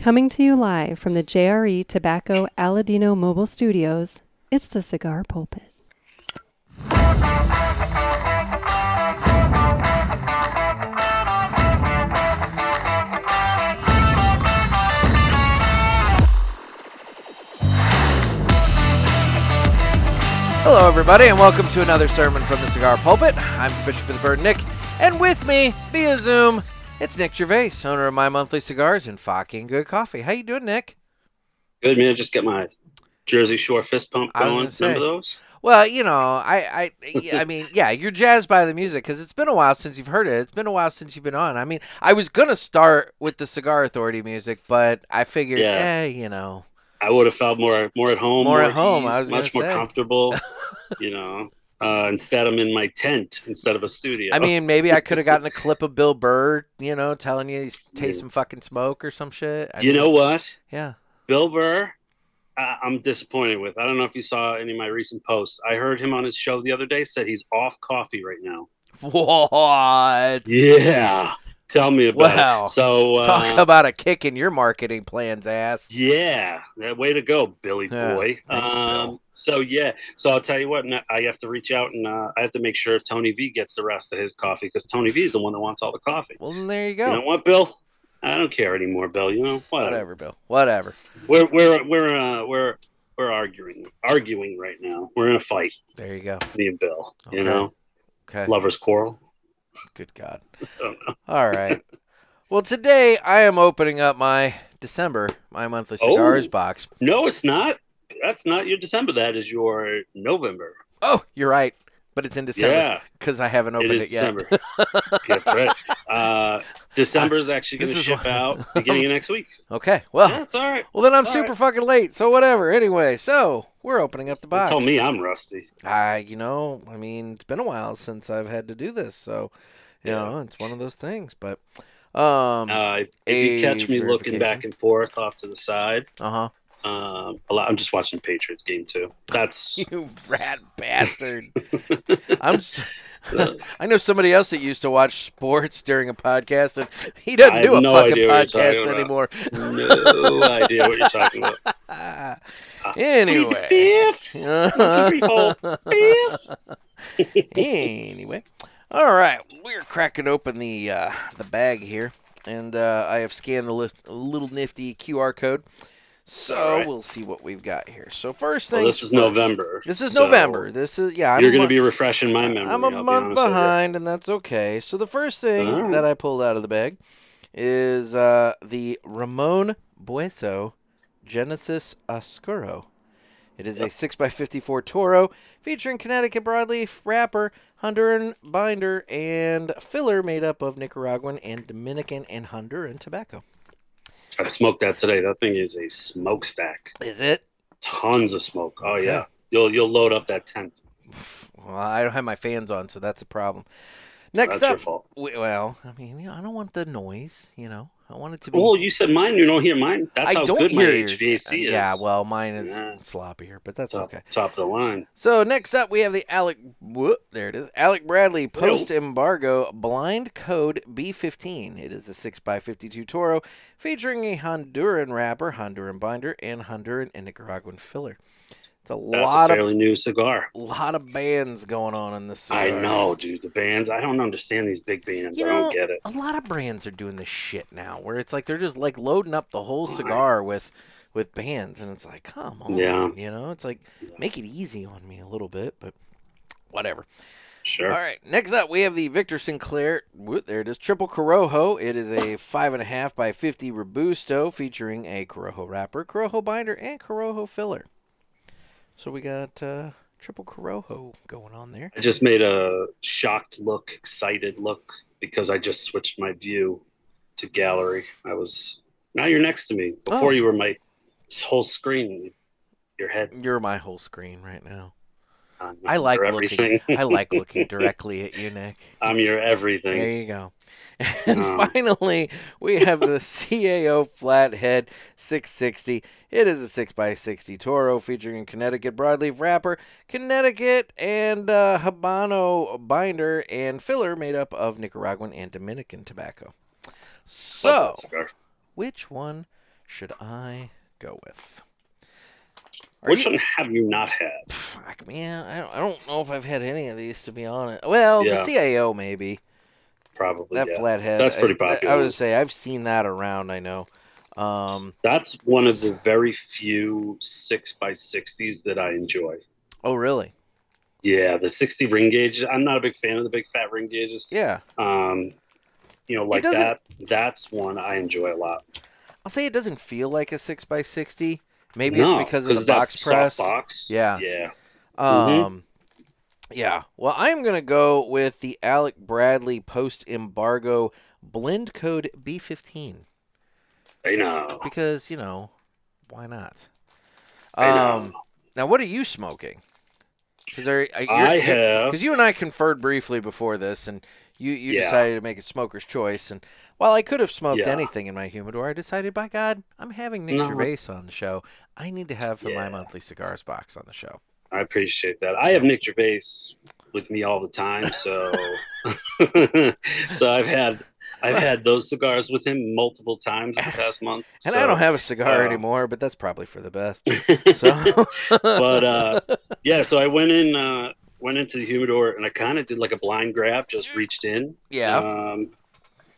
Coming to you live from the JRE Tobacco Aladino Mobile Studios, it's the Cigar Pulpit. Hello, everybody, and welcome to another sermon from the Cigar Pulpit. I'm Bishop of the Bird, Nick, and with me via Zoom, it's Nick Gervais, owner of My Monthly Cigars and Fahking Good Coffee. How you doing, Nick? Good man. Just get my Jersey Shore fist pump going. say. Remember those? Well, you know, I, I, I mean, yeah, you're jazzed by the music because it's been a while since you've heard it. It's been a while since you've been on. I mean, I was gonna start with the Cigar Authority music, but I figured, Yeah. eh, you know, I would have felt more more at home, More at home, ease, I was much more say. comfortable. you know, uh, instead I'm in my tent instead of a studio. I mean, maybe I could have gotten a clip of Bill Burr, you know, telling you he's taste Yeah. some fucking smoke or some shit. I you mean, know what? yeah. Bill Burr, I I'm disappointed with. I don't know if you saw any of my recent posts. I heard him on his show the other day. Said he's off coffee right now. What? Yeah, tell me about Wow. it. So uh, Talk about a kick in your marketing plans, ass. Yeah, that way to go, Billy Yeah, boy. um, Bill. So yeah, so I'll tell you what, I have to reach out and uh, I have to make sure Tony V gets the rest of his coffee because Tony V is the one that wants all the coffee. Well, then there you You go. know what, Bill? I don't care anymore, Bill. You know whatever. Whatever, Bill. Whatever. We're we're we're uh, we're we're arguing arguing right now. We're in a fight, There you go. me and Bill. You know, Okay. lovers quarrel. Good God. I don't know. All right. Well, today I am opening up my December, my monthly cigars Oh. box. No, it's not. That's not your December. That is your November. Oh, you're right. But it's in December Yeah. because I haven't opened is it, yet. December. That's right. Uh, December is actually going to ship out beginning of next week. Okay. Well, That's all right. well then I'm super right. fucking late. So whatever. Anyway, so we're opening up the box. tell me I'm rusty. I, you know, I mean, it's been a while since I've had to do this, so you Yeah. know, it's one of those things. But, um, Uh, if you catch me looking back and forth off to the side, uh huh. Um, a lot, I'm just watching Patriots game too. That's You rat bastard. I'm. s- Uh, I know somebody else that used to watch sports during a podcast, and he doesn't do a no fucking idea what you're podcast anymore. no idea what you're talking about. Ah. anyway. fifth, fifth. anyway, all right, we're cracking open the uh, the bag here, and uh, I have scanned the list, little nifty QR code. So right. we'll see what we've got here. So first Well, thing, this is November. This is so November. This is yeah. I'm You're going to be refreshing my memory. I'm a I'll month you. behind, and that's okay. So the first thing right. that I pulled out of the bag is uh, the Ramon Bueso Genesis Oscuro. It is a 6x54 Toro featuring Connecticut broadleaf wrapper, Honduran binder, and filler made up of Nicaraguan and Dominican and Honduran tobacco. I smoked that today. That thing is a smokestack. Is it? Tons of smoke. Oh Okay. yeah. You'll you'll load up that tent. Well, I don't have my fans on, so that's a problem. Next That's your up, well, I mean, you know, I don't want the noise. You know, I want it to be. Oh, you said mine. You don't hear mine. That's I how good my hear your- HVAC uh, is. Yeah, well, mine is Yeah. sloppier, but that's top, okay. top of the line. So next up, we have the Alec. Whoop, there it is. Alec Bradley post embargo blind code B15. It is a six x fifty-two Toro featuring a Honduran wrapper, Honduran binder, and Honduran and Nicaraguan filler. It's a That's lot a of fairly new cigar. A lot of bands going on in this. I know, dude. The bands. I don't understand these big bands. You I know, don't get it. a lot of brands are doing this shit now, where it's like they're just like loading up the whole cigar with with bands, and it's like, come on, Yeah. you know, it's like make it easy on me a little bit, but whatever. Sure. All right, next up we have the Victor Sinclair. whoop, There it is, triple Corojo. It is a five and a half by fifty Robusto featuring a Corojo wrapper, Corojo binder, and Corojo filler. So we got uh, triple Corojo going on there. I just made a shocked look, excited look because I just switched my view to gallery. I was now you're next to me. Before Oh. you were my whole screen. Your head. You're my whole screen right now. I like looking. I like looking directly at you, Nick. I'm your everything. There you go. And Oh. finally, we have the CAO Flathead 660. It is a 6x60 Toro featuring a Connecticut broadleaf wrapper, Connecticut and uh, Habano binder, and filler made up of Nicaraguan and Dominican tobacco. So, which one should I go with? Are Which you- one have you not had? Fuck, man, I don't, I don't know if I've had any of these to be honest. Well, Yeah. the CAO, maybe Probably. that yeah. flathead. That's pretty I- I- I, would say I've seen that around. I know. Um, That's one of the very few six by sixties that I enjoy. oh, really? Yeah, the sixty ring gauge. I'm not a big fan of the big fat ring gauges. Yeah. Um, you know, like that. That's one I enjoy a lot. I'll say it doesn't feel like a six by sixty. Maybe No, it's because of the box press. Box. Yeah. Yeah. Um, yeah. Well, I'm gonna go with the Alec Bradley post embargo blend code B15 I know. because you know why not? I know. Um, now what are you smoking? Because I have. because you and I conferred briefly before this, and you you Yeah. decided to make a smoker's choice. And while I could have smoked Yeah. anything in my humidor, I decided, by God, I'm having Nick No. Gervais on the show. I need to have for my monthly cigars box on the show. I appreciate that. I have Nick Gervais with me all the time, so so I've had I've had those cigars with him multiple times in the past month. And so- I don't have a cigar uh, anymore, but that's probably for the best. So, but uh, yeah, so I went in uh, went into the humidor and I kind of did like a blind grab, just reached in. yeah, Um,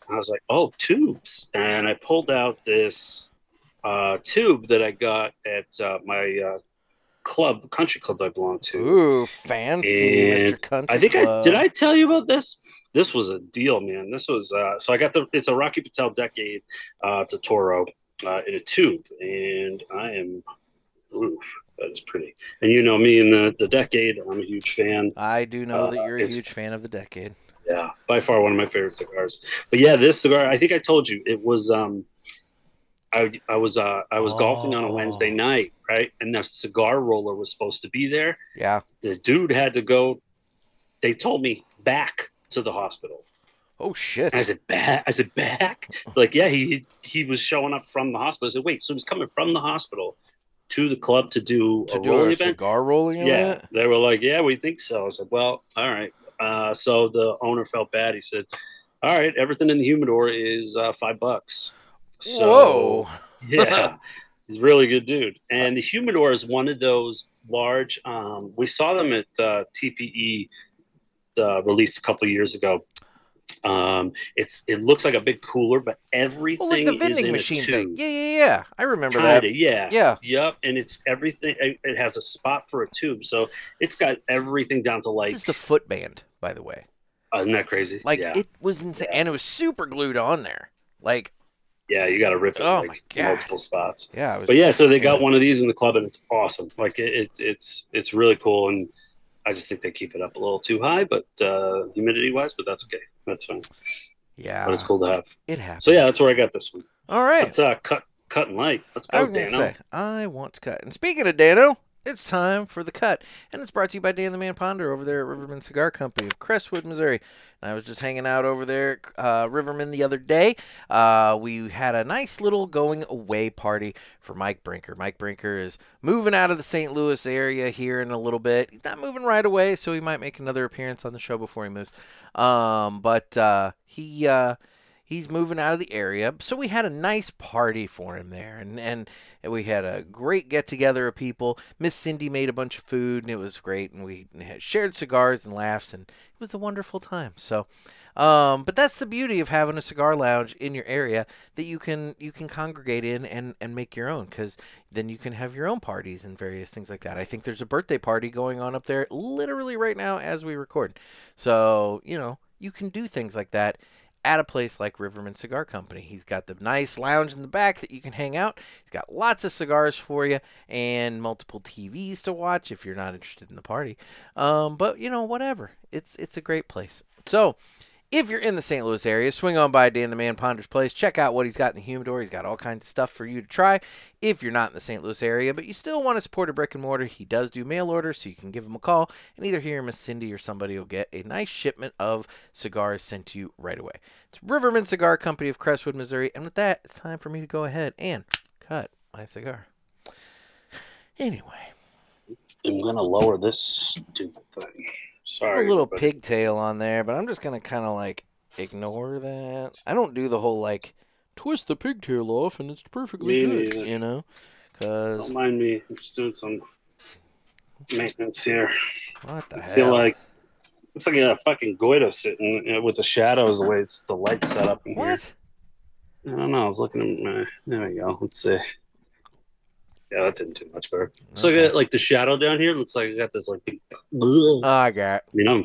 I was like, oh, tubes, and I pulled out this uh, tube that I got at uh, my uh, club, country club I belong to. ooh, fancy, And Mr. Country I think I did. I tell you about this. This was a deal, man. This was uh, so I got the. It's a Rocky Patel Decade. Uh, it's a Toro uh, in a tube, and I am. Oof, that is pretty. And you know me in the the Decade. I'm a huge fan. I do know that Uh, you're a huge fan of the decade. Yeah, by far one of my favorite cigars. But yeah, this cigar. I think I told you it was. um I, I was uh, I was golfing on a Wednesday Oh. night, right? And the cigar roller was supposed to be there. Yeah. The dude had to go. They told me back to the hospital. Oh shit. I said back. I said back. Like yeah, he he was showing up from the hospital. I said wait, so he's coming from the hospital to the club to do to a do rolling event. cigar rolling Yeah, event? they were like, yeah, we think so. I said, well, all right. Uh, so the owner felt bad. He said, all right, everything in the humidor is uh, five bucks. So Whoa. yeah, he's a really good dude. And the humidor is one of those large. Um, we saw them at uh, TPE uh, released a couple of years ago. Um, it's it looks like a big cooler, but everything Oh, like the is vending in machine a thing. Yeah, yeah, yeah. I remember that. Kinda, yeah, Yeah. yep. And it's everything. It has a spot for a tube, so it's got everything down to like. this is the foot band, by the way. uh, isn't that crazy? Like yeah, it was insane, and it was super glued on there. Like, yeah. You got to rip it Oh like my God. multiple spots. yeah, was. But yeah, so they got yeah. one of these in the club, and it's awesome. Like it, it it's it's really cool, and I just think they keep it up a little too high, but uh, humidity wise, but that's okay. That's fine. yeah, But it's cool to have. It happened. So yeah, that's where I got this one. all right. Let's uh, cut cut and light. Let's go, Dano. say I want to cut. And speaking of Dano, it's time for the cut, and it's brought to you by Dan the Man Ponder over there at Rivermen Cigar Company of Crestwood, Missouri. And I was just hanging out over there, at, uh, Rivermen, the other day. Uh, we had a nice little going away party for Mike Brinker. Mike Brinker is moving out of the St. Louis area here in a little bit. He's not moving right away, so he might make another appearance on the show before he moves. Um, but uh, he. He's moving out of the area. So we had a nice party for him there, and and, we had a great get together of people. Miss Cindy made a bunch of food, and it was great, and we shared cigars and laughs, and it was a wonderful time. So. Um, but that's the beauty of having a cigar lounge in your area that you can you can congregate in and, and make your own because then you can have your own parties and various things like that. I think there's a birthday party going on up there literally right now as we record. So, you know, you can do things like that at a place like Rivermen Cigar Company. He's got the nice lounge in the back that you can hang out. He's got lots of cigars for you and multiple TVs to watch if you're not interested in the party. Um, but you know, whatever. It's it's a great place. So. If you're in the St. Louis area, swing on by Dan the Man Ponder's place. Check out what he's got in the humidor. He's got all kinds of stuff for you to try. If you're not in the St. Louis area, but you still want to support a brick and mortar, he does do mail orders, so you can give him a call, and either he or Miss Cindy or somebody will get a nice shipment of cigars sent to you right away. It's Rivermen Cigar Company of Crestwood, Missouri. And with that, it's time for me to go ahead and cut my cigar. Anyway, I'm gonna lower this stupid thing. Sorry, a little but pigtail on there, but I'm just gonna kind of like ignore that. I don't do the whole like twist the pigtail off and it's perfectly Me good. neither. You know, because Don't mind me. I'm just doing some maintenance here. what the I hell? feel like looks like a fucking goiter sitting uh, with the shadows the way it's the light set up in here. what? I don't know. I was looking at my. There we go. Let's see. Yeah, that didn't do much better. So I got like the shadow down here. Looks like I got this like. Big, Oh, I got. I mean, I'm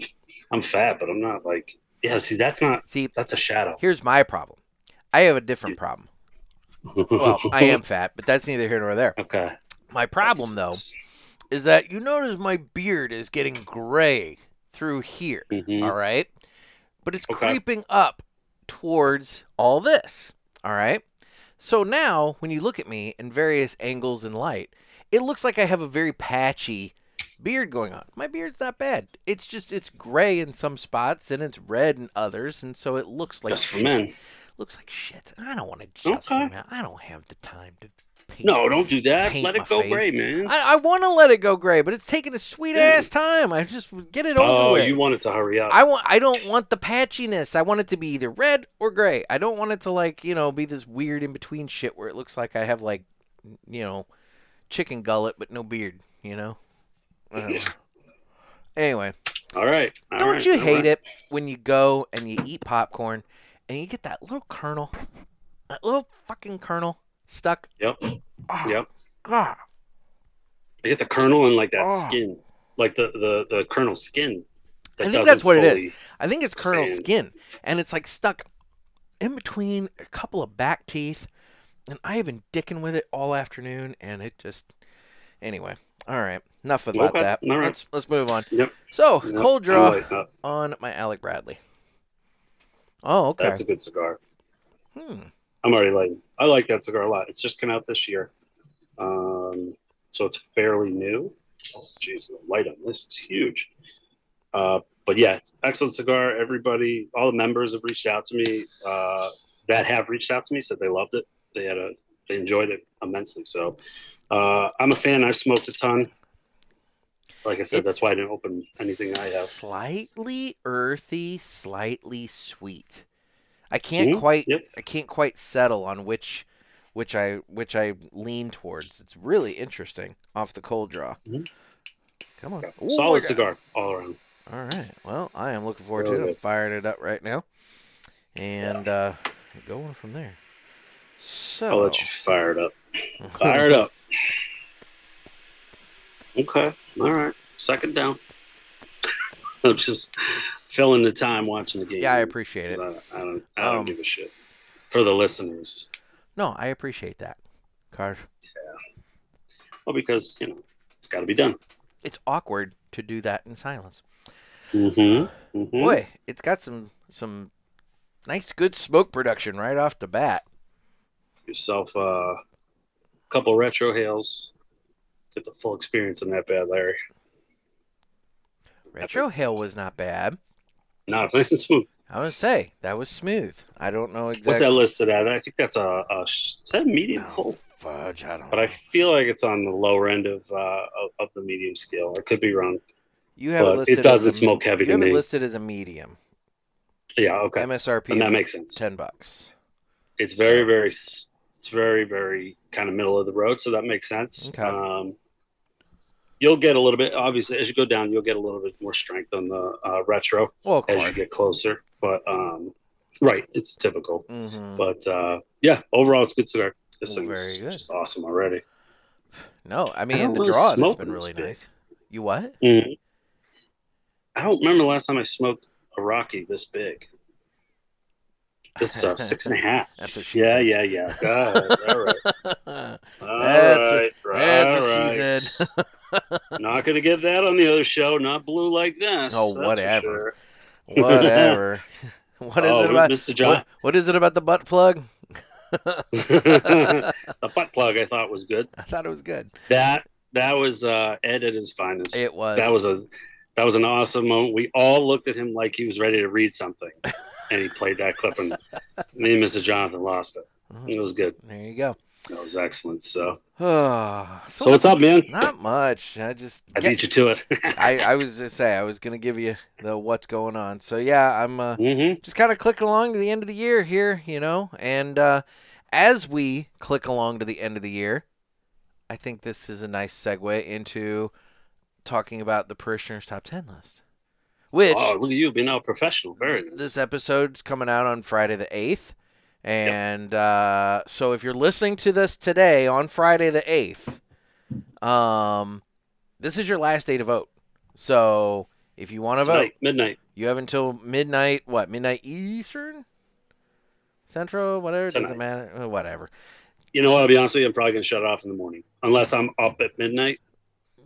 I'm fat, but I'm not like. Yeah, see, that's not. See, That's a shadow. here's my problem. I have a different problem. Well, I am fat, but that's neither here nor there. okay. My problem though is that you notice my beard is getting gray through here. Mhm. all right? But it's Okay. creeping up towards all this, all right? So now, when you look at me in various angles and light, it looks like I have a very patchy beard going on. My beard's not bad. It's just it's gray in some spots and it's red in others, and so it looks like Just for shit. men. Looks like shit. I don't want to just Okay. for men. I don't have the time to paint. No, don't do that. Let it go face. gray, man. I, I want to let it go gray, but it's taking a sweet ass time. I just get it over oh, with. you want it to hurry up. I want I don't want the patchiness. I want it to be either red or gray. I don't want it to like, you know, be this weird in between shit where it looks like I have like you know, chicken gullet but no beard, you know? I don't know. Anyway, all right. all don't right, you hate right. it when you go and you eat popcorn and you get that little kernel, that little fucking kernel stuck? Yep. Oh, Yep. God. I get the kernel and like that Oh. skin, like the the the kernel skin. I think that's what it is. I think it's kernel Expand. skin, and it's like stuck in between a couple of back teeth. And I have been dicking with it all afternoon, and it just anyway. All right, enough about Okay, that. right. Let's let's move on. Yep. So Yep, cold draw up. on my Alec Bradley. Oh, okay. That's a good cigar. Hmm. I'm already lighting. I like that cigar a lot. It's just come out this year, um, so it's fairly new. Oh, jeez, the light on this is huge. Uh, but yeah, excellent cigar. Everybody, all the members have reached out to me uh, that have reached out to me said they loved it. They had a they enjoyed it immensely. So uh, I'm a fan. I've smoked a ton. Like I said, It's that's why I didn't open anything I have. Slightly earthy, slightly sweet. I can't Mhm, quite yep. I can't quite settle on which which I which I lean towards. It's really interesting off the cold draw. Mhm. Come on. Ooh, Solid cigar all around. All right. Well, I am looking forward Really to it. I'm firing it up right now. And uh going from there. So I'll let you fire it up. Fire it up. Okay. All right. Second down. I'm just filling the time watching the game. Yeah, I appreciate it. I, I don't. I don't Um, give a shit. For the listeners, No, I appreciate that. Carv. well, because you know it's got to be done. It's awkward to do that in silence. Mm-hmm. mm-hmm. Boy, it's got some some nice good smoke production right off the bat. yourself uh, a couple retrohales. Get the full experience in that bad, Larry. Retrohale was not bad. No, it's nice and smooth. I would say that was smooth. I don't know exactly. What's that listed at? I think that's a, a is that a medium full? fudge? I don't. but I feel like it's on the lower end of uh, of, of the medium scale. I could be wrong. you have it listed. it doesn't smoke heavy You to have it listed as a medium. Yeah, okay, MSRP and that makes sense. ten bucks. It's very, very, it's very, very kind of middle of the road, so that makes sense. Okay. Um, you'll get a little bit, obviously, as you go down, you'll get a little bit more strength on the uh, retro Well, as you get closer. But um, right, it's typical. hmm But uh, yeah, overall, it's good cigar. This Well, thing's very good. just awesome already. No, I I mean don't the draw. It's been really nice. You what? Mhm. I don't remember the last time I smoked a Rocky this big. This is uh, six and a half. That's what she yeah, said. yeah, yeah, All right, all right. All That's a- right, That's what right. she said. Not gonna get that on the other show. Not blue like this. Oh, whatever. sure. Whatever. what is oh, it about? Mr. John? What, what is it about the butt plug? the butt plug I thought was good. I thought it was good. That that was uh, Ed at his finest. It was. That was a that was an awesome moment. We all looked at him like he was ready to read something, and he played that clip, and me and Mr. Jonathan lost it. It was good. There you go. That was excellent. So, so, so what's up, man? Not much. I just I get- beat you to it. I, I was gonna say I was gonna give you the what's going on. So yeah, I'm uh, hmm just kind of clicking along to the end of the year here, you know. And uh, as we click along to the end of the year, I think this is a nice segue into talking about the parishioners top ten list, which Oh, look at you being all professional. Very nice. this episode's coming out on Friday the eighth. And uh, so if you're listening to this today on Friday the eighth, um, this is your last day to vote. So if you want to vote, midnight. you have until midnight. What midnight Eastern, Central, whatever. Doesn't matter. Uh, Whatever. You know what? I'll be honest with you. I'm probably gonna shut it off in the morning, unless I'm up at midnight.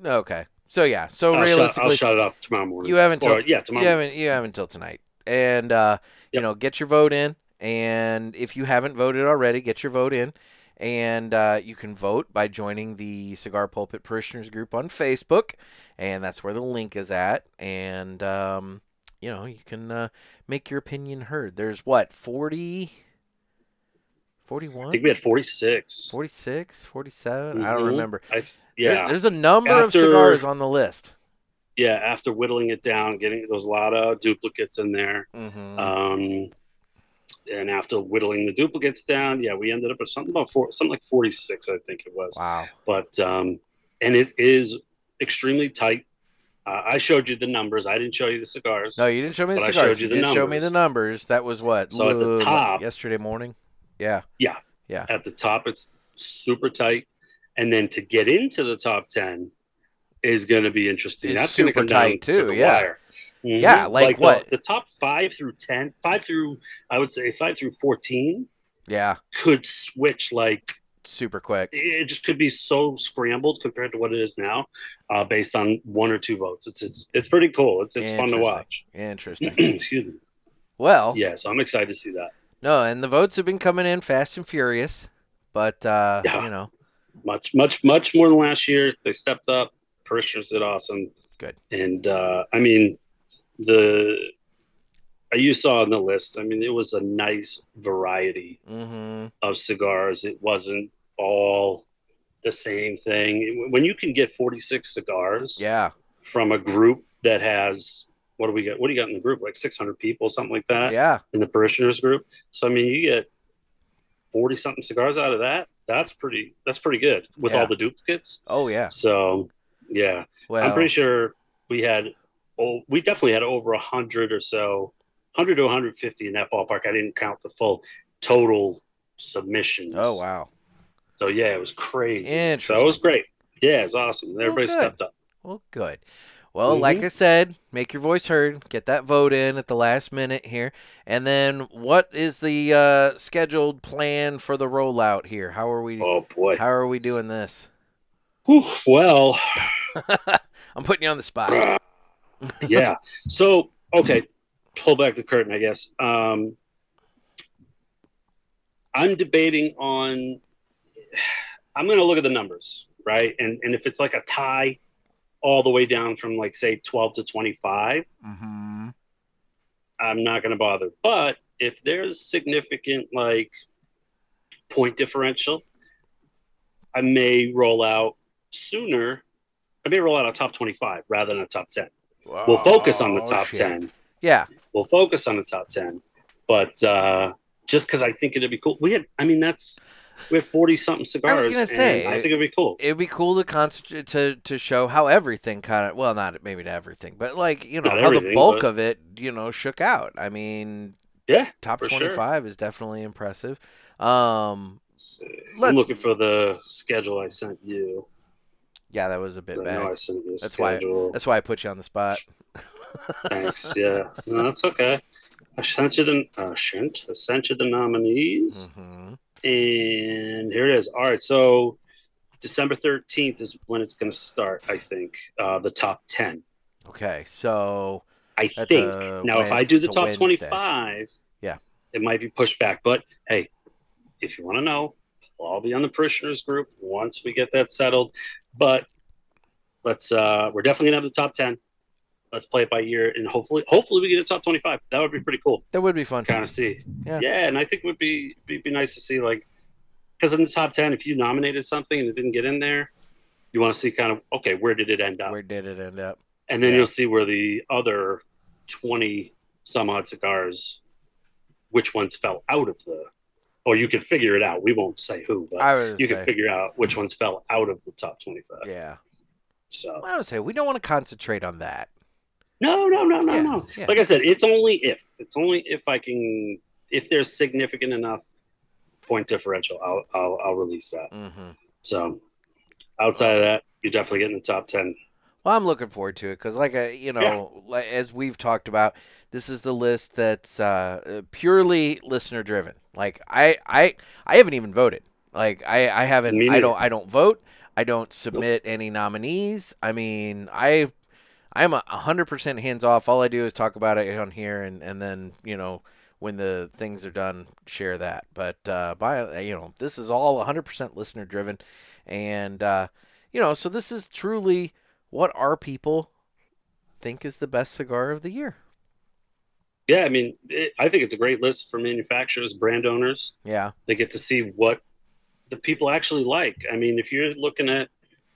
Okay. So yeah. So I'll shut, realistically, I'll shut it off tomorrow morning. you have until Or, yeah, tomorrow. you haven't you have until tonight, and uh, you know, get your vote in. And if you haven't voted already, get your vote in. And uh, you can vote by joining the Cigar Pulpit Parishioners group on Facebook, and that's where the link is at. And um, you know, you can uh, make your opinion heard. There's what 40, 41? I think we had 46. 46, 47? I don't Mhm. remember. I, There- yeah, there's a number of cigars on the list. yeah. After whittling it down, getting there's a lot of duplicates in there. hmm Um, and after whittling the duplicates down, yeah, we ended up with something about four, something like 46, I think it was. wow. But um, and it is extremely tight. Uh, I showed you the numbers. I didn't show you the cigars. No, you didn't show me the But I cigars. showed you the did show me the numbers. numbers. That was what? So at the top- yesterday morning. Yeah. Yeah. Yeah. At the top, it's super tight, and then to get into the top 10 is going to be interesting. It's That's going to super come down tight, to too, the yeah. wire. Mhm. Yeah, like the- what? The, top five through 10, five through, I would say five through 14 Yeah. could switch like Super quick. it just could be so scrambled compared to what it is now, uh, based on one or two votes. It's it's it's pretty cool. It's it's fun to watch. Interesting. Excuse me. well, Yeah, so I'm excited to see that. no, and the votes have been coming in fast and furious, but uh, Yeah. you know, Much much much more than last year. They stepped up. Parishioners did awesome. Good. And uh, I mean, the uh, you saw on the list. I mean, it was a nice variety hmm of cigars. It wasn't all the same thing. When you can get 46 cigars, yeah, from a group that has what do we get? What do you got in the group? Like 600 people, something like that yeah, in the parishioners group. So I mean, you get 40 something cigars out of that. That's pretty. That's pretty good with Yeah. all the duplicates. oh yeah. So yeah, Well, I'm pretty sure we had. Oh, we definitely had over a hundred or so, 100 to 150 in that ballpark. I didn't count the full total submissions. Oh wow. So yeah, it was crazy. So it was great. Yeah, it's awesome. Everybody good. stepped up. Well, good. Well, like Mhm. I said, make your voice heard. Get that vote in at the last minute here. And then, what is the uh, scheduled plan for the rollout here? How are we? Oh boy. How are we doing this? Whew, well, I'm putting you on the spot. yeah. So, okay, pull back the curtain, I guess. Um, I'm debating on. I'm going to look at the numbers, right? And and if it's like a tie, all the way down from like say 12 to 25, Mm-hmm. I'm not going to bother. But if there's significant like point differential, I may roll out sooner. I may roll out a top 25 rather than a top 10. We'll focus on the Oh, top shit. 10. Yeah. we'll focus on the top 10 but uh just because i think it'd be cool we had i mean that's we have 40 something cigars I was gonna say, i think it'd be cool It'd be cool to concentrate to to show how everything kind of well, not maybe to everything, but like you know Not how the bulk but- of it you know shook out. I mean, yeah top For sure. twenty five is definitely impressive. Um, So, Let's- i'm looking for the schedule i sent you yeah, that was a bit i know i bad. sent you the That's why- That's why I put you on the spot. thanks yeah no that's okay i sent you the uh, sent, I sent you the nominees hmm and here it is all right so december 13th is when it's going to start i think uh the top 10 Okay, so I think now if I do the top twenty-five, Yeah. it might be pushed back. But hey, if you want to know, I'll be on the parishioners group once we get that settled. But let's uh we're definitely gonna have the top ten. Let's play it by year and hopefully, hopefully we get a top twenty-five. That would be pretty cool. that would be fun. Kind of see, Yeah. yeah, and I think it would be be, be nice to see like because in the top ten, if you nominated something and it didn't get in there, you want to see kind of okay, where did it end up, Where did it end up? and then yeah. you'll see where the other twenty some odd cigars, which ones fell out of the, or you could figure it out. We won't say who, but you say, can figure out which ones fell out of the top twenty-five. yeah. So Well, I would say we don't want to concentrate on that. no, no, no, no, Yeah, no. yeah. Like I said, it's only if it's only if I can if there's significant enough point differential, I'll I'll, I'll release that. hmm So outside of that, you're definitely getting the top ten. Well, I'm looking forward to it because, like, I, you know, like, as we've talked about, this is the list that's uh, purely listener driven. Like, I, I, I haven't even voted. Like, I, I haven't. I don't. I don't vote. I don't submit any nominees. I mean, I, I'm a hundred percent hands off. All I do is talk about it on here, and and then you know when the things are done, share that. But uh, by you know, this is all 100% listener driven, and uh, you know, so this is truly what our people think is the best cigar of the year. Yeah, I mean, it, I think it's a great list for manufacturers, brand owners. Yeah. They get to see what the people actually like. I mean, if you're looking at,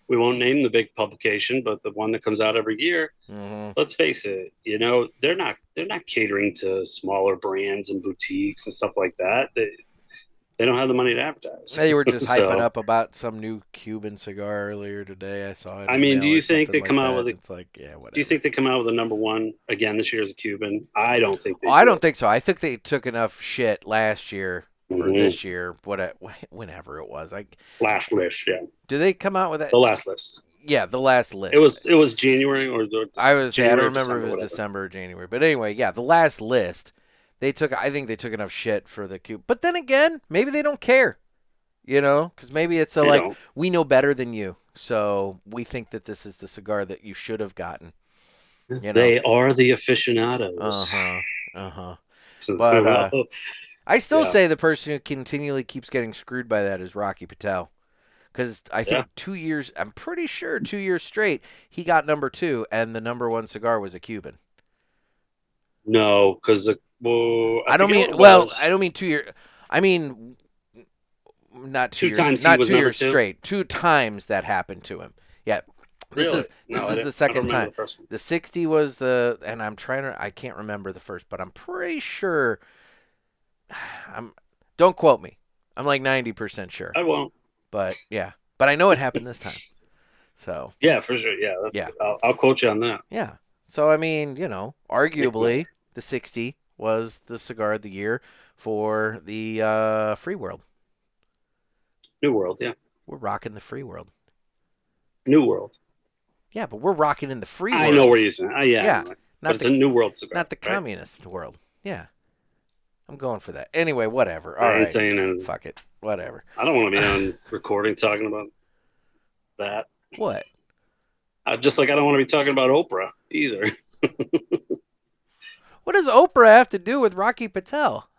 we won't name the big publication, but the one that comes out every year. hmm Let's face it, you know, they're not they're not catering to smaller brands and boutiques and stuff like that. They they don't have the money to advertise. They were just So- hyping up about some new Cuban cigar earlier today. I saw it. I mean, do you think they come like out that. with a- It's like, yeah, whatever. Do you think they come out with a number one again this year as a Cuban? I don't think they. Oh, I do. don't think so. I think they took enough shit last year or Mhm. this year, what whenever it was. Like, last list. Yeah, do they come out with that? the last list. Yeah, the last list. It was it was January or the, I was. Yeah, I don't remember December, if it was whatever. December or January, but anyway, yeah, the last list. They took. I think they took enough shit for the Cuban. But then again, maybe they don't care. You know, because maybe it's a like don't. we know better than you, so we think that this is the cigar that you should have gotten. You know? They are the aficionados. Uh huh. Uh huh. But, uh, I still Yeah. say the person who continually keeps getting screwed by that is Rocky Patel. Because I think Yeah. two years, I'm pretty sure two years straight, he got number two, and the number one cigar was a Cuban. no, because well, I, don't mean, well. I don't mean two years. I mean, not two, Two years, times not two years two? straight. Two times that happened to him. Yeah. This Really? is this I is the second time. The. The 60 was the, and I'm trying to, I can't remember the first, but I'm pretty sure. I'm, don't quote me. I'm like 90% sure. I won't. But yeah, but I know it happened this time. So Yeah, for sure. Yeah, that's, Yeah. I'll, I'll quote you on that. yeah. So I mean, you know, arguably the 60 was the cigar of the year for the uh, free world. New World. Yeah, We're rocking the free world. New World. Yeah, but we're rocking in the free world. I know where you're saying. Uh, yeah, Yeah, but not it's the a New World cigar. not the right? communist world. Yeah, I'm going for that. Anyway, whatever. I All ain't saying fuck it. Whatever. I don't want to be on recording talking about that. What? Uh, just like I don't want to be talking about Oprah either. What does Oprah have to do with Rocky Patel?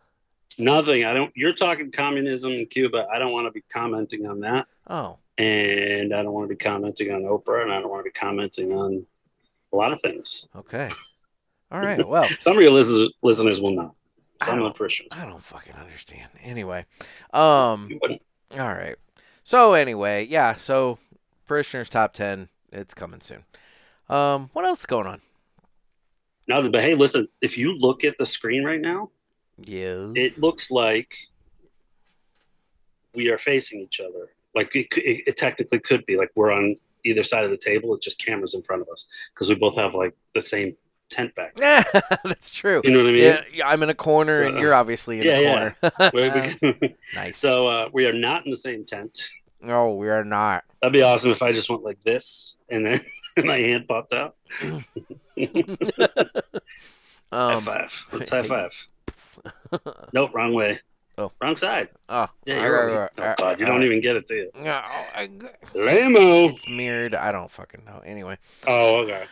Nothing. I don't. You're talking communism in Cuba. I don't want to be commenting on that, Oh, and I don't want to be commenting on Oprah, and I don't want to be commenting on a lot of things. okay. All right. Well, Some of your listeners, listeners will not. I Some don't- of the Christians. I don't fucking understand. Anyway, um, all right. So anyway, yeah. So parishioners top ten. It's coming soon. Um, what else is going on? Now, but hey, listen. If you look at the screen right now, Yeah. it looks like we are facing each other. Like it, it, it technically could be like we're on either side of the table. It's just cameras in front of us because we both have like the same tent back. Yeah, That's true. You know what I mean? Yeah, yeah, I'm in a corner, So, and you're obviously in yeah, a corner. We- nice. so uh, we are not in the same tent. no, we are not. That'd be awesome if I just went like this and then my hand popped out. high Um, five. Let's high five. nope, wrong way. Oh. wrong side. oh, Yeah, you're right, right. right, Oh, God, you don't right. even get it, do you? No, I- Lamo. it's mirrored. I don't fucking know. Anyway, Oh, okay.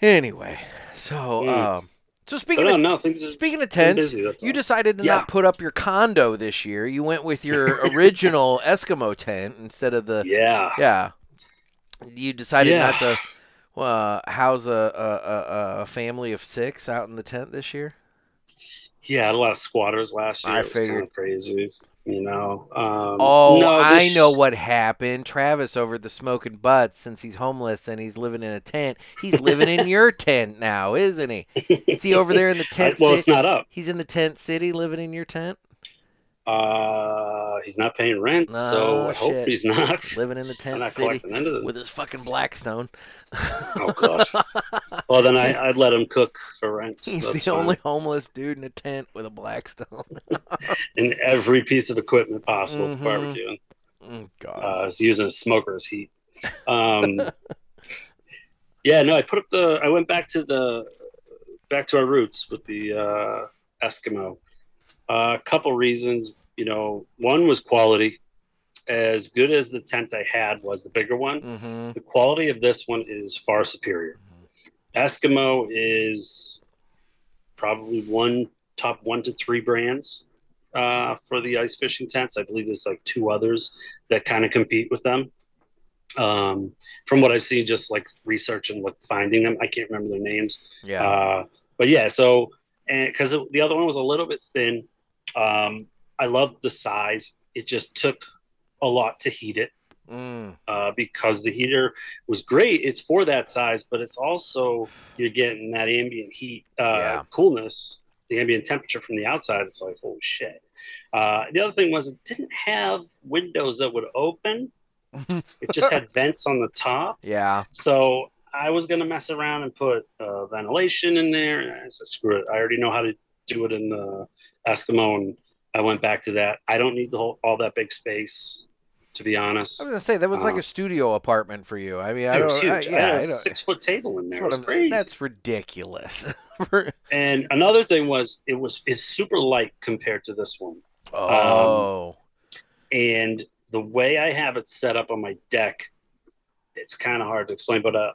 anyway. So, Mm. um, so speaking no, of no, speaking of tents, busy. You decided to Yeah. not put up your condo this year. You went with your original Eskimo tent instead of the yeah. yeah. You decided Yeah. not to uh, house a, a, a, family of six out in the tent this year. Yeah, I had a lot of squatters last year. I was kind figured. of crazy. You know. Um, Oh, no, I know what happened. Travis over at the smoking butts, since he's homeless and he's living in a tent, he's living in your tent now, isn't he? Is he over there in the tent? well, ci- it's not up. He's in the tent city, living in your tent, Uh, he's not paying rent, so Oh, I hope he's not. living in the tent city the with his fucking Blackstone. Oh gosh. Well, then I, I'd let him cook for rent. He's That's the fine. only homeless dude in a tent with a Blackstone. and every piece of equipment possible Mhm. for barbecuing. Oh, God. Uh, he's using a smoker as heat. Um, yeah, no, I put up the. I went back to the back to our roots with the uh, Eskimo. Uh, a couple reasons, you know, one was quality. As good as the tent I had was the bigger one, mm-hmm. the quality of this one is far superior. Eskimo is probably one top one to three brands uh, for the ice fishing tents. I believe there's like two others that kind of compete with them. Um, from what I've seen, just like research and like finding them, I can't remember their names. Yeah. Uh, but yeah, so and because the other one was a little bit thin, um, I love the size. It just took a lot to heat it mm. uh, because the heater was great. It's for that size, but it's also you're getting that ambient heat, uh, Yeah. coolness, the ambient temperature from the outside. It's like holy shit. Uh, the other thing was it didn't have windows that would open. it just had vents on the top. Yeah. So I was gonna mess around and put uh, ventilation in there, and I said, "Screw it! I already know how to do it in the Eskimo." And I went back to that. I don't need the whole all that big space, to be honest. I was gonna say that was like Uh, a studio apartment for you. I mean, I It was don't. huge. I, I, yeah, had I a don't- six foot table in there. Was crazy. That's ridiculous. And another thing was it was it's super light compared to this one. oh. And the way I have it set up on my deck, it's kind of hard to explain, but uh,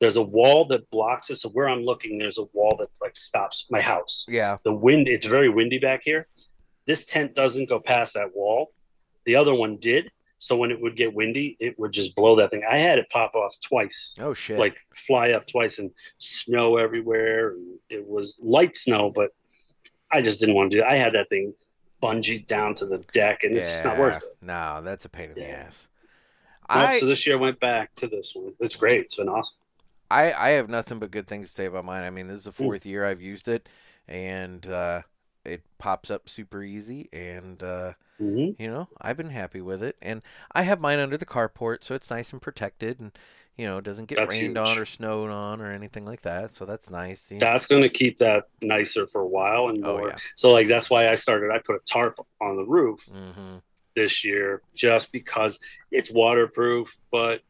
there's a wall that blocks it. So where I'm looking, there's a wall that like stops my house. yeah. The wind, it's very windy back here. This tent doesn't go past that wall. The other one did. So when it would get windy, it would just blow that thing. I had it pop off twice. Oh shit. like fly up twice and snow everywhere. It was light snow, but I just didn't want to do it. I had that thing bungee down to the deck, and it's just not worth it. No, that's a pain in the ass. Nope, I, so this year I went back to this one. It's great. It's been awesome. I I have nothing but good things to say about mine. I mean, this is the fourth year I've used it, and uh, it pops up super easy, and uh, hmm you know I've been happy with it. And I have mine under the carport, so it's nice and protected, and you know it doesn't get That's rained huge. on or snowed on or anything like that. So that's nice. you. That's going to keep that nicer for a while and Oh, more. yeah. So like that's why I started. I put a tarp on the roof hmm this year just because it's waterproof, but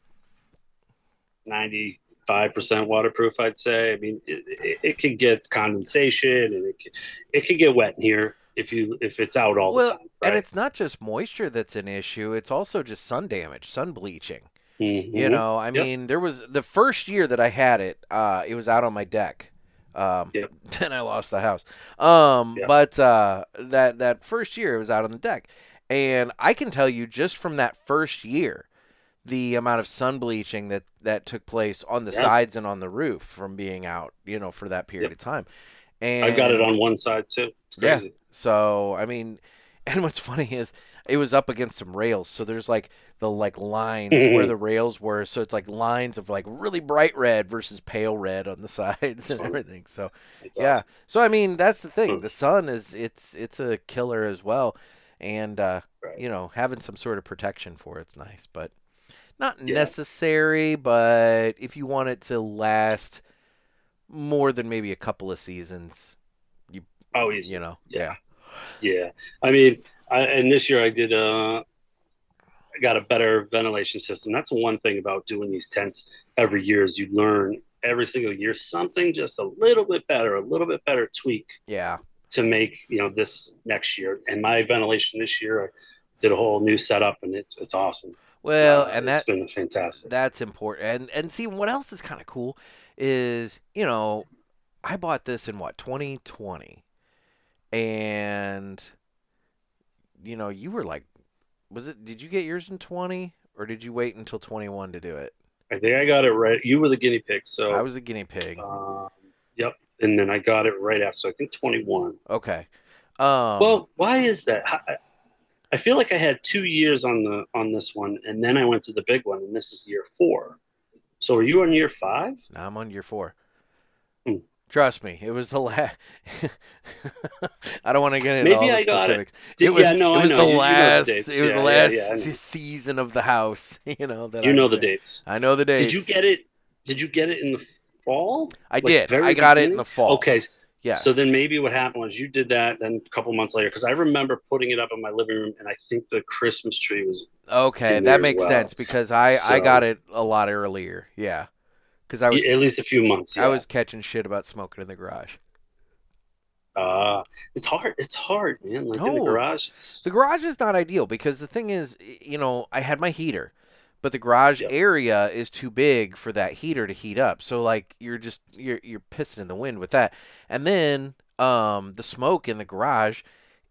ninety five percent waterproof. I'd say. I mean, it, it, it can get condensation and it can, it can get wet in here if you if it's out all Well, the time. Right? And it's not just moisture that's an issue; it's also just sun damage, sun bleaching. Mhm. You know, I Yep. mean, there was the first year that I had it. Uh, it was out on my deck. Um, Yep. Then I lost the house. Um, Yep. but uh, that that first year it was out on the deck, and I can tell you just from that first year, the amount of sun bleaching that that took place on the Yeah. sides and on the roof from being out. You know, for that period Yep. of time. And I've got it on one side too. It's Yeah. so I mean, and what's funny is it was up against some rails, so there's like the like lines where the rails were, so it's like lines of like really bright red versus pale red on the sides and funny. everything. So It's yeah, awesome. so I mean that's the thing. Hmm. The sun is it's it's a killer as well, and uh, Right. you know having some sort of protection for it's nice, but not Yeah. necessary. But if you want it to last more than maybe a couple of seasons, Oh, easy. you know, Yeah. Yeah, I mean, I, and this year I did. Uh, I got a better ventilation system. That's one thing about doing these tents every year is you learn every single year something just a little bit better, a little bit better tweak yeah. to make you know this next year. And my ventilation this year, I did a whole new setup, and it's it's awesome. Well, Uh, and that it's been fantastic. that's important. And and see what else is kind of cool is you know I bought this in what 2020, and you know you were like, was it? Did you get yours in 20 or did you wait until 21 to do it? I think I got it right. You were the guinea pig, so I was a guinea pig. Um, yep. and then I got it right after. So I think 21. Okay. Um, well, why is that? I, I feel like I had two years on the on this one, and then I went to the big one, and this is year four. So are you on year five? No, I'm on year four. Hmm. Trust me, it was the last. I don't want to get into Maybe all the I got it. specifics. Did- was, yeah, no, it was the You- you know the last. it was Yeah, the last yeah, season of the house. You know that You I know the dates. I know the dates. Did you get it? Did you get it in the fall? I like, did. I got it in the fall. Okay, Yes. So then maybe what happened was you did that, then a couple months later, because I remember putting it up in my living room, and I think the Christmas tree was Okay, that makes well. sense because I I got it a lot earlier. Yeah, because I was at least a few months. I was catching shit about smoking in the garage. Uh, it's hard. It's hard, man. Like in the garage, it's The garage is not ideal because the thing is, you know, I had my heater, but the garage Yep. area is too big for that heater to heat up. So like you're just you're you're pissing in the wind with that. And then um the smoke in the garage,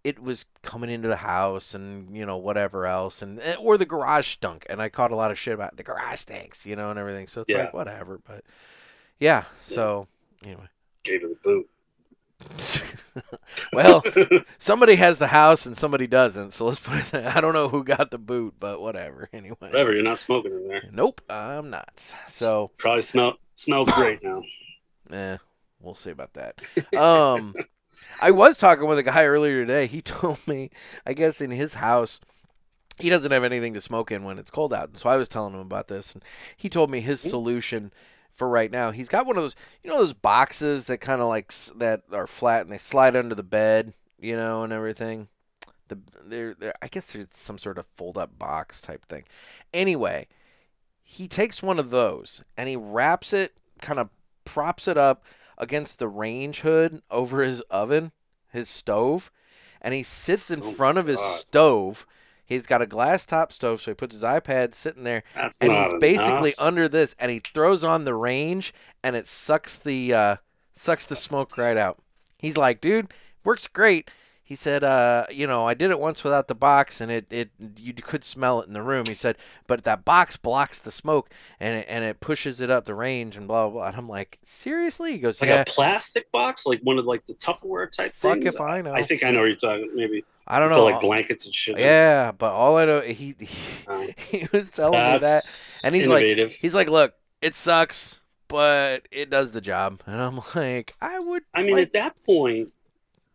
it was coming into the house and you know whatever else and eh, or the garage stunk and I caught a lot of shit about the garage stinks, you know, and everything. So it's Yeah. like whatever, but yeah, so anyway. gave it a boot. well, somebody has the house and somebody doesn't. So let's put it. That. I don't know who got the boot, but whatever. Anyway. whatever. You're not smoking in there. Nope, I'm not. So, Probably smell smells great now. eh, we'll see about that. Um, I was talking with a guy earlier today. He told me, I guess in his house, he doesn't have anything to smoke in when it's cold out. So I was telling him about this, and he told me his solution for right now. He's got one of those, you know, those boxes that kind of like that are flat and they slide under the bed, you know, and everything. The they're, they're I guess it's some sort of fold up box type thing. Anyway, he takes one of those and he wraps it, kind of props it up against the range hood over his oven, his stove, and he sits in Oh front of his God. stove. He's got a glass top stove, so he puts his iPad sitting there, That's and he's basically enough. under this, and he throws on the range, and it sucks the uh, sucks the smoke right out. He's like, dude, works great. He said, uh, you know, I did it once without the box, and it, it you could smell it in the room. He said, but that box blocks the smoke, and it, and it pushes it up the range, and blah blah. blah. And I'm like, seriously? He goes, like yeah. a plastic box, like one of like the Tupperware type Fuck things. if I know. I think I know what you're talking. Maybe I don't know. like blankets and shit. yeah, but all I know, he he, he was telling me that. And he's like- He's like, look, it sucks, but it does the job. And I'm like, I would. I mean, like- at that point,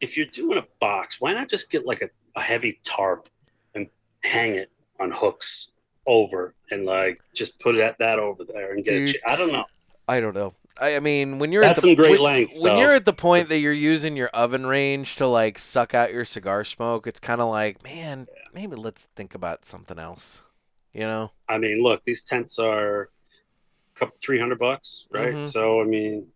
if you're doing a box, why not just get like a, a heavy tarp and hang it on hooks over and like just put that that over there and get Dude. it. I don't know. I don't know. I, mean, when you're That's at the, some great when, lengths, when though. you're at the point that you're using your oven range to like suck out your cigar smoke, it's kind of like, man, maybe let's think about something else. You know? I mean, look, these tents are a couple three hundred bucks, right? Mhm. So I mean,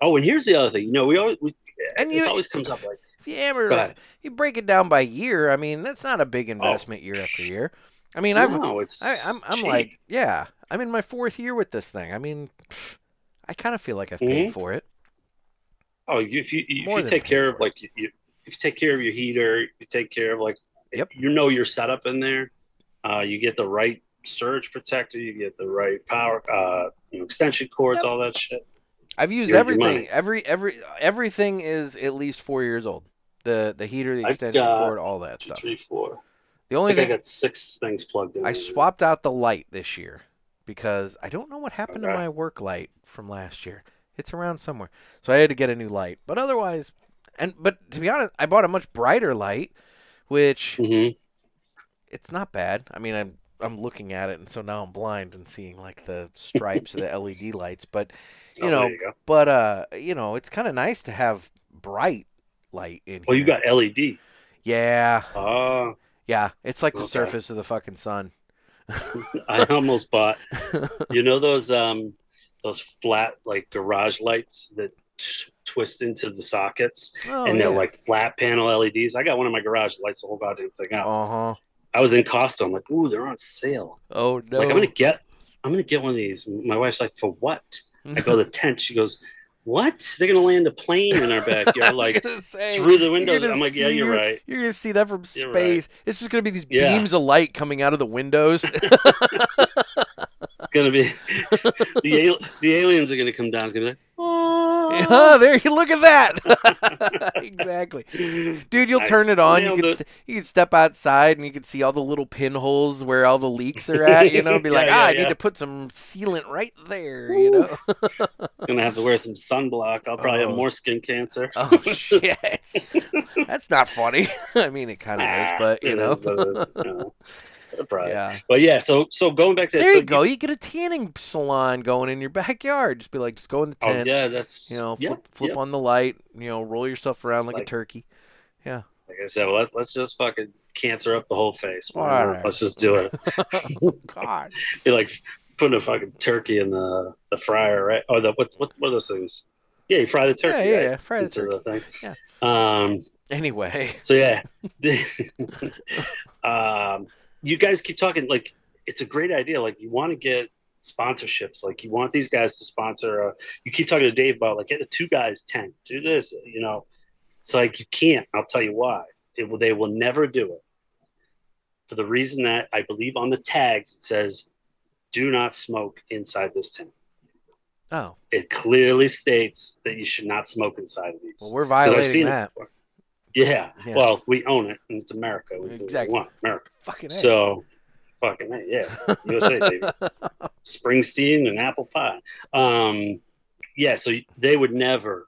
oh, and here's the other thing. You know, we always we, And this you- always comes up like If you ahead. you break it down by year. I mean, that's not a big investment year after year. I mean, I've no, it's I, I'm I'm cheap. like, yeah, I'm in my fourth year with this thing. I mean, pff, I kind of feel like I've paid Mhm. for it. oh, you- if you if More you take care of like you, you if you take care of your heater, you take care of like Yep. you know your setup in there. Uh, you get the right surge protector, you get the right power, uh, you know, extension cords, Yep. all that shit. I've used Your- your everything. Every every everything is at least four years old. The the heater, the I've extension cord, all that Two, stuff. three, four. The I only I thing got six things plugged in. I swapped out the light this year because I don't know what happened to my work light from last year. It's around somewhere, so I had to get a new light. But otherwise, and but to be honest, I bought a much brighter light, which hmm it's not bad. I mean, I'm I'm looking at it, and so now I'm blind and seeing like the stripes of the LED lights. But you oh, know, you but uh, you know, it's kind of nice to have bright light in Well, here. you got LED. yeah, Oh, yeah. It's like the Okay. surface of the fucking sun. I almost bought. You know those um those flat like garage lights that t- twist into the sockets Oh, and they're yeah. like flat panel LEDs. I got one in my garage lights the whole goddamn thing out. uh huh. I was in Costco. I'm like, ooh, they're on sale. Oh no. Like I'm gonna get I'm gonna get one of these. My wife's like, for what? I go to the tent. She goes, what? They're gonna land a plane in our backyard, like say, through the windows. I'm like, yeah, you're right. You're gonna see that from You're space. It's just gonna be these Yeah. beams of light coming out of the windows. gonna be the al- the aliens are gonna come down. It's gonna be like, Oh, there you look at that. exactly. Dude, you'll Nice. turn it on. You can st- you can step outside and you can see all the little pinholes where all the leaks are at. You know, be Yeah, like, yeah, ah, I yeah. need to put some sealant right there. You know. gonna have to wear some sunblock. I'll probably Oh. have more skin cancer. oh shit, that's not funny. I mean, it kind of is, Ah, but you know. is what it is, you know. Probably. Yeah. But yeah, so so going back to There so you go. You get a tanning salon going in your backyard. Just be like, just go in the Oh tent. yeah, that's You know, yeah, flip, flip yeah. on the light. You know, roll yourself around like, a Like- turkey. Like I said, let, let's just fucking cancer up the whole face. All right. Let's just do it. oh, God. Be like putting a fucking turkey in the the fryer, right? Or the what what what are those things? Yeah, you fry the turkey. yeah, yeah, right? yeah. Fry the turkey. the thing. Yeah. Um. Anyway. So yeah, um, you guys keep talking like it's a great idea. Like you want to get sponsorships. Like you want these guys to sponsor. Uh, you keep talking to Dave about like get a two guys tent. Do this. You know, it's like you can't. I'll tell you why. It will. They will never do it for the reason that I believe on the tags it says, "Do not smoke inside this tent." Oh, It clearly states that you should not smoke inside of these. well, we're violating that. Yeah. Yeah. Well, we own it, and it's America. We do we Exactly. want America. Fucking A. So, fucking A, yeah, USA, baby. Springsteen and apple pie. Um, yeah, so they would never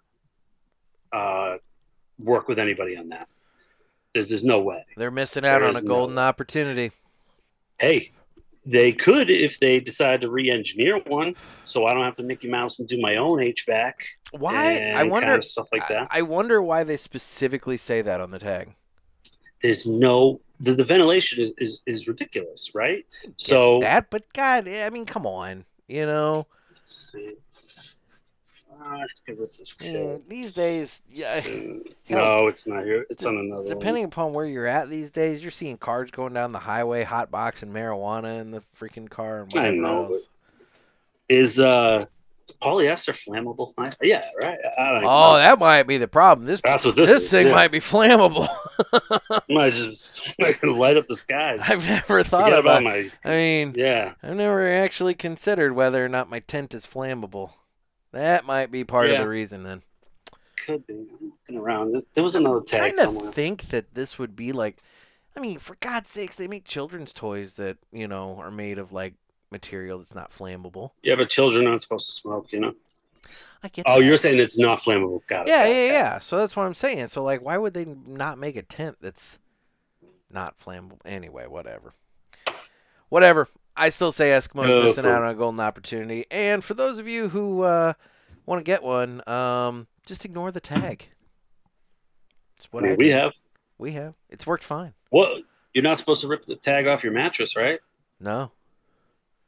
uh, work with anybody on that. There's, there's no way. They're missing out There on a is no- golden opportunity. Hey, they could if they decide to re-engineer one, so I don't have to Mickey Mouse and do my own HVAC. Why? I wonder. kind of stuff like that. I, I wonder why they specifically say that on the tag. There's no the, the ventilation is, is is ridiculous, right? So that, but God, I mean, come on. You know, let's see. Uh, let's get rid of this I these days, yeah. No, it's not here. It's on another Depending upon where you're at these days, you're seeing cars going down the highway, hot boxing marijuana in the freaking car and I whatever know, else. Is uh polyester flammable? Yeah, right. I Oh, know. that might be the problem. This That's what this this is, thing yeah. might be flammable. might just light up the skies. I've never thought Forget about. about my I mean, yeah. I've never actually considered whether or not my tent is flammable. That might be part of the reason then. Could be I'm looking around. There- was another tag kind somewhere. of think that this would be like I mean, for God's sakes, they make children's toys that, you know, are made of like material that's not flammable. Yeah, but children aren't supposed to smoke, you know. I get Oh, that. you're saying it's not flammable. Got it. Yeah, got yeah, it. yeah. So that's what I'm saying. So like why would they not make a tent that's not flammable? Anyway, whatever. Whatever. I still say Eskimo's Oh, missing out on a golden opportunity. And for those of you who uh, want to get one, um, just ignore the tag. It's what we have. We have. It's worked fine. What? You're not supposed to rip the tag off your mattress, right? No.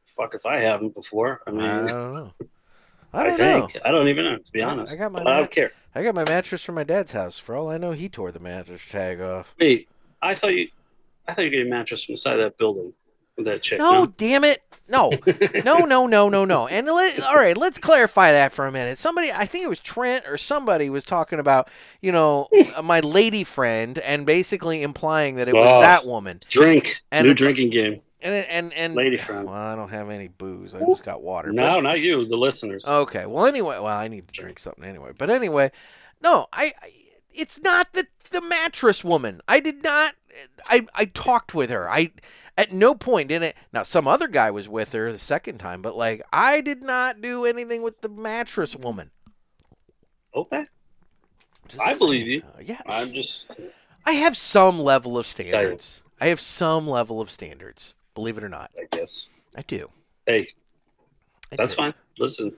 Fuck if I haven't before. I mean, I don't know. I I, don't know. think I don't even know to be honest. I got my But I don't care. I got my mattress from my dad's house. For all I know, he tore the mattress tag off. Wait, I thought you, I thought you got a mattress from inside that building with that chick. No, damn it. No. no, no, no, no, no. And let, all right, let's clarify that for a minute. Somebody, I think it was Trent or somebody was talking about, you know, my lady friend and basically implying that it was Oh. that woman. Drink. And New drinking game. And and and Lady friend. Well, I don't have any booze. I just got water. but- No, not you. The listeners. Okay. Well, anyway, well, I need to drink something anyway. But anyway, no, I, I it's not the the mattress woman. I did not. I I talked with her. I at no point in it. Now, some other guy was with her the second time, but like I did not do anything with the mattress woman. okay. Just I believe you. saying. yeah, I'm just. I have some level of standards. I have some level of standards. Believe it or not, I guess. I do. Hey, I that's do. fine. Listen,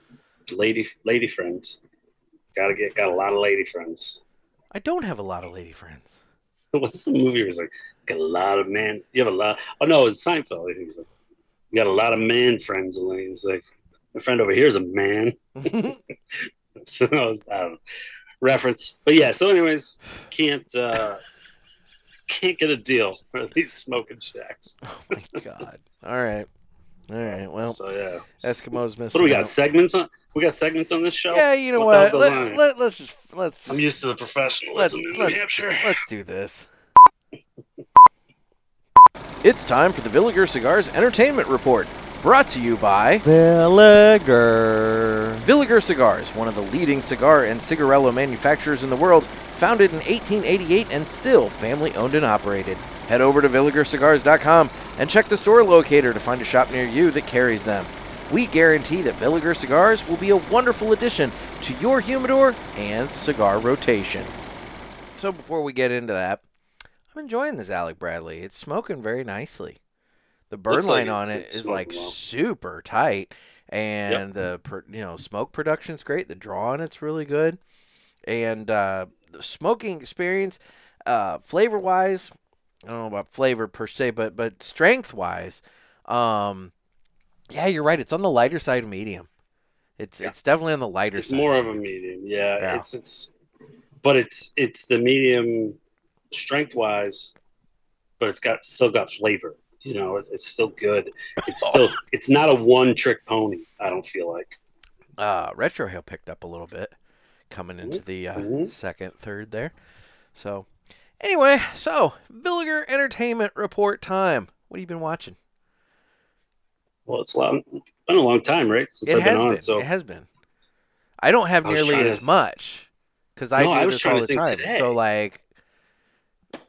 lady, lady friends. Gotta get. Got a lot of lady friends. I don't have a lot of lady friends. What's the movie? It was like got a lot of man. You have a lot. Oh no, it's Seinfeld. I think he's like, you got a lot of man friends. And he's like, my friend over here is a man. so I, was, I don't know. Reference, but yeah. So, anyways, can't uh can't get a deal for these smoking shacks. oh my god. All right. All right. Well, so yeah. Eskimos missing What do we got? out. Segments on? We got segments on this show. Yeah, you know What what? Let, let, let's just let's just, I'm used to the let's professionalism in New let's, Hampshire. let's do this. It's time for the Villiger Cigars Entertainment Report, Brought to you by Villiger. Villiger Cigars, one of the leading cigar and cigarillo manufacturers in the world, founded in 1888 and still family owned and operated. Head over to villigercigars.com and check the store locator to find a shop near you that carries them. We guarantee that Villiger Cigars will be a wonderful addition to your humidor and cigar rotation. So before we get into that, I'm enjoying this Alec Bradley. It's smoking very nicely. The burn Looks like line on it's- it is like well. super tight, and the pr- you know smoke production's great. The draw on it's really good, and uh, the smoking experience, uh, flavor wise, I don't know about flavor per se, but but strength wise, um, yeah, you're right. It's on the lighter side of medium. It's Yeah. it's definitely on the lighter It's side. more of a medium. Yeah, Yeah. it's it's, but it's it's the medium strength wise, but it's got still got flavor. You know, it, it's still good. It's still it's not a one trick pony. I don't feel like. uh, retrohale picked up a little bit coming into the uh, Mhm. second, third there. So, anyway, so Villiger Entertainment Report time. What have you been watching? Well, it's a long, been a long time, right? Since it I've has been on. been. So It has been. I don't have I nearly as to- much because I No, do I was this trying all to the think time. today. So, like,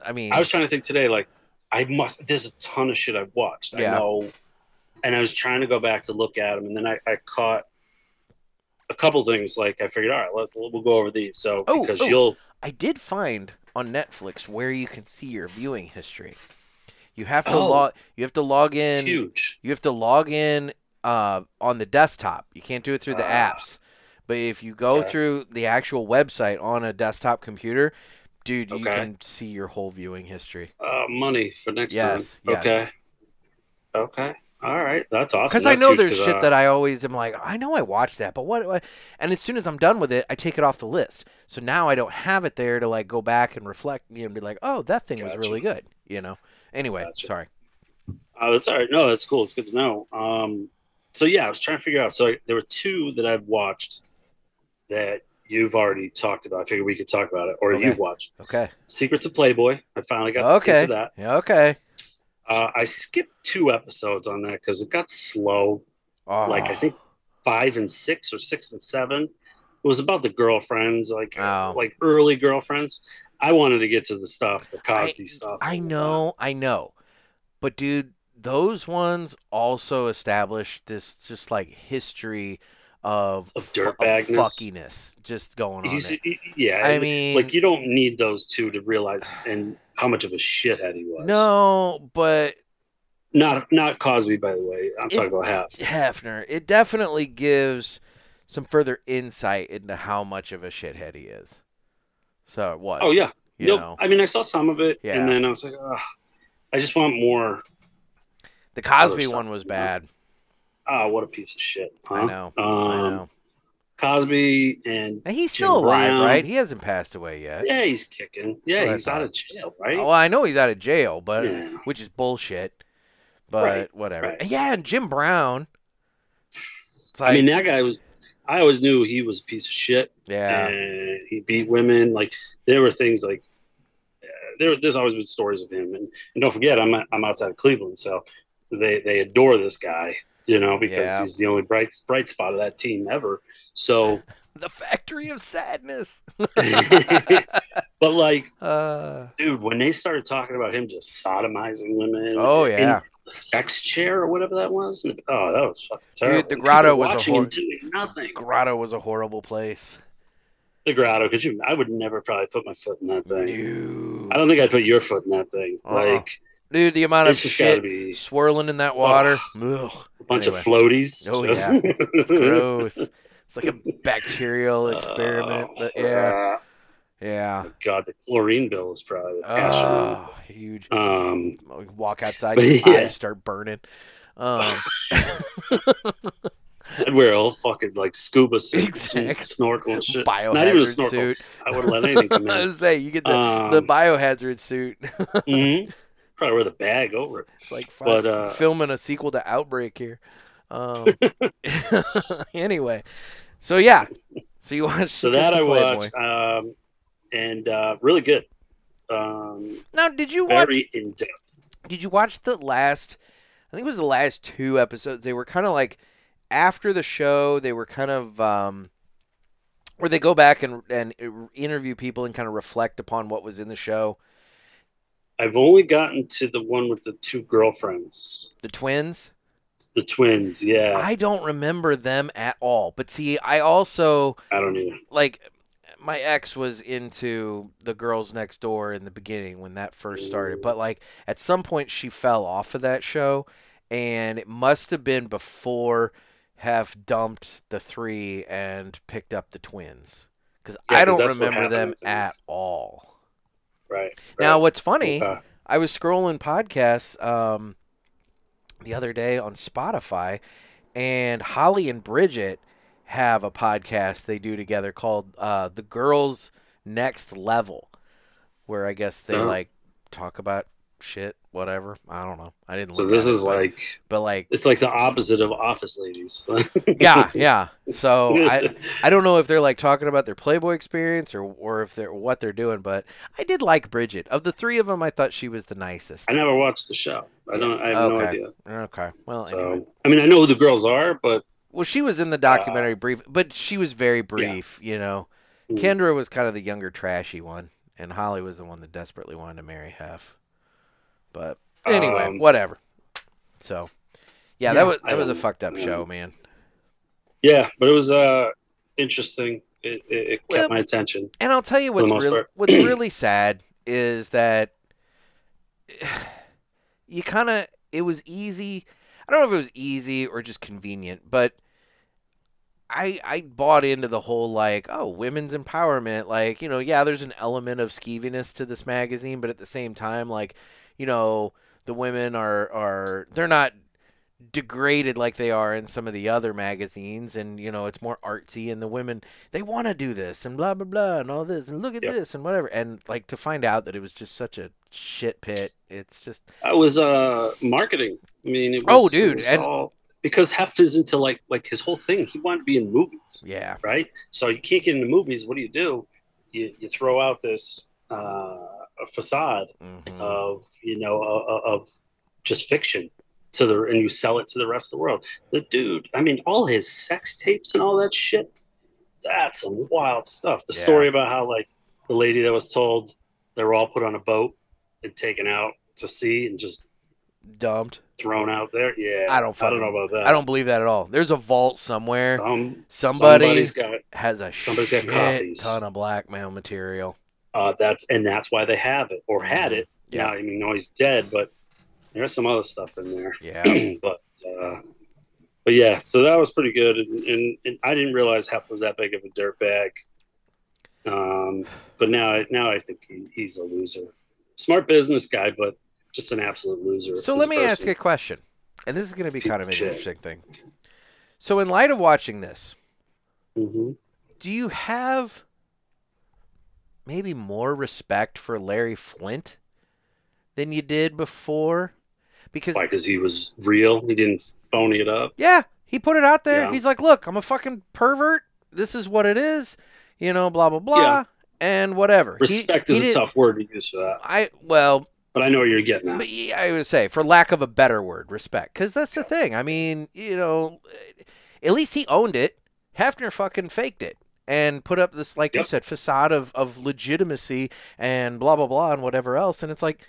I mean, I was trying to think today, like I must. There's a ton of shit I've watched. Yeah. I know, and I was trying to go back to look at them, and then I, I caught a couple things. Like I figured, all right, let's we'll go over these. So Oh, because oh. you'll I did find on Netflix where you can see your viewing history. You have to Oh. log. You have to log in. huge. You have to log in uh, on the desktop. You can't do it through the Ah. apps. But if you go Okay. through the actual website on a desktop computer, dude, you can see your whole viewing history. Uh, money for next Yes, time. yes. Okay. Okay. All right. That's awesome. Because I know huge, there's shit uh, that I always am like, I know I watched that, but what? And as soon as I'm done with it, I take it off the list. So now I don't have it there to like go back and reflect, you know, and be like, oh, that thing was really good, you know. Anyway, Gotcha. sorry. Oh, that's all right. No, that's cool. It's good to know. Um, so yeah, I was trying to figure out. So I, there were two that I've watched that you've already talked about. I figured we could talk about it, or Okay. you've watched Okay. Secrets of Playboy. I finally got Okay. into that. Yeah, okay. Uh, I skipped two episodes on that because it got slow. Oh, Like I think five and six or six and seven. It was about the girlfriends, like uh, Oh. like early girlfriends. I wanted to get to the stuff, the Cosby stuff. I know, I know. But dude, those ones also established this just like history of, Of dirtbagness? fuckiness just going on. Yeah, I mean, like you don't need those two to realize and how much of a shithead he was. no, but not not Cosby, by the way. I'm It- talking about half. Hefner, it definitely gives some further insight into how much of a shithead he is. So it was. Oh yeah, You Nope. know, I mean, I saw some of it, Yeah. and then I was like, I just want more. the Cosby one was bad. Ah, what a piece of shit. I know. Um, I know. Cosby and And he's Jim still alive, Brown. right? He hasn't passed away yet. yeah, he's kicking. Yeah, he's out of jail, right? Well, I know he's out of jail, but Yeah. which is bullshit. But Right, whatever. right. Yeah, and Jim Brown. It's I mean, that guy was. I always knew he was a piece of shit, yeah, and he beat women. Like there were things like uh, there. There's always been stories of him, and, and don't forget, I'm I'm outside of Cleveland, so they they adore this guy, you know, because Yeah. he's the only bright bright spot of that team ever. So, the factory of sadness. but like, uh, dude, when they started talking about him just sodomizing women, oh in yeah, the sex chair or whatever that was, oh, that was fucking terrible. the grotto was a hor- him doing nothing. Grotto was a horrible place. The grotto, because you? I would never probably put my foot in that thing. Dude, I don't think I'd put your foot in that thing. Uh-uh. Like dude, the amount of it's to shit swirling in that water. Ugh, a bunch anyway. of floaties. Oh, Just- gross. It's like a bacterial experiment. Oh, but yeah, uh, yeah. God, the chlorine bill is probably. Oh, huge. Um, Walk outside, your yeah. eyes start burning. Um, I'd wear a whole fucking like scuba suit, Exactly. snorkel and shit. Not even a biohazard snorkel. suit. I wouldn't let anything come in. I was say you get the, Um, the biohazard suit. mhm. Probably wear the bag over it. It's like But, uh, filming a sequel to Outbreak here. Um, anyway, so yeah, so you watched So that I watched, um, and uh, really good. Um, Now, did you watch? very in depth. Did you watch the last I think it was the last two episodes. They were kind of like after the show. They were kind of um, where they go back and and interview people and kind of reflect upon what was in the show. I've only gotten to the one with the two girlfriends, The twins. the twins. Yeah, I, don't remember them at all. But see, I also I don't either. like my ex was into the girls next door in the beginning when that first started but like at some point she fell off of that show and it must have been before have dumped the three and picked up the twins because Yeah, i don't remember them at all Right. now right. what's funny. I was scrolling podcasts um, the other day on Spotify, and Holly and Bridget have a podcast they do together called uh, "The Girls Next Level," where I guess they Uh-huh. like talk about shit, whatever. I don't know. I didn't. So look this at it, is but- like but like, it's like the opposite of Office Ladies. yeah, yeah. So I, I don't know if they're like talking about their Playboy experience or or if they're what they're doing, but I did like Bridget. Of the three of them, I thought she was the nicest. I never watched the show. I don't. I have no Okay. idea. Okay. Well, So anyway. I mean, I know who the girls are, but Well, she was Uh, in the documentary brief, but she was very brief. You know, mm, Kendra was kind of the younger, trashy one, and Holly was the one that desperately wanted to marry Hef. But anyway, Um, whatever. So, yeah, Yeah, that was that was a fucked up show, man. yeah, but it was uh interesting. It, it, it kept Well, my attention. And I'll tell you what's really what's really sad is that you kind of it was easy. I don't know if it was easy or just convenient, but I I bought into the whole like oh women's empowerment like you know yeah there's an element of skeeviness to this magazine, but at the same time like you know the women are are they're not degraded like they are in some of the other magazines and you know it's more artsy and the women they want to do this and blah blah blah and all this and look at Yep. this and whatever and like to find out that it was just such a shit pit it's just I was uh marketing. I mean, it was, Oh, dude, and- all, because Hef is into like like his whole thing. He wanted to be in movies. yeah right? So you can't get into movies. What do you do? You, you throw out this uh, a facade mhm. of you know of, of just fiction to the and you sell it to the rest of the world. The dude, I mean, all his sex tapes and all that shit. That's some wild stuff. The Yeah. story about how like the lady that was told they were all put on a boat and taken out to sea and just dumped thrown out there. Yeah, I don't I don't know about that. I don't believe that at all there's a vault somewhere Some, somebody- somebody's got has a Somebody's got copies. ton of blackmail material uh, that's and that's why they have it or had it. Mm-hmm. Yeah. Now, I mean, no, he's dead, but there's some other stuff in there. yeah but uh, but yeah, so that was pretty good, and, and, and I didn't realize Hef was that big of a dirtbag. Um, but now, now I think he, he's a loser. Smart business guy, but just an absolute loser. So let me ask person. you a question, and this is going to be kind of an Shit. interesting thing. So, in light of watching this, Mhm. do you have maybe more respect for Larry Flynt than you did before? Because Why? Because he was real. He didn't phony it up. yeah, he put it out there. Yeah. He's like, "Look, I'm a fucking pervert. This is what it is." You know, blah blah blah, Yeah. and whatever. Respect he is a tough word to use for that, I well, but I know what you're getting at. But I would say, for lack of a better word, respect. Because that's the thing. I mean, you know, at least he owned it. Hefner fucking faked it and put up this, like you said, facade of, of legitimacy and blah, blah, blah, and whatever else. And it's like,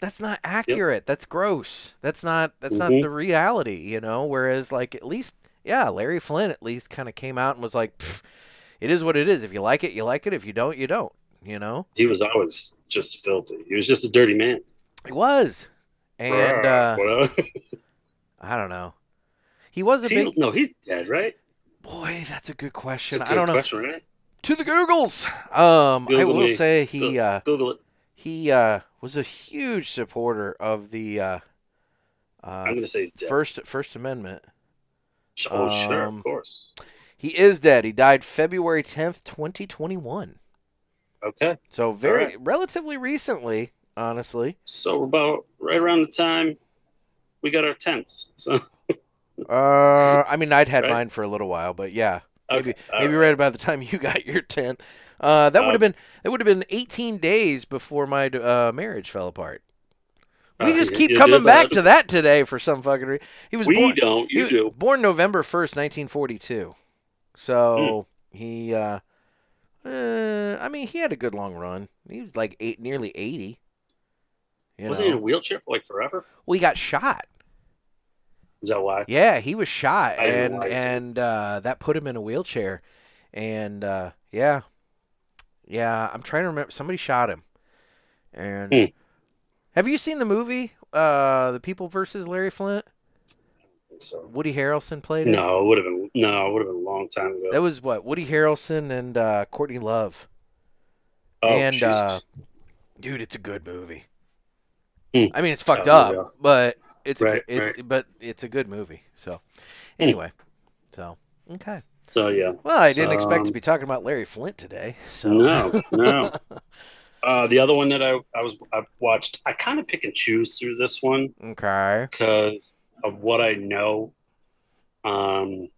that's not accurate. That's gross. That's not, that's not Mhm. the reality, you know? Whereas, like, at least, yeah, Larry Flynt at least kind of came out and was like, it is what it is. If you like it, you like it. If you don't, you don't, you know? He was always just filthy. He was just a dirty man. It was. And, uh. I don't know. He was a He- big no, he's dead, right? Boy. That's a good It's a question. good I don't know. Question, right? To the Googles. Um, I will me. say he uh, Google it. he uh, was a huge supporter of the uh, uh, I'm gonna say. First First Amendment. oh, sure, um, of course. He is dead. He died February tenth, twenty twenty one. Okay, So very right. relatively recently, honestly. so about right around the time we got our tents. So Uh, I mean, I'd had Right. mine for a little while, but yeah, maybe okay, maybe right. right about the time you got your tent. Uh, that would Uh, have been that would have been 18 days before my uh, marriage fell apart. We Uh, just keep coming back that? to that today for some fucking reason. He was We born. don't. You do. Born November first, nineteen forty-two. So Hmm. he, uh, uh, I mean, he had a good long run. He was like eight, nearly eighty. You Was know? he in a wheelchair for like forever? well, he got shot. Is that why? Yeah, he was shot, I and and uh, that put him in a wheelchair. And uh, yeah, yeah, I'm trying to remember. Somebody shot him. And Hmm. have you seen the movie, uh, The People versus Larry Flynt? So Woody Harrelson played it. no, it would have been no, it would have been a long time ago. That was what Woody Harrelson and uh, Courtney Love. oh, and uh, dude, it's a good movie. Hmm. I mean, it's fucked Oh, up, but it's a, Right, good- it, right. but it's a good movie. So anyway, so okay. so yeah. Well, I didn't expect to Um, be talking about Larry Flynt today. So No, no. Uh, the other one that I, I was I watched, I kind of pick and choose through this one okay. because of what I know. Um,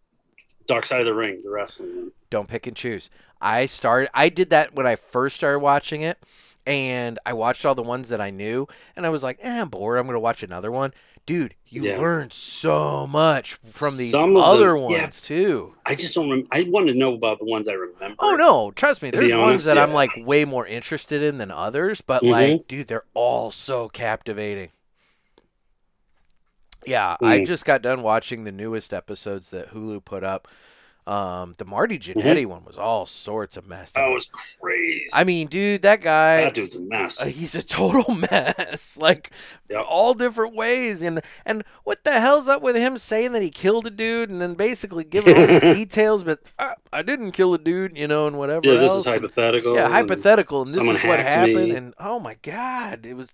Dark Side of the Ring, the wrestling one. Don't pick and choose. I started. I did that when I first started watching it, and I watched all the ones that I knew, and I was like, eh, I'm bored. I'm gonna watch another one. Dude, you Yeah. learn so much from these Some other them- ones yeah. too. I just don't. Rem- I want to know about the ones I remember. Oh no, trust me. There's ones that I'm like way more interested in than others, but Mhm. like, dude, they're all so captivating. Yeah, I Mm. just got done watching the newest episodes that Hulu put up. Um, the Marty Mm-hmm. Jannetty one was all sorts of messed That up. was crazy. I mean, dude, that guy, that dude's a mess. uh, he's a total mess. Like Yep. all different ways, and and what the hell's up with him saying that he killed a dude and then basically giving all these details, but I, I didn't kill a dude, you know, and whatever yeah, this is hypothetical. Yeah, hypothetical, and this is what happened, me. and oh my god, it was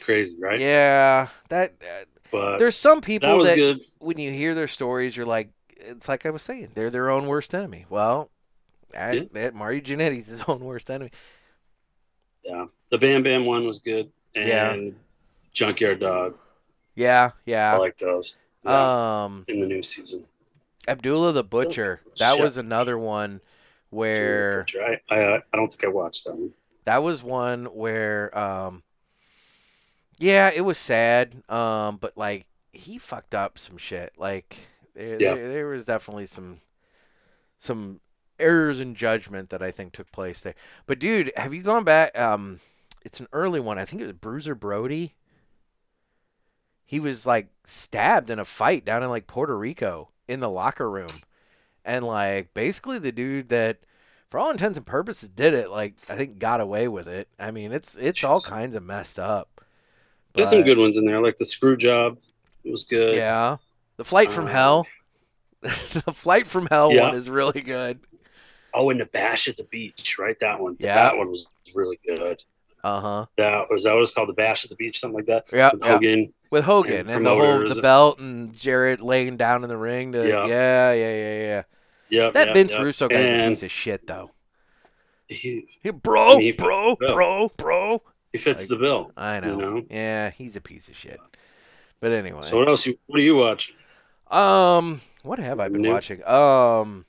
Crazy, right? yeah. That uh, But there's some people was that, when you hear their stories, you're like, it's like I was saying, they're their own worst enemy. Well, Yeah. that Marty Jannetty's his own worst enemy. Yeah, the Bam Bam one was good, and Yeah. Junkyard Dog. Yeah, yeah, I like those. Yeah, Um, in the new season. Abdullah the Butcher. That was another one where I, I I don't think I watched that one. that was one where um yeah it was sad um but like he fucked up some shit like there, Yeah. there, there was definitely some some errors in judgment that i think took place there. But dude have you gone back um it's an early one. I think it was bruiser brody. He was like stabbed in a fight down in like puerto rico in the locker room. And like basically the dude that for all intents and purposes did it like i think got away with it. I mean it's it's all kinds of messed up. There's some good ones in there, like the Screw Job. It was good. yeah the flight from Um, hell the flight from hell Yeah. one is really good Oh, and the Bash at the Beach, right? That one. Yeah. That one was really good. uh-huh That was that was called the Bash at the Beach, something like that. yeah, With yeah. Hogan. with hogan and, and the whole the belt and jarrett laying down in the ring to, yeah Yeah. yeah yeah yeah Yeah. that yeah, vince yeah. russo guy's a piece of shit though he, bro I mean, he bro bro bro he fits Like, the bill. i know. You know? yeah he's a piece of shit but anyway So what else? You what do you watch? Um, what have I been New? watching? Um,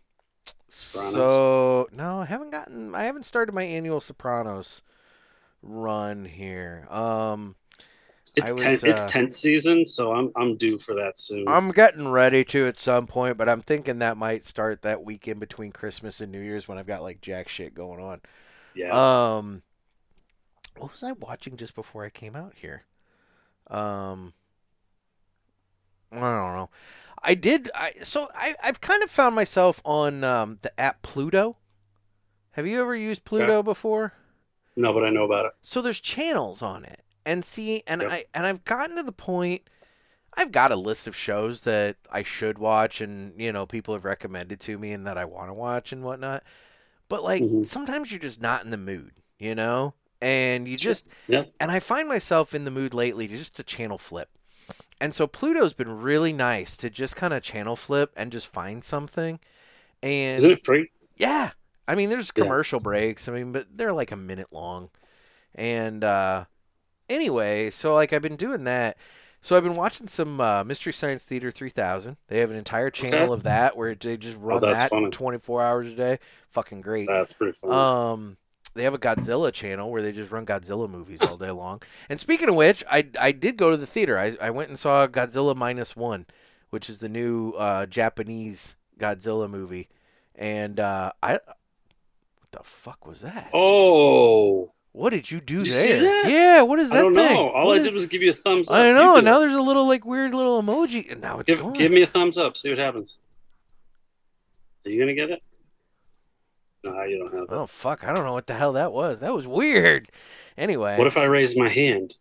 Sopranos? so no, I haven't gotten. I haven't started my annual Sopranos run here. Um, It's was, tent. it's uh, tent season, so I'm I'm due for that soon. I'm getting ready to at some point, but I'm thinking that might start that weekend between Christmas and New Year's when I've got like jack shit going on. yeah. Um, what was I watching just before I came out here? Um, I don't know. I did. I so I I've kind of found myself on um, the app Pluto. Have you ever used Pluto before? no, but I know about it. So there's channels on it, and see, and. I and I've gotten to the point. I've got a list of shows that I should watch, and you know, people have recommended to me, and that I want to watch and whatnot. But like Mhm. sometimes you're just not in the mood, you know, and you just Yeah. and I find myself in the mood lately to just to channel flip. And so Pluto's been really nice to just kind of channel flip and just find something. And Isn't it free? yeah. I mean, there's Yeah. commercial breaks. I mean, but they're like a minute long. And uh anyway, so like I've been doing that. So I've been watching some uh, Mystery Science Theater 3000. They have an entire channel Okay. Oh, of that where they just run that's that funny. 24 hours a day. Fucking great. That's pretty fun. Um they have a Godzilla channel where they just run Godzilla movies all day long. And speaking of which, I I did go to the theater. I I went and saw Godzilla minus one, which is the new uh, Japanese Godzilla movie, and uh, I. What the fuck was that? Oh, What did you do Did you there? Yeah, what is that I don't thing? know. All What I is- did was give you a thumbs up. I know. Now there's a little like weird little emoji, and now it's give gone. give me a thumbs up. See what happens. Are you gonna get it? No, you don't have it. Oh fuck! I don't know what the hell that was. That was weird. Anyway, What if I raise my hand?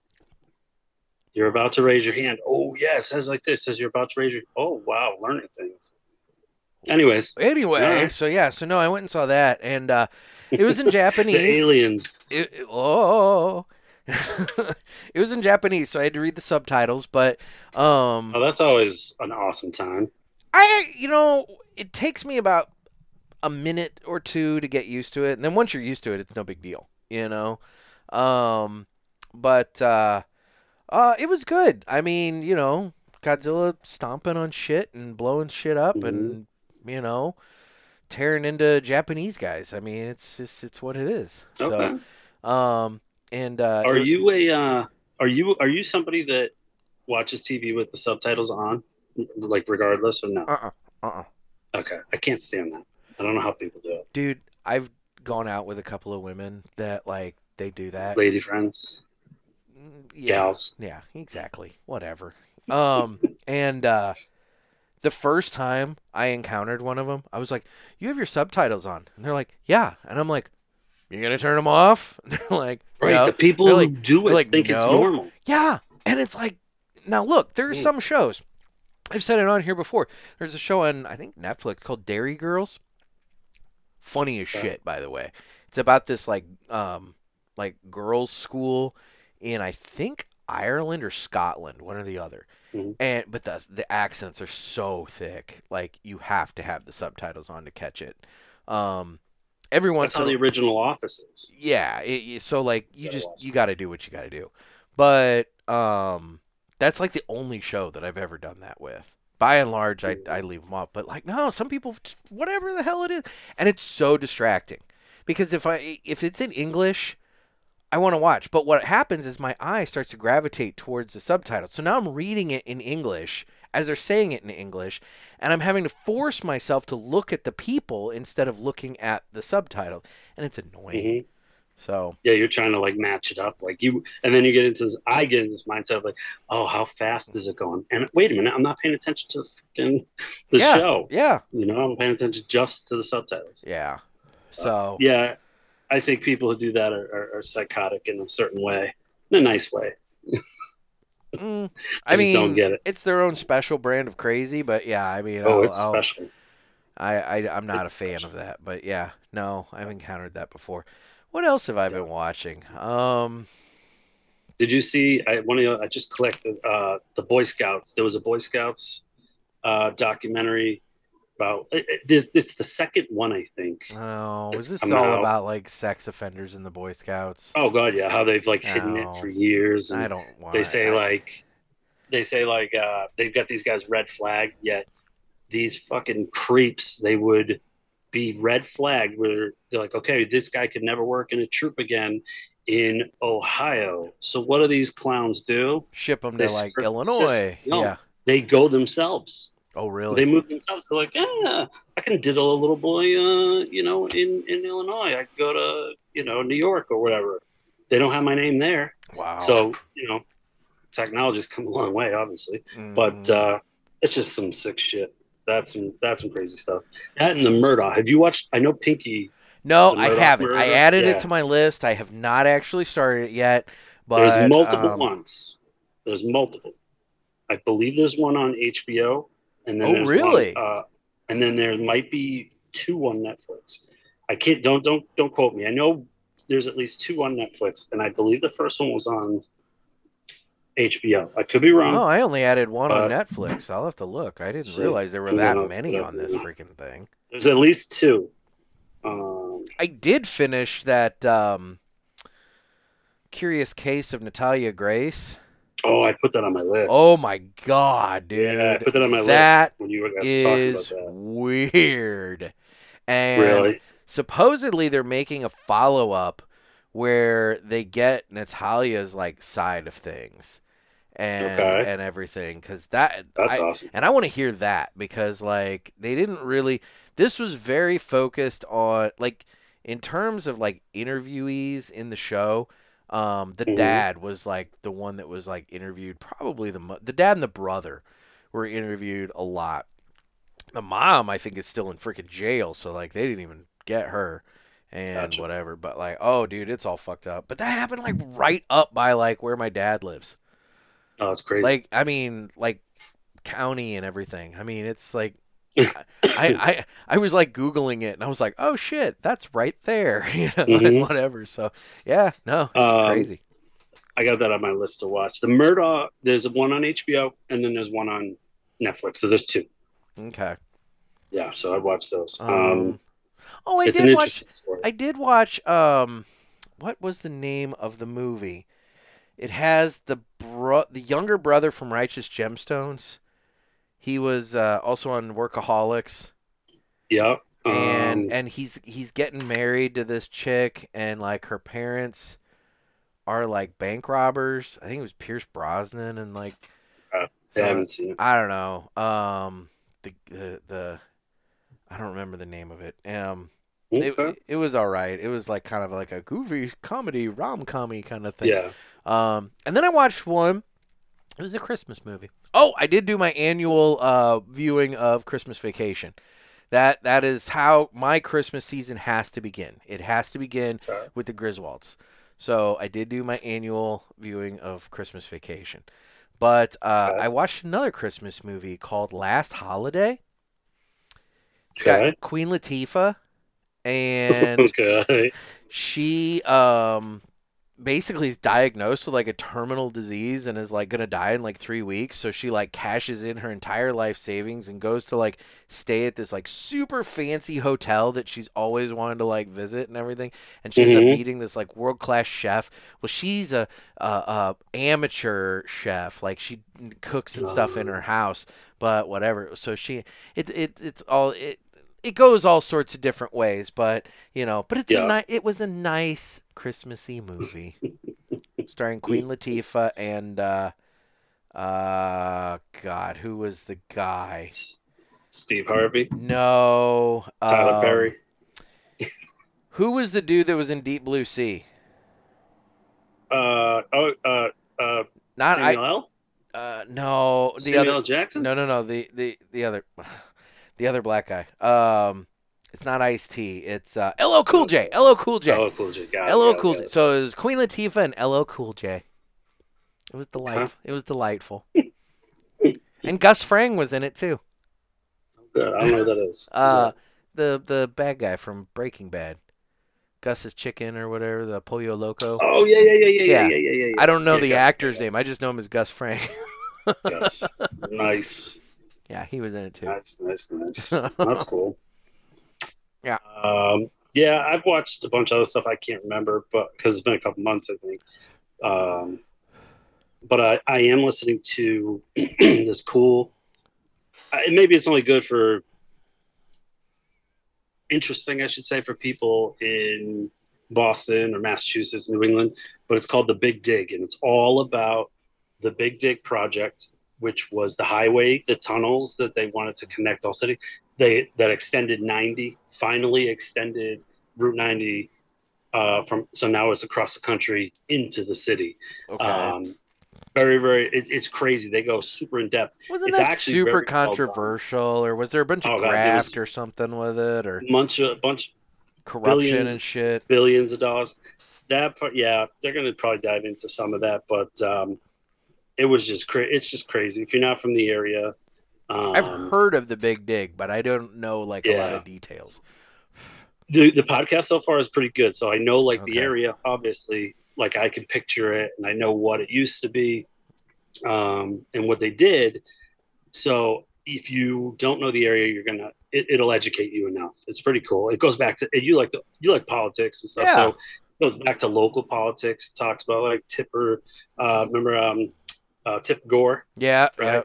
You're about to raise your hand. Oh yeah, it says like this. It says you're about to raise your. Oh wow, learning things. Anyways, anyway, so yeah, so no, I went and saw that, and uh, it was in the Japanese. aliens. It- it- oh, it was in Japanese, so I had to read the subtitles. But um, Oh, that's always an awesome time. I, you know, it takes me about a minute or two to get used to it, and then once you're used to it, it's no big deal, you know. Um, but uh, uh, it was good. I mean, you know, Godzilla stomping on shit and blowing shit up, and you know, tearing into Japanese guys. I mean, it's just it's what it is. Okay. So, um, and uh, are it- you a? Uh, are you are you somebody that watches TV with the subtitles on, like regardless or no? Uh-uh, uh-uh. Okay, I can't stand that. I don't know how people do it. dude? I've gone out with a couple of women that like they do that. Lady friends, Mm, yeah. gals. Yeah, exactly. Whatever. Um, and uh, the first time I encountered one of them, I was like, "You have your subtitles on," and they're like, "Yeah," and I'm like, "You're gonna turn them off?" And they're like, Right, "No." the people They're who like- do it like, think it's normal. Yeah, and it's like, now look, there's Mm. some shows. I've said it on here before. There's a show on I think Netflix called Derry Girls. Funny as shit, by the way. It's about this like um like girls' school in I think Ireland or Scotland, one or the other. Mhm. And but the the accents are so thick, like you have to have the subtitles on to catch it. Um, every once in the original offices. yeah it, so like you just you got to do what you got to do but um that's like the only show that i've ever done that with by and large i, I leave them off but like no some people whatever the hell it is and it's so distracting because if i if it's in english i want to watch but what happens is my eye starts to gravitate towards the subtitles so now i'm reading it in english as they're saying it in english and i'm having to force myself to look at the people instead of looking at the subtitle and it's annoying Mhm. So Yeah, you're trying to like match it up, like you, and then you get into this. I get into this mindset of like, oh, how fast is it going? And wait a minute, I'm not paying attention to the fucking the yeah, show. Yeah, You know, I'm paying attention just to the subtitles. yeah. So Yeah, I think people who do that are, are, are psychotic in a certain way, in a nice way. mm, I I mean, don't get it. it's their own special brand of crazy, but yeah, I mean, Oh, I'll, it's I'll- special. I, I I'm not a fan special. of that, but yeah, no, I've encountered that before. What else have I been watching? Um, Did you see? I one of the, I just collected uh, the Boy Scouts. There was a Boy Scouts uh, documentary about. It, it- it's- the second one, I think. oh, is this all out. about like sex offenders in the Boy Scouts? Oh God, yeah, how they've like hidden No. it for years. And I don't want. they say I- like, they say like, uh, they've got these guys red flagged. Yet these fucking creeps, they would be red flagged. Where they're like, okay, this guy could never work in a troop again in Ohio. So what do these clowns do? ship them they to like Illinois. no. Yeah. They go themselves. Oh, really? They move themselves. They're like, yeah, I can diddle a little boy, uh, you know, in in Illinois. I could go to you know New York or whatever. They don't have my name there, wow. so you know, technology's come a long way, obviously. But Mhm. uh, it's just some sick shit. That's some that's some crazy stuff. That and the Murdoch. Have you watched? I know Pinky. no, I haven't. I added Yeah. it to my list. I have not actually started it yet. But There's multiple um, ones. There's multiple. I believe there's one on HBO, and then Oh, really? One, uh, and then there might be two on Netflix. I can't. Don't don't don't quote me. I know there's at least two on Netflix, and I believe the first one was on HBO. I could be wrong. Oh, I only added one on Netflix. I'll have to look. I didn't so, realize there were that know, many on this freaking thing. There's at least two. Um, I did finish that um, Curious Case of Natalia Grace. oh, I put that on my list. Oh my god, dude! Yeah, I put that on my that list when you were talking is about that. weird. And Really? supposedly they're making a follow up where they get Natalia's like side of things and Okay. and everything because that That's I- awesome. and I want to hear that because like they didn't really this was very focused on like in terms of like interviewees in the show um the Mhm. dad was like the one that was like interviewed probably the mo- the dad and the brother were interviewed a lot the mom I think is still in freaking jail so like they didn't even get her and Gotcha. whatever but like oh dude it's all fucked up but that happened like right up by like where my dad lives Oh, it's crazy. like I mean like county and everything. I mean it's like I, I I was like googling it and I was like, oh shit, that's right there, you know, Mhm. whatever. So yeah, no, it's Um, crazy. I got that on my list to watch. The Murdoch. There's one on HBO, and then there's one on Netflix. So there's two. Okay. Yeah, so I watched those. Um, Um, oh, I did watch. story. I did watch. Um, what was the name of the movie? It has the bro- the younger brother from Righteous Gemstones. He was uh, also on Workaholics. yeah. and um, and he's he's getting married to this chick and like her parents are like bank robbers i think it was pierce brosnan and like Uh, so- I haven't seen it. i don't know um the the, the i don't remember the name of it um Okay. it, it was all right it was like kind of like a goofy comedy rom-commy kind of thing yeah. um, and then I watched one. It was a Christmas movie. Oh, I did do my annual uh, viewing of Christmas Vacation. That that is how my Christmas season has to begin. It has to begin Okay. with the Griswolds. So I did do my annual viewing of Christmas Vacation. But uh, Okay. I watched another Christmas movie called Last Holiday. It's got Queen Latifah and okay. she um basically is diagnosed with like a terminal disease and is like gonna die in like three weeks so she like cashes in her entire life savings and goes to like stay at this like super fancy hotel that she's always wanted to like visit and everything and she ends up Mhm. meeting this like world class chef well she's a, a, a amateur chef like she cooks and stuff in Oh. her house but whatever so she it, it it's all it it goes all sorts of different ways, but you know, but it's a Yeah. ni- it was a nice Christmassy movie starring Queen Latifah and uh uh God, who was the guy? Steve Harvey, No, Tyler um, Perry. Who was the dude that was in Deep Blue Sea? Uh, oh, uh, uh, Not Samuel I. L. Uh, no, the Samuel other. L. Jackson. No, no, no. The the the other, the other black guy. Um, it's not Ice T. It's uh, LL Cool J. LL Cool J. Oh, cool. J. Got LL Cool J. So it was Queen Latifah and LL Cool J. It was delightful. It was delightful. and Gus Fring was in it too. Good. I don't know who that is. Uh, the the bad guy from Breaking Bad. Gus's chicken or whatever, the Pollo Loco. oh yeah, yeah, yeah, yeah, yeah, Yeah. yeah, yeah, yeah. I don't know Yeah, the Gus, actor's yeah. name. I just know him as Gus Fring. Yes. nice, yeah, he was in it too. nice, nice, nice. That's cool. Yeah. Um, yeah, I've watched a bunch of other stuff I can't remember, but because it's been a couple months, I think. Um, but I, I am listening to this cool. I, maybe it's only good for interesting, I should say, for people in Boston or Massachusetts, New England. But it's called the Big Dig, and it's all about the Big Dig project, which was the highway, the tunnels that they wanted to connect all city. They that extended 90, finally extended Route 90 uh, from. So now it's across the country into the city. Okay. Um, very, very. It, it's crazy. They go super in depth. Wasn't it's that actually super very well controversial, or was there a bunch of Oh, graft was- or something with it, or Bunch of bunch corruption billions. and shit? billions of dollars. That part, yeah, they're going to probably dive into some of that, but um, it was just cra- it's just crazy. If you're not from the area, um, I've heard of the Big Dig, but I don't know like a lot of details. the the podcast so far is pretty good. So I know like Okay. the area, obviously, like I can picture it, and I know what it used to be, um, and what they did. So if you don't know the area, you're gonna it, it'll educate you enough. It's pretty cool. It goes back to you like the you like politics and stuff. Yeah. So it goes back to local politics. Talks about like Tipper. Uh, remember um, uh, Tip Gore? Yeah, Right.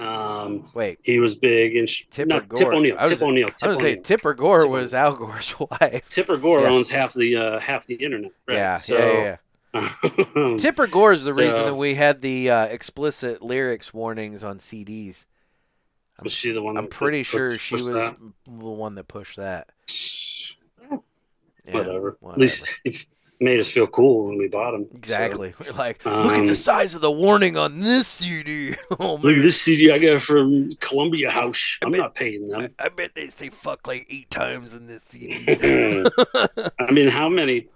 Um, Wait, he was big and sh- Tipper not Gore. Tip O'Neill. Tip O'Neill. I was say Tipper Gore Tip was Al Gore's wife. Tipper Gore Yeah. owns half the uh, half the internet. Right? Yeah, so, yeah, yeah, yeah. Tipper Gore is the reason that we had the uh, explicit lyrics warnings on CDs. was she the one? I'm pretty that sure she was that? the one that pushed that. Yeah, whatever. At least it made us feel cool when we bought them. Exactly. We're like, look at Um, the size of the warning on this CD. Oh, look at this CD I got from Columbia House. I'm bet- not paying them. I bet they say fuck like eight times in this CD. I mean, how many?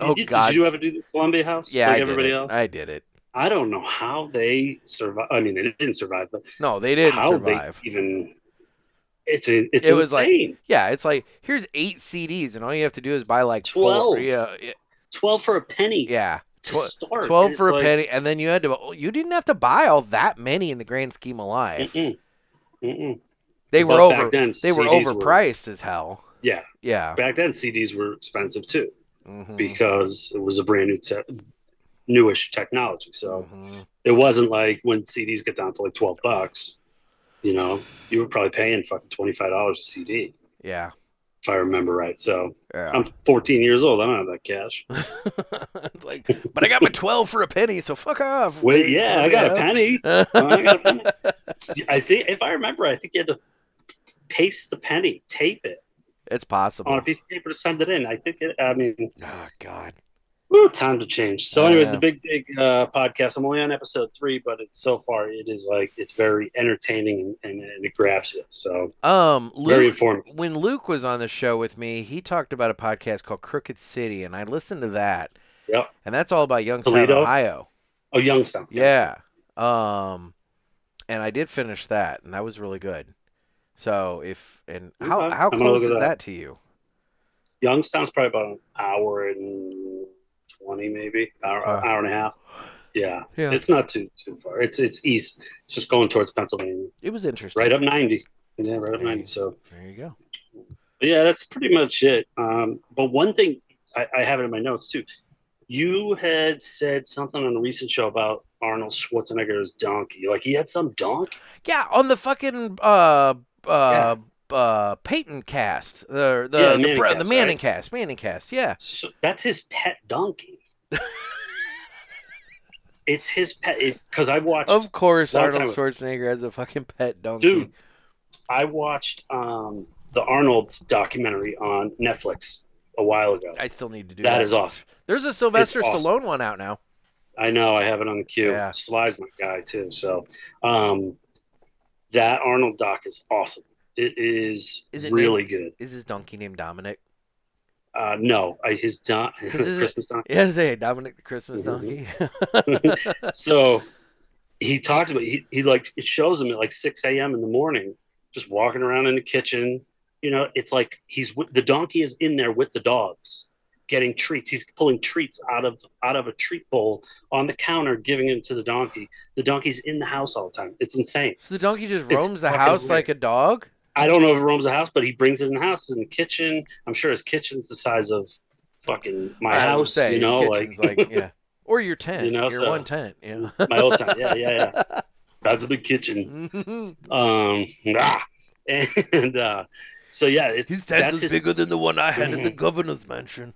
Oh, did, God. Did you ever do the Columbia House? yeah, like I did everybody it. else. I did it. I don't know how they survive. I mean, they didn't survive, but No, they didn't survive. they even. It's it's It was like- Yeah, it's like here's eight CDs, and all you have to do is buy like Twelve. four. Yeah, Twelve for a penny yeah. start. Twelve for a like, penny, and then you had to. You didn't have to buy all that many in the grand scheme of life. Mm-mm, mm-mm. They were But back over. then, They were CDs overpriced as hell. Yeah, Yeah. back then CDs were expensive too Mhm. because it was a brand new, te- newish technology. So Mhm. it wasn't like when CDs get down to like twelve bucks. You know, you were probably paying fucking twenty five dollars a CD Yeah. if I remember right. So Yeah. I'm 14 years old. I don't have that cash. Like, but I got my twelve for a penny, so fuck off. Wait, yeah, I got a penny. penny. I got a penny. I think if I remember, I think you had to paste the penny, tape it it's possible on a piece of paper to send it in. I think it. I mean, Oh God. Woo, time to change. So, anyways, yeah. the big big uh, podcast. I'm only on episode three, but it's so far it is like it's very entertaining and, and it grabs you. So Um, very informative. when Luke was on the show with me, he talked about a podcast called Crooked City, and I listened to that. Yep. And that's all about Youngstown, Toledo? Ohio. Oh, Youngstown. Yeah. Um, and I did finish that, and that was really good. So if and how Okay. how close is that. that. to you? Youngstown's probably about an hour and twenty, maybe hour, Uh. hour and a half. Yeah. Yeah. it's not too too far. It's it's east. It's just going towards Pennsylvania, It was interesting. right up ninety. Yeah, right up Hey. ninety. So There you go. but yeah, that's pretty much it. Um, but one thing I, I have it in my notes too. You had said something on a recent show about Arnold Schwarzenegger's donkey. Like he had some donkey. Yeah, on the fucking uh uh uh Peyton cast, the the Yeah, the, Manning cast, the Manning right? cast, Manning cast. Yeah. So that's his pet donkey. it's his pet because I watched. Of course, Arnold. Schwarzenegger has a fucking pet donkey. dude i watched um the arnold documentary on netflix a while ago I still need to do that that. is awesome There's a Sylvester It's awesome. Stallone one out now. i know i have it on the queue Yeah. sly's my guy too so um that arnold doc is awesome it is, Is it really good Is his donkey named Dominic? uh no I, his don is it- christmas don Yeah, say Dominic the Christmas Mhm. donkey. so he talks about he, he like it shows him at like 6 a.m in the morning just walking around in the kitchen you know it's like he's the donkey is in there with the dogs getting treats he's pulling treats out of out of a treat bowl on the counter giving it to the donkey the donkey's in the house all the time it's insane so the donkey just It's roams the house weird. like a dog. I don't know if it roams the house but he brings it in the house in the kitchen i'm sure his kitchen's the size of fucking my I house say you know like, like yeah, or your tent, You know, your so- one tent. Yeah. my old time yeah yeah yeah that's a big kitchen um ah. and uh so yeah it's His tent that's is his, bigger than the one I had at the governor's mansion.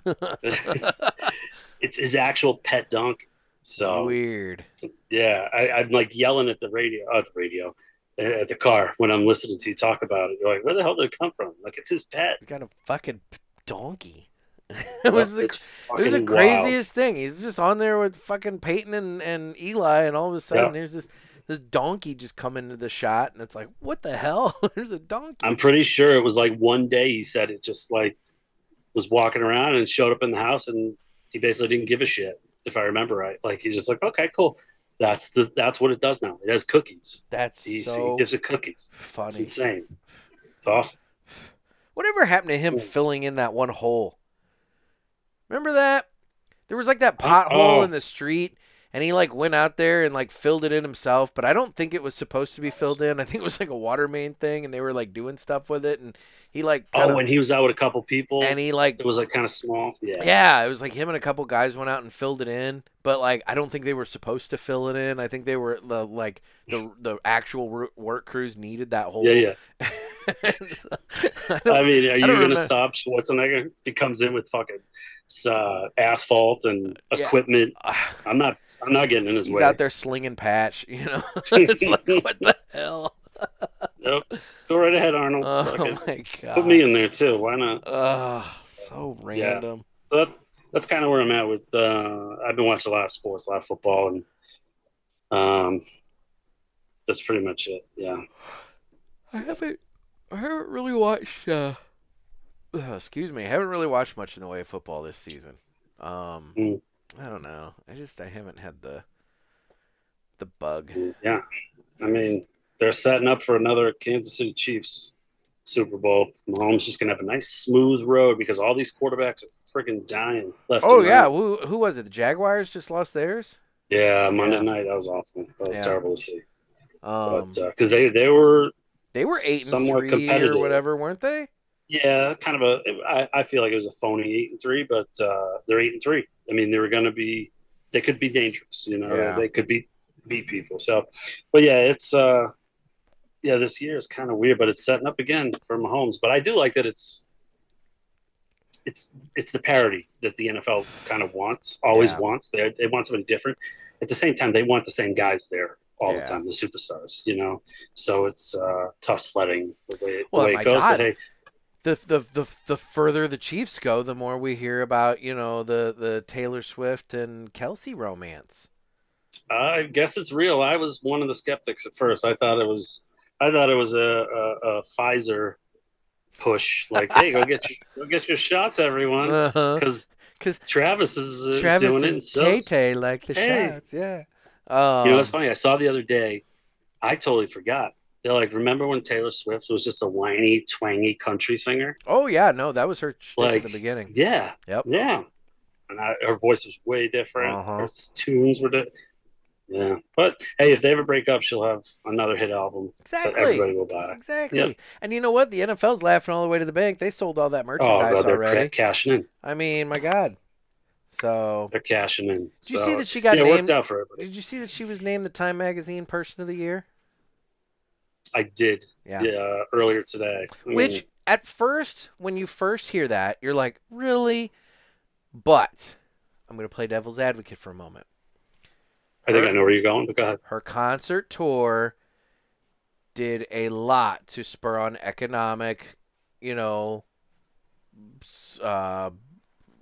it's his actual pet dunk. so Weird. yeah I, i'm like yelling at the radio uh, the radio at the car when i'm listening to you talk about it you're like where the hell did it come from like it's his pet He's got a fucking donkey. it was the, it was the wild. craziest thing. He's just on there with fucking Peyton and, and Eli, and all of a sudden Yeah. there's this this donkey just come into the shot, and it's like, what the hell? there's a donkey. i'm pretty sure it was like one day he said it just like was walking around and showed up in the house and he basically didn't give a shit if i remember right like he's just like okay cool that's the that's what it does now it has cookies That's he, so he gives it cookies it's funny. insane it's awesome Whatever happened to him filling in that one hole? Remember that? There was like that pothole oh. in the street, and he like went out there and like filled it in himself. But I don't think it was supposed to be filled in. I think it was like a water main thing, and they were like doing stuff with it, and he like Oh, when he was out with a couple people, and he like it was like kind of small. Yeah. yeah, it was like him and a couple guys went out and filled it in, but like I don't think they were supposed to fill it in. I think they were the like the the actual work crews needed that whole. Yeah, yeah. I I mean, are you going to stop Schwarzenegger if he comes in with fucking uh, asphalt and Yeah. equipment? I'm not. I'm not getting in his he's way. He's out there slinging patch, you know. it's like what the hell? Nope. Go right ahead, Arnold. Oh my god. Put me in there too. Why not? Ugh, so random. So that, that's kind of where I'm at with. Uh, I've been watching a lot of sports, a lot of football, and um, that's pretty much it. Yeah. I haven't I haven't really watched uh, uh, excuse me, I haven't really watched much in the way of football this season. Um Mm. I don't know. I just I haven't had the the bug. Yeah. I mean, they're setting up for another Kansas City Chiefs Super Bowl. Mahomes just gonna have a nice smooth road because all these quarterbacks are freaking dying left. Oh yeah, right. who, who was it? The Jaguars just lost theirs? yeah. Monday Yeah. night that was awful. That was Yeah. terrible to see. Um because they they were they were 8 and somewhat 3 or whatever, weren't they? yeah kind of a I, I feel like it was a phony eight and three, but uh, they're eight and three. I mean they were gonna be they could be dangerous. You know Yeah. they could beat beat people. So, but yeah, it's uh yeah this year is kind of weird, but it's setting up again for Mahomes. But I do like that it's it's it's the parody that the NFL kind of wants, always Yeah. wants. They they want something different. At the same time, they want the same guys there all Yeah. the time, the superstars. You know, so it's uh, tough sledding the way, the way it goes. God. But hey, The, the the the further the Chiefs go, the more we hear about, you know, the the Taylor Swift and Kelce romance. I guess it's real. I was one of the skeptics at first. I thought it was, I thought it was a, a, a Pfizer push. Like, hey, go get your go get your shots, everyone, Uh-huh. because Travis is, is Travis doing it. and so, Tay like the shots, yeah. Um, you know, it's funny. I saw the other day. I totally forgot. They're like, remember when Taylor Swift was just a whiny, twangy country singer? Oh yeah, no, that was her shtick Like, in the beginning. Yeah. Yep. Yeah. And I, her voice was way different. Uh-huh. Her tunes were different. Yeah. But hey, if they ever break up, she'll have another hit album Exactly. everybody will buy. Exactly. Yep. And you know what? The NFL's laughing all the way to the bank. They sold all that Oh, merchandise they're already. cashing in. I mean, my God. So, They're cashing in. did you see that she got yeah, it named? worked out for everybody. Did you see that she was named the Time Magazine Person of the Year? I did. Yeah. Yeah. earlier today. Which, at first, when you first hear that, you're like, really? But I'm going to play devil's advocate for a moment. I think I know where you're going, but go ahead. Her concert tour did a lot to spur on economic, you know, uh,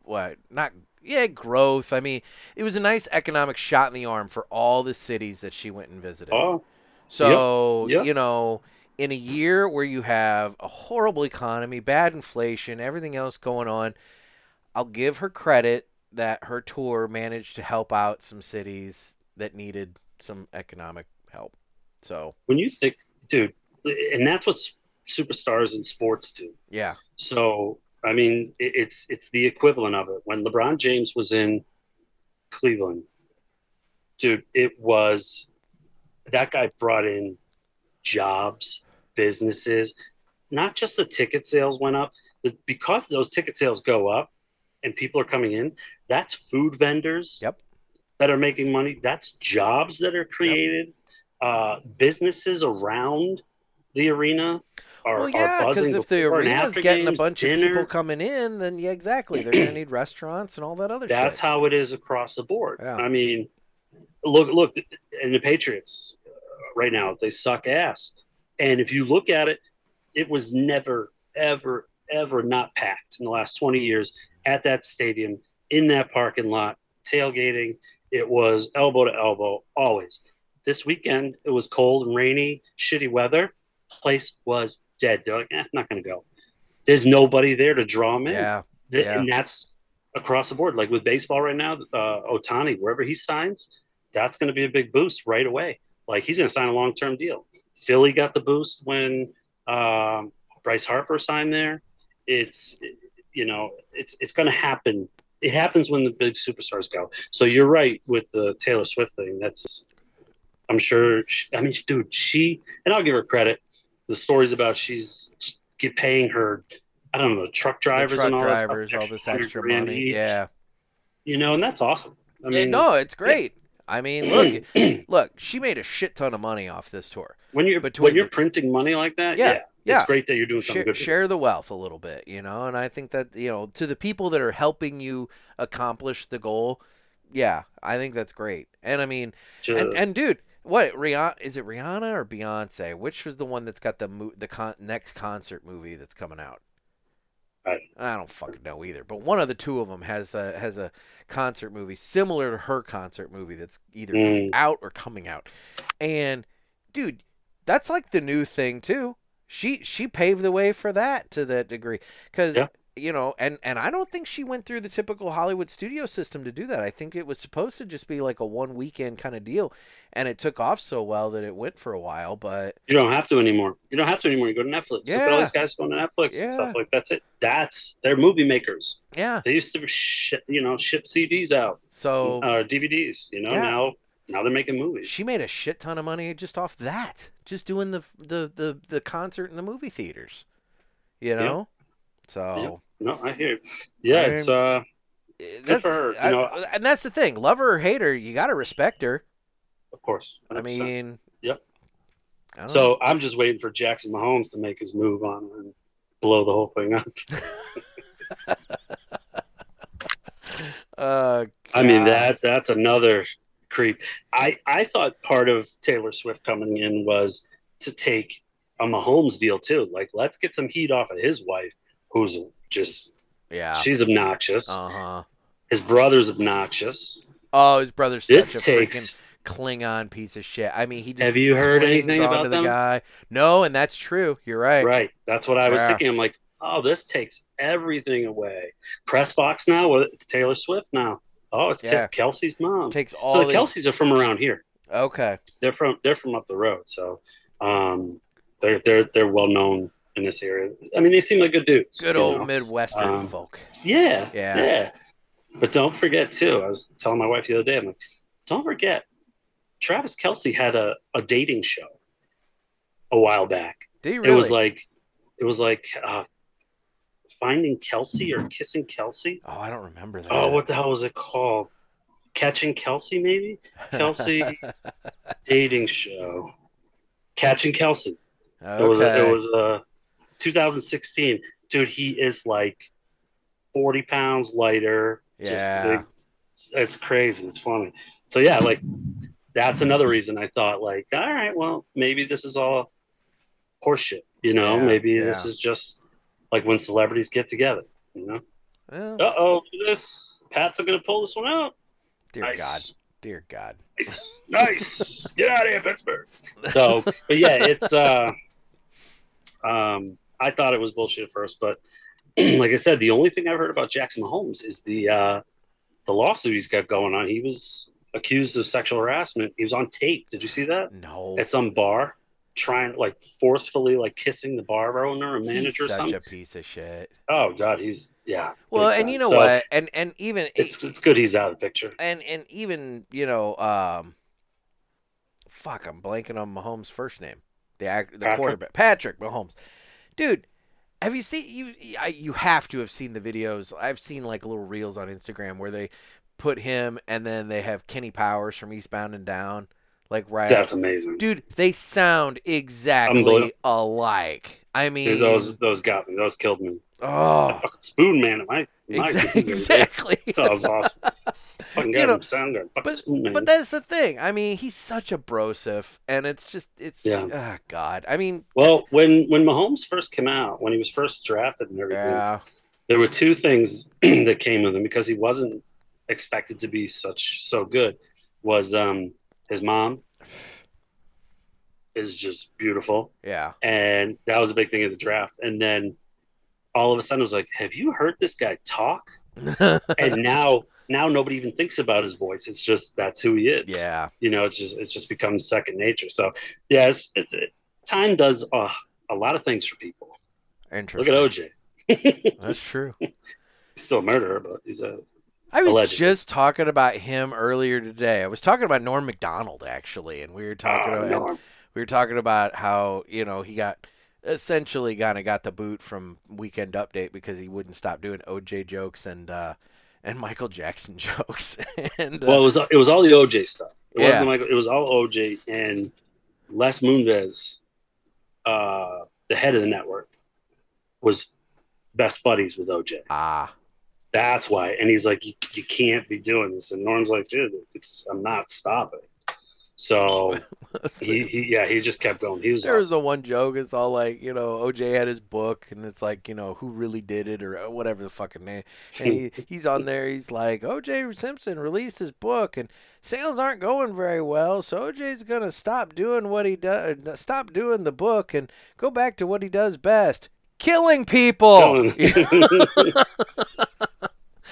what? Not yeah, growth. I mean, it was a nice economic shot in the arm for all the cities that she went and visited. Oh, So, Yep. you know, in a year where you have a horrible economy, bad inflation, everything else going on, I'll give her credit that her tour managed to help out some cities that needed some economic help. So, when you think, dude, and that's what superstars in sports do. yeah. So I mean, it, it's it's the equivalent of it. When LeBron James was in Cleveland, dude, it was that guy brought in jobs, businesses. Not just the ticket sales went up, the, because those ticket sales go up and people are coming in. That's food vendors Yep. that are making money. That's jobs that are created. Uh, businesses around the arena are, Well, are yeah, buzzing because if the arena's getting a games, bunch of people coming in, then yeah, exactly. They're going to need restaurants and all that other stuff. That's shit. how it is across the board. Yeah. I mean, look, look, and the Patriots uh, right now they suck ass. And if you look at it, it was never, ever, ever not packed in the last twenty years at that stadium in that parking lot tailgating. It was elbow to elbow always. This weekend it was cold and rainy, shitty weather. Place was dead. They're like, eh, I'm not going to go. There's nobody there to draw them in. yeah. Th- Yeah. And that's across the board. Like with baseball right now, uh, Ohtani, wherever he signs, that's going to be a big boost right away. Like he's going to sign a long term deal. Philly got the boost when um, Bryce Harper signed there. It's you know it's it's going to happen it happens when the big superstars go. So you're right with the Taylor Swift thing. That's I'm sure. She, I mean, dude, she and I'll give her credit. The stories about she's get paying her. I don't know truck drivers truck and all drivers, that stuff, all this extra money. each. Yeah. you know, and that's awesome. I Yeah, mean, no, it's great. I mean, look, look, she made a shit ton of money off this tour. when you're between when you're the- printing money like that, Yeah, yeah, yeah. it's great that you're doing something Share, good. share the wealth a little bit, you know. And I think that you know, to the people that are helping you accomplish the goal, yeah, I think that's great. And I mean, to, and and dude, what Rihanna is it Rihanna or Beyonce? Which was the one that's got the mo- the con- next concert movie that's coming out? I- I don't fucking know either, but one of the two of them has a has a concert movie similar to her concert movie that's either Mm. out or coming out. And dude, that's like the new thing too. She she paved the way for that to that degree cuz Yeah. You know, and and I don't think she went through the typical Hollywood studio system to do that. I think it was supposed to just be like a one weekend kind of deal, and it took off so well that it went for a while. But you don't have to anymore. You don't have to anymore. You go to Netflix. Look at all these guys going to Netflix and stuff like that's it. That's they're movie makers. yeah, They used to shit, you know, shit CDs out, so uh, DVDs. You know, Yeah. now now they're making movies. she made a shit ton of money just off that, just doing the the the, the concert in the movie theaters. You know, so. No, I hear. Yeah, I it's uh, That's, for her, you I- know. and that's the thing. Love her or hate her, you gotta respect her. of course. I 100%. mean, Yep. I don't know. so I'm just waiting for Jackson Mahomes to make his move on and blow the whole thing up. uh, I mean that that's another creep. I I thought part of Taylor Swift coming in was to take a Mahomes deal too. Like let's get some heat off of his wife, who's just yeah. she's obnoxious. Uh huh. his brother's obnoxious. Oh, his brother's This such a takes. freaking Klingon piece of shit. I mean, he just Have you heard anything about the guy. No, and that's true. You're right. Right. That's what I was Yeah. thinking. I'm like, oh, this takes everything away. Press box now. Well, it's Taylor Swift now. Oh, it's Yeah. Kelce's mom. Takes all so the these- Kelces are from around here. Okay. They're from they're from up the road. So um, they're they're they're well known in this area. I mean, they seem like good dudes. Good old know? Midwestern Um, folk. Yeah, Yeah. yeah. But don't forget too. I was telling my wife the other day. I'm like, don't forget, Travis Kelce had a, a dating show a while back. Really? It was like, it was like uh, finding Kelce or kissing Kelce. oh, I don't remember that. Oh, what the hell was it called? Catching Kelce, maybe Kelce dating show. Catching Kelce. okay. It was a, it was uh 2016. Dude, he is like 40 pounds lighter. Just Yeah. it's, it's crazy. It's funny. So yeah, like that's another reason I thought like, all right, well, maybe this is all horseshit. You know, Yeah, maybe this is just like when celebrities get together. You know, Well, uh oh, this Pat's gonna pull this one out. dear nice. God. Dear God. Nice, nice. Get out of here, Pittsburgh. So, but yeah, it's. uh um I thought it was bullshit at first, but like I said, the only thing I've heard about Jackson Mahomes is the uh the lawsuit he's got going on. He was accused of sexual harassment. He was on tape. Did you see that? No. At some bar, trying like forcefully like kissing the bar owner or He's manager or such something. a piece of shit. Oh god, he's yeah. Well, and time. you know So, what? And and even It's it's good he's out of the picture. and and even you know, um, fuck, I'm blanking on Mahomes' first name. The act, the Patrick? quarterback, Patrick Mahomes. Dude, have you seen you? You have to have seen the videos. I've seen like little reels on Instagram where they put him and then they have Kenny Powers from Eastbound and Down, like right. That's amazing. Dude, they sound exactly alike. I mean, Dude, those those got me. Those killed me. oh, spoon man, am I? my exactly. exactly. That was awesome. You know, but but that's the thing. I mean, he's such a brosif, and it's just it's Yeah. ah, God. I mean, well, when when Mahomes first came out, when he was first drafted and everything, yeah, there were two things that came with him because he wasn't expected to be such so good. Was um his mom is just beautiful, yeah, and that was a big thing in the draft. And then all of a sudden, it was like, "Have you heard this guy talk?" and now now nobody even thinks about his voice. It's just that's who he is. yeah. you know it's just it's just becomes second nature so yeah it's, it's it, time does uh, a lot of things for people look at oj That's true. he's still a murderer but he's a I was just talking about him earlier today. I was talking about Norm Macdonald actually, and we were talking Ah, about we were talking about how you know he got essentially kind of got the boot from Weekend Update because he wouldn't stop doing OJ jokes and uh, and Michael Jackson jokes. and uh, Well, it was it was all the OJ stuff. It Yeah. wasn't Michael. It was all OJ and Les Moonves, uh, the head of the network, was best buddies with OJ. ah, That's why. And he's like, you, you can't be doing this. And Norm's like, dude, it's I'm not stopping. So he, he yeah, he just kept going. He was there was awesome. the one joke. It's all like you know OJ had his book, and it's like you know who really did it or whatever the fucking name. And he, he's on there. He's like OJ Simpson released his book, and sales aren't going very well. So OJ's gonna stop doing what he does, stop doing the book, and go back to what he does best: killing people.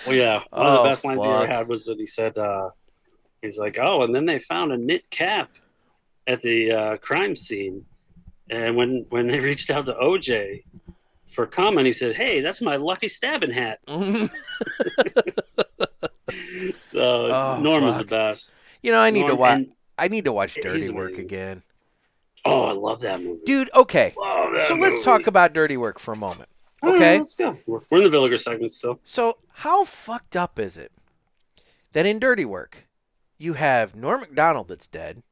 well, yeah, one of Oh, the best lines he ever had was that he said, uh, he's like, oh, and then they found a knit cap at the uh, crime scene. And when, when they reached out to OJ for comment, he said, hey, that's my lucky stabbing hat. So Oh, Norm is the best. you know, I need to watch. I need to watch Dirty Work amazing. again, oh, I love that movie. dude. Okay, so let's talk about Dirty Work for a moment. Okay. let's go. We're, we're in the Villiger segment still. So, how fucked up is it that in Dirty Work, you have Norm Macdonald that's dead,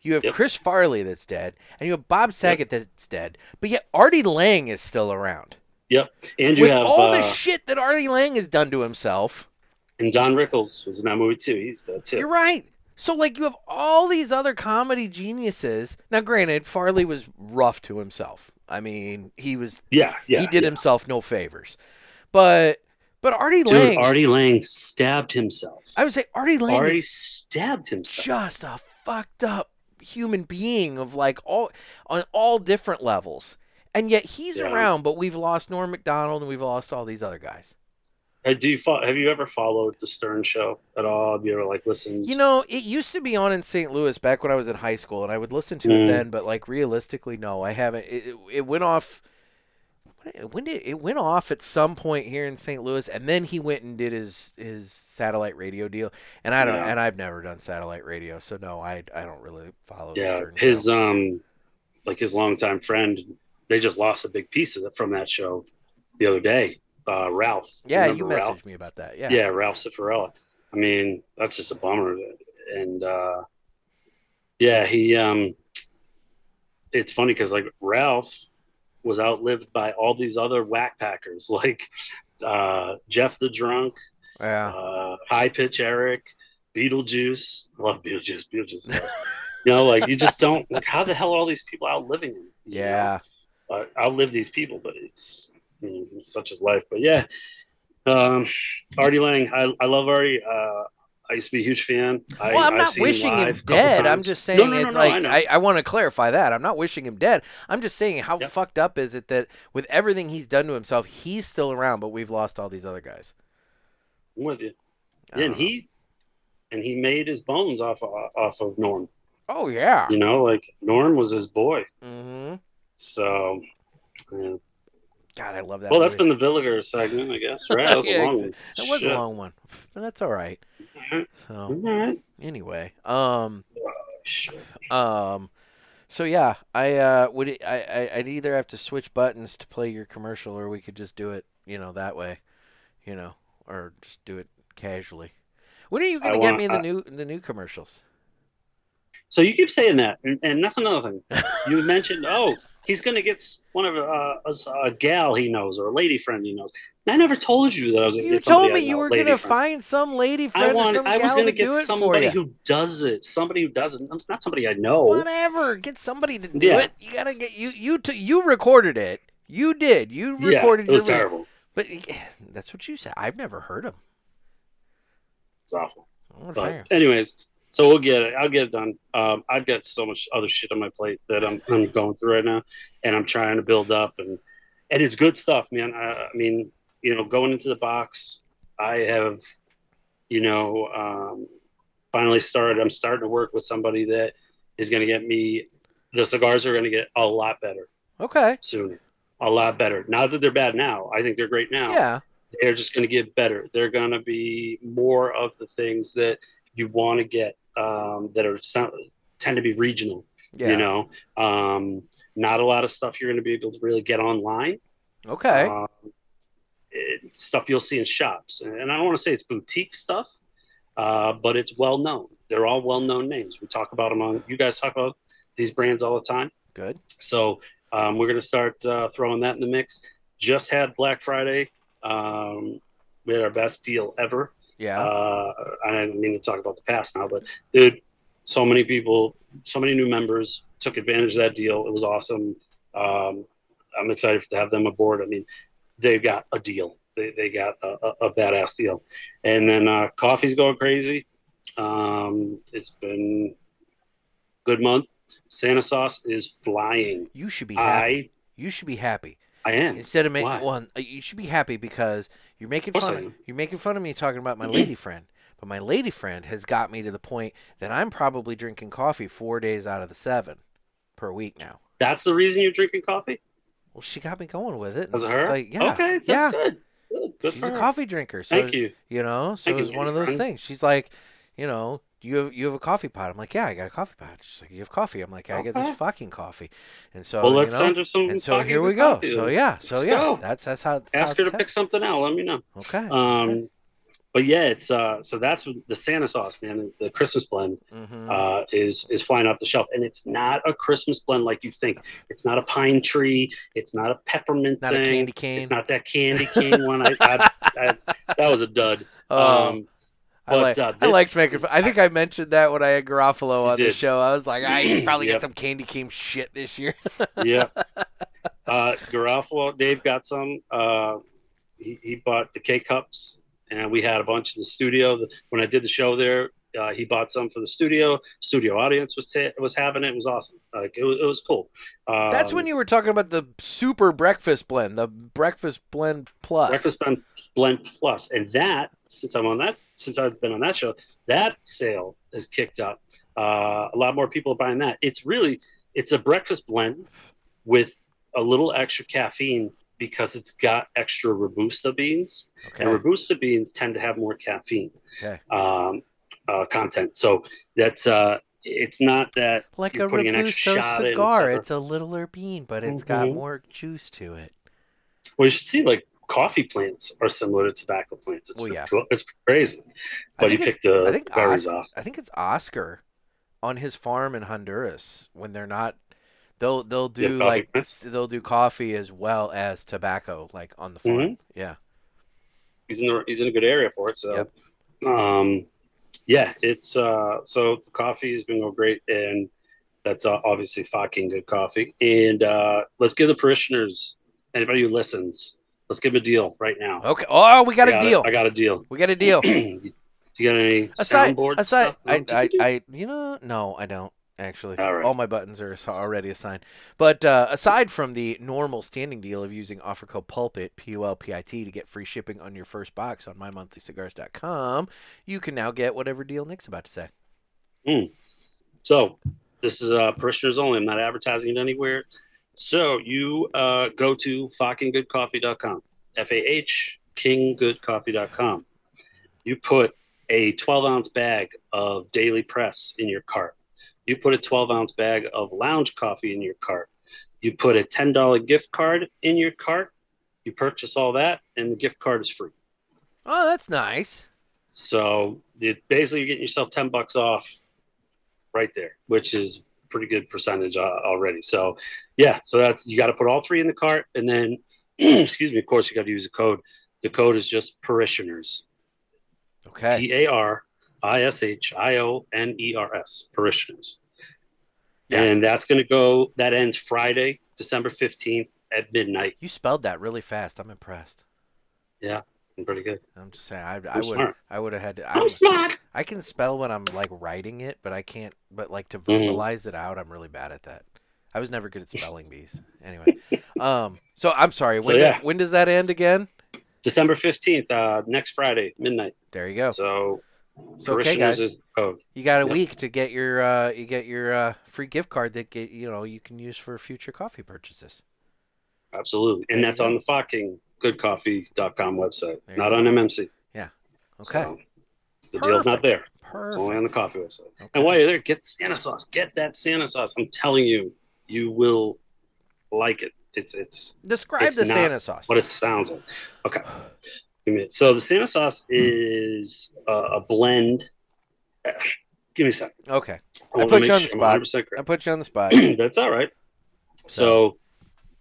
you have Yep. Chris Farley that's dead, and you have Bob Saget that's dead, but yet Artie Lange is still around. Yep, and you With have all uh, the shit that Artie Lange has done to himself, and Don Rickles was in that movie too. He's dead too. you're right. So, like, you have all these other comedy geniuses. Now, granted, Farley was rough to himself. I mean, he was Yeah, yeah. he did yeah. himself no favors, but but Artie Dude, Lange, Artie Lange stabbed himself. I would say Artie Lange Artie stabbed himself. just a fucked up human being of like all on all different levels. And yet he's Yeah. around, but we've lost Norm Macdonald and we've lost all these other guys. Do you fo- have you ever followed the Stern Show at all? Have you ever like listened? You know, it used to be on in St. Louis back when I was in high school, and I would listen to it Mm. then. But like realistically, no, I haven't. It, it went off. When did it went off at some point here in St. Louis, and then he went and did his his satellite radio deal, and I don't, Yeah. and I've never done satellite radio, so no, I I don't really follow. yeah, his show. um, like his longtime friend, they just lost a big piece of it from that show the other day. Uh, Ralph. yeah, you messaged Ralph? me about that. Yeah, Yeah. Ralph Cifarella. I mean, that's just a bummer. And uh, yeah, he. um It's funny because like Ralph was outlived by all these other Wack Packers like uh, Jeff the Drunk, yeah. uh, High Pitch Eric, Beetlejuice. I love Beetlejuice. Beetlejuice. is you know, like you just don't like how the hell are all these people outliving him? know? Yeah. uh, outlive these people, but it's such is life. But yeah, um, Artie Lange, I, I love Artie. Uh, I used to be a huge fan. I, Well, I'm not wishing him dead. I'm just saying No, no, no, it's I like know. I, I want to clarify that. I'm not wishing him dead. I'm just saying how Yep. fucked up is it that with everything he's done to himself, he's still around, but we've lost all these other guys. I'm with you. I and he and he made his bones off of, off of Norm. Oh yeah. You know, like Norm was his boy. Mm-hmm. So, yeah. God, I love that. well, that's been the Villiger segment, I guess. Right? That was Yeah, a long one. That was Shit. a long one, but that's all right. So anyway, um, um, so yeah, I uh would it, I, I I'd either have to switch buttons to play your commercial, or we could just do it, you know, that way, you know, or just do it casually. When are you gonna get want- me the new the new commercials? So you keep saying that, and, and that's another thing. You mentioned, oh, he's going to get one of uh, a, a gal he knows or a lady friend he knows. And I never told you that I was. You told me you were gonna find some lady friend I or want. I was going to to get it somebody who does it. Somebody who doesn't. It's not somebody I know. Whatever, get somebody to do Yeah. it. You gotta get you you t- you recorded it. You did. You Yeah, recorded it was your terrible. But that's what you said. I've never heard him. It's awful. But anyways, so we'll get it. I'll get it done. Um, I've got so much other shit on my plate that I'm, I'm going through right now, and I'm trying to build up, and and it's good stuff, man. I, I mean, you know, going into the box, I have, you know, um, finally started. I'm starting to work with somebody that is going to get me. The cigars are going to get a lot better Okay. soon, a lot better. Not that they're bad now. I think they're great now. Yeah. they're just going to get better. They're going to be more of the things that you want to get um, that are tend to be regional. Yeah. You know, um, not a lot of stuff you're going to be able to really get online. Okay. Um, it, stuff you'll see in shops, and, I don't want to say it's boutique stuff, uh, but it's well known. They're all well known names. We talk about them on. You guys talk about these brands all the time. Good. So um, we're going to start uh, throwing that in the mix. Just had Black Friday. Um, we had our best deal ever. Yeah. Uh, I didn't mean to talk about the past now, but dude, so many people, so many new members took advantage of that deal. It was awesome. Um, I'm excited to have them aboard. I mean, they've got a deal. They, they got a, a, a badass deal. And then uh, coffee's going crazy. Um, it's been good month. Santa sauce is flying. you should be happy. I you should be happy. I am. Instead of making Why? one, uh, you should be happy because you're making fun. Of, you're making fun of me talking about my lady friend, but my lady friend has got me to the point that I'm probably drinking coffee four days out of the seven per week now. That's the reason you're drinking coffee? Well, she got me going with it. Was it It's her? like, yeah, Okay, that's yeah. good. Good, She's a her. coffee drinker. So, Thank you. You know, so Thank it's you, one of those friend. things. She's like, you know, you have you have a coffee pot. I'm like, yeah, I got a coffee pot. She's like, you have coffee. I'm like, I get this fucking coffee. And so, Well, let's you know, send her some. and so fucking here we go. coffee So yeah, so Let's yeah, go. that's that's how. That's Ask how her to it's pick something out. Let me know. Okay. Um, but yeah, it's uh, so that's the Santa sauce, man. The Christmas blend hmm uh, is is flying off the shelf, and it's not a Christmas blend like you think. It's not a pine tree. It's not a peppermint Not thing. a candy cane. It's not that candy cane one. I, I, I, that was a dud. Oh, um, I like. but, uh, I liked making. is- I think I mentioned that when I had Garofalo on the show. I was like, I probably Yep. get some candy cane shit this year. yeah. Uh, Garofalo, Dave got some. Uh, he, he bought the K cups, and we had a bunch in the studio. When I did the show there, uh, he bought some for the studio. Studio audience was ta- was having it. It was awesome. Like it was, it was cool. Um, That's when you were talking about the super breakfast blend, the breakfast blend plus. breakfast blend, blend plus, and that since I'm on that since I've been on that show, that sale has kicked up. Uh, a lot more people are buying that. It's really it's a breakfast blend with a little extra caffeine because it's got extra robusta beans, Okay. and robusta beans tend to have more caffeine Okay. um, uh, content. So that's uh, it's not that Like a putting an extra robusto cigar, it's a littler bean, but it's got Mhm. more juice to it. well, you should see like coffee plants are similar to tobacco plants. It's Well, yeah. cool. it's crazy. But he picked the I think berries Os- off. I think it's Oscar on his farm in Honduras when they're not. They'll they'll do coffee like plants. they'll do coffee as well as tobacco, like on the farm. Mhm. Yeah. he's in the, he's in a good area for it. So, Yep. um, yeah, it's uh, so the coffee has been going great, and that's uh, obviously fucking good coffee. And uh, let's give the parishioners, anybody who listens, let's give a deal right now. Okay. Oh, we got I a deal. I got a deal. We got a deal. you got any aside, soundboard aside, stuff? I, I, I, you know, no, I don't actually. All right. All my buttons are already assigned. But uh, aside from the normal standing deal of using offer code Pulpit P U L P I T to get free shipping on your first box on mymonthlycigars.com, you can now get whatever deal Nick's about to say. So this is uh, parishioners only. I'm not advertising it anywhere. So you uh, go to fuckinggoodcoffee.com, F A H kinggoodcoffee.com. You put a 12 ounce bag of daily press in your cart. You put a 12 ounce bag of lounge coffee in your cart. You put a $10 gift card in your cart. You purchase all that, and the gift card is free. Oh, that's nice. So basically you're getting yourself ten bucks off right there, which is pretty good percentage uh, already. So yeah, so that's you got to put all three in the cart, and then excuse me, of course you got to use a code. The code is just parishioners. Okay. P A R I S H I O N E R S parishioners. Yeah. And that's going to go. That ends Friday, December fifteenth at midnight. You spelled that really fast. I'm impressed. Pretty good. I'm just saying. I, I would. I would have had to. I'm I, smart. I can spell when I'm like writing it, but I can't. But like to Mhm. verbalize it out, I'm really bad at that. I was never good at spelling bees. Anyway, um. So I'm sorry. So, When, yeah. do- when does that end again? December fifteenth, uh, next Friday, midnight. There you go. So, So, okay, guys. is code. You got a week to get your uh, you get your uh, free gift card that get you know you can use for future coffee purchases. Absolutely. And that's on the fucking goodcoffee.com website, not go. on MMC. Yeah. Okay. So, the deal's not there. It's only on the coffee website. Okay. And while you're there, get Santa sauce. Get that Santa sauce. I'm telling you, you will like it. It's it's Describe It's the Santa sauce. what it sounds like. Okay. Give me so the Santa sauce is a, a blend. uh, Give me a second. Okay. I wanna put you on the spot. I put you on the spot. That's all right. So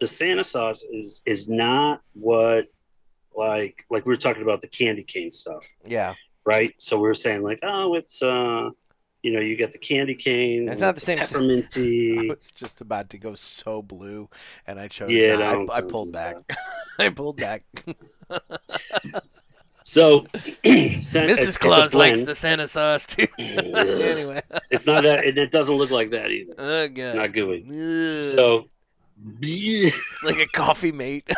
the Santa sauce is is not what like like we were talking about the candy cane stuff, Yeah. right? So we were saying like, oh, it's uh, you know, you got the candy cane. It's not the same- I pepperminty. was just about to go so blue, and I chose. Yeah, don't- I, I pulled back. I pulled back. So Mrs. Claus likes the Santa sauce too. anyway. It's not that. It, it doesn't look like that either. Oh It's not gooey. Ugh. So. it's like a coffee mate.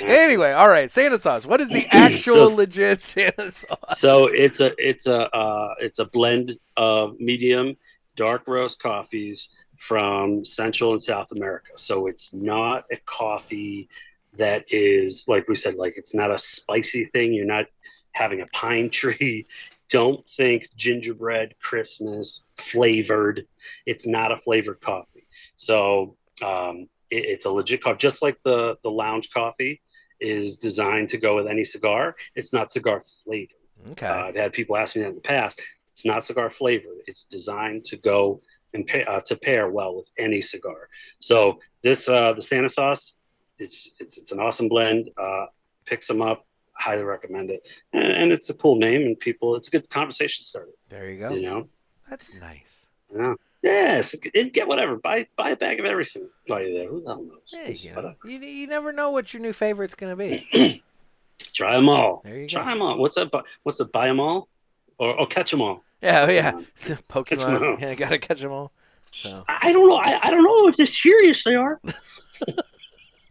Anyway, all right. Santa sauce. What is the actual So- legit Santa sauce? so it's a it's a uh, it's a blend of medium dark roast coffees from Central and South America. So it's not a coffee that is like we said, like it's not a spicy thing. You're not having a pine tree. Don't think gingerbread Christmas flavored. It's not a flavored coffee. So um, it- it's a legit coffee, just like the the lounge coffee is designed to go with any cigar. It's not cigar flavored. Okay. Uh, I've had people ask me that in the past. It's not cigar flavored. It's designed to go and pair, uh, to pair well with any cigar. So this uh, the Santa sauce, it's it's it's an awesome blend. Uh, picks them up. Highly recommend it. And, and it's a cool name, and people. It's a good conversation starter. there you go. You know. That's nice. Yeah. Yes. And get whatever. Buy buy a bag of everything you're there. Who the hell knows? There you go. You, you never know what your new favorite's gonna be. Try them all. There you Try go. them all. What's that? What's the buy them all? Or, or catch them all? Yeah, oh, yeah. Um, 'em Pokemon. all. Yeah, gotta catch them all. So. I I don't know. I, I don't know if they're serious. They are.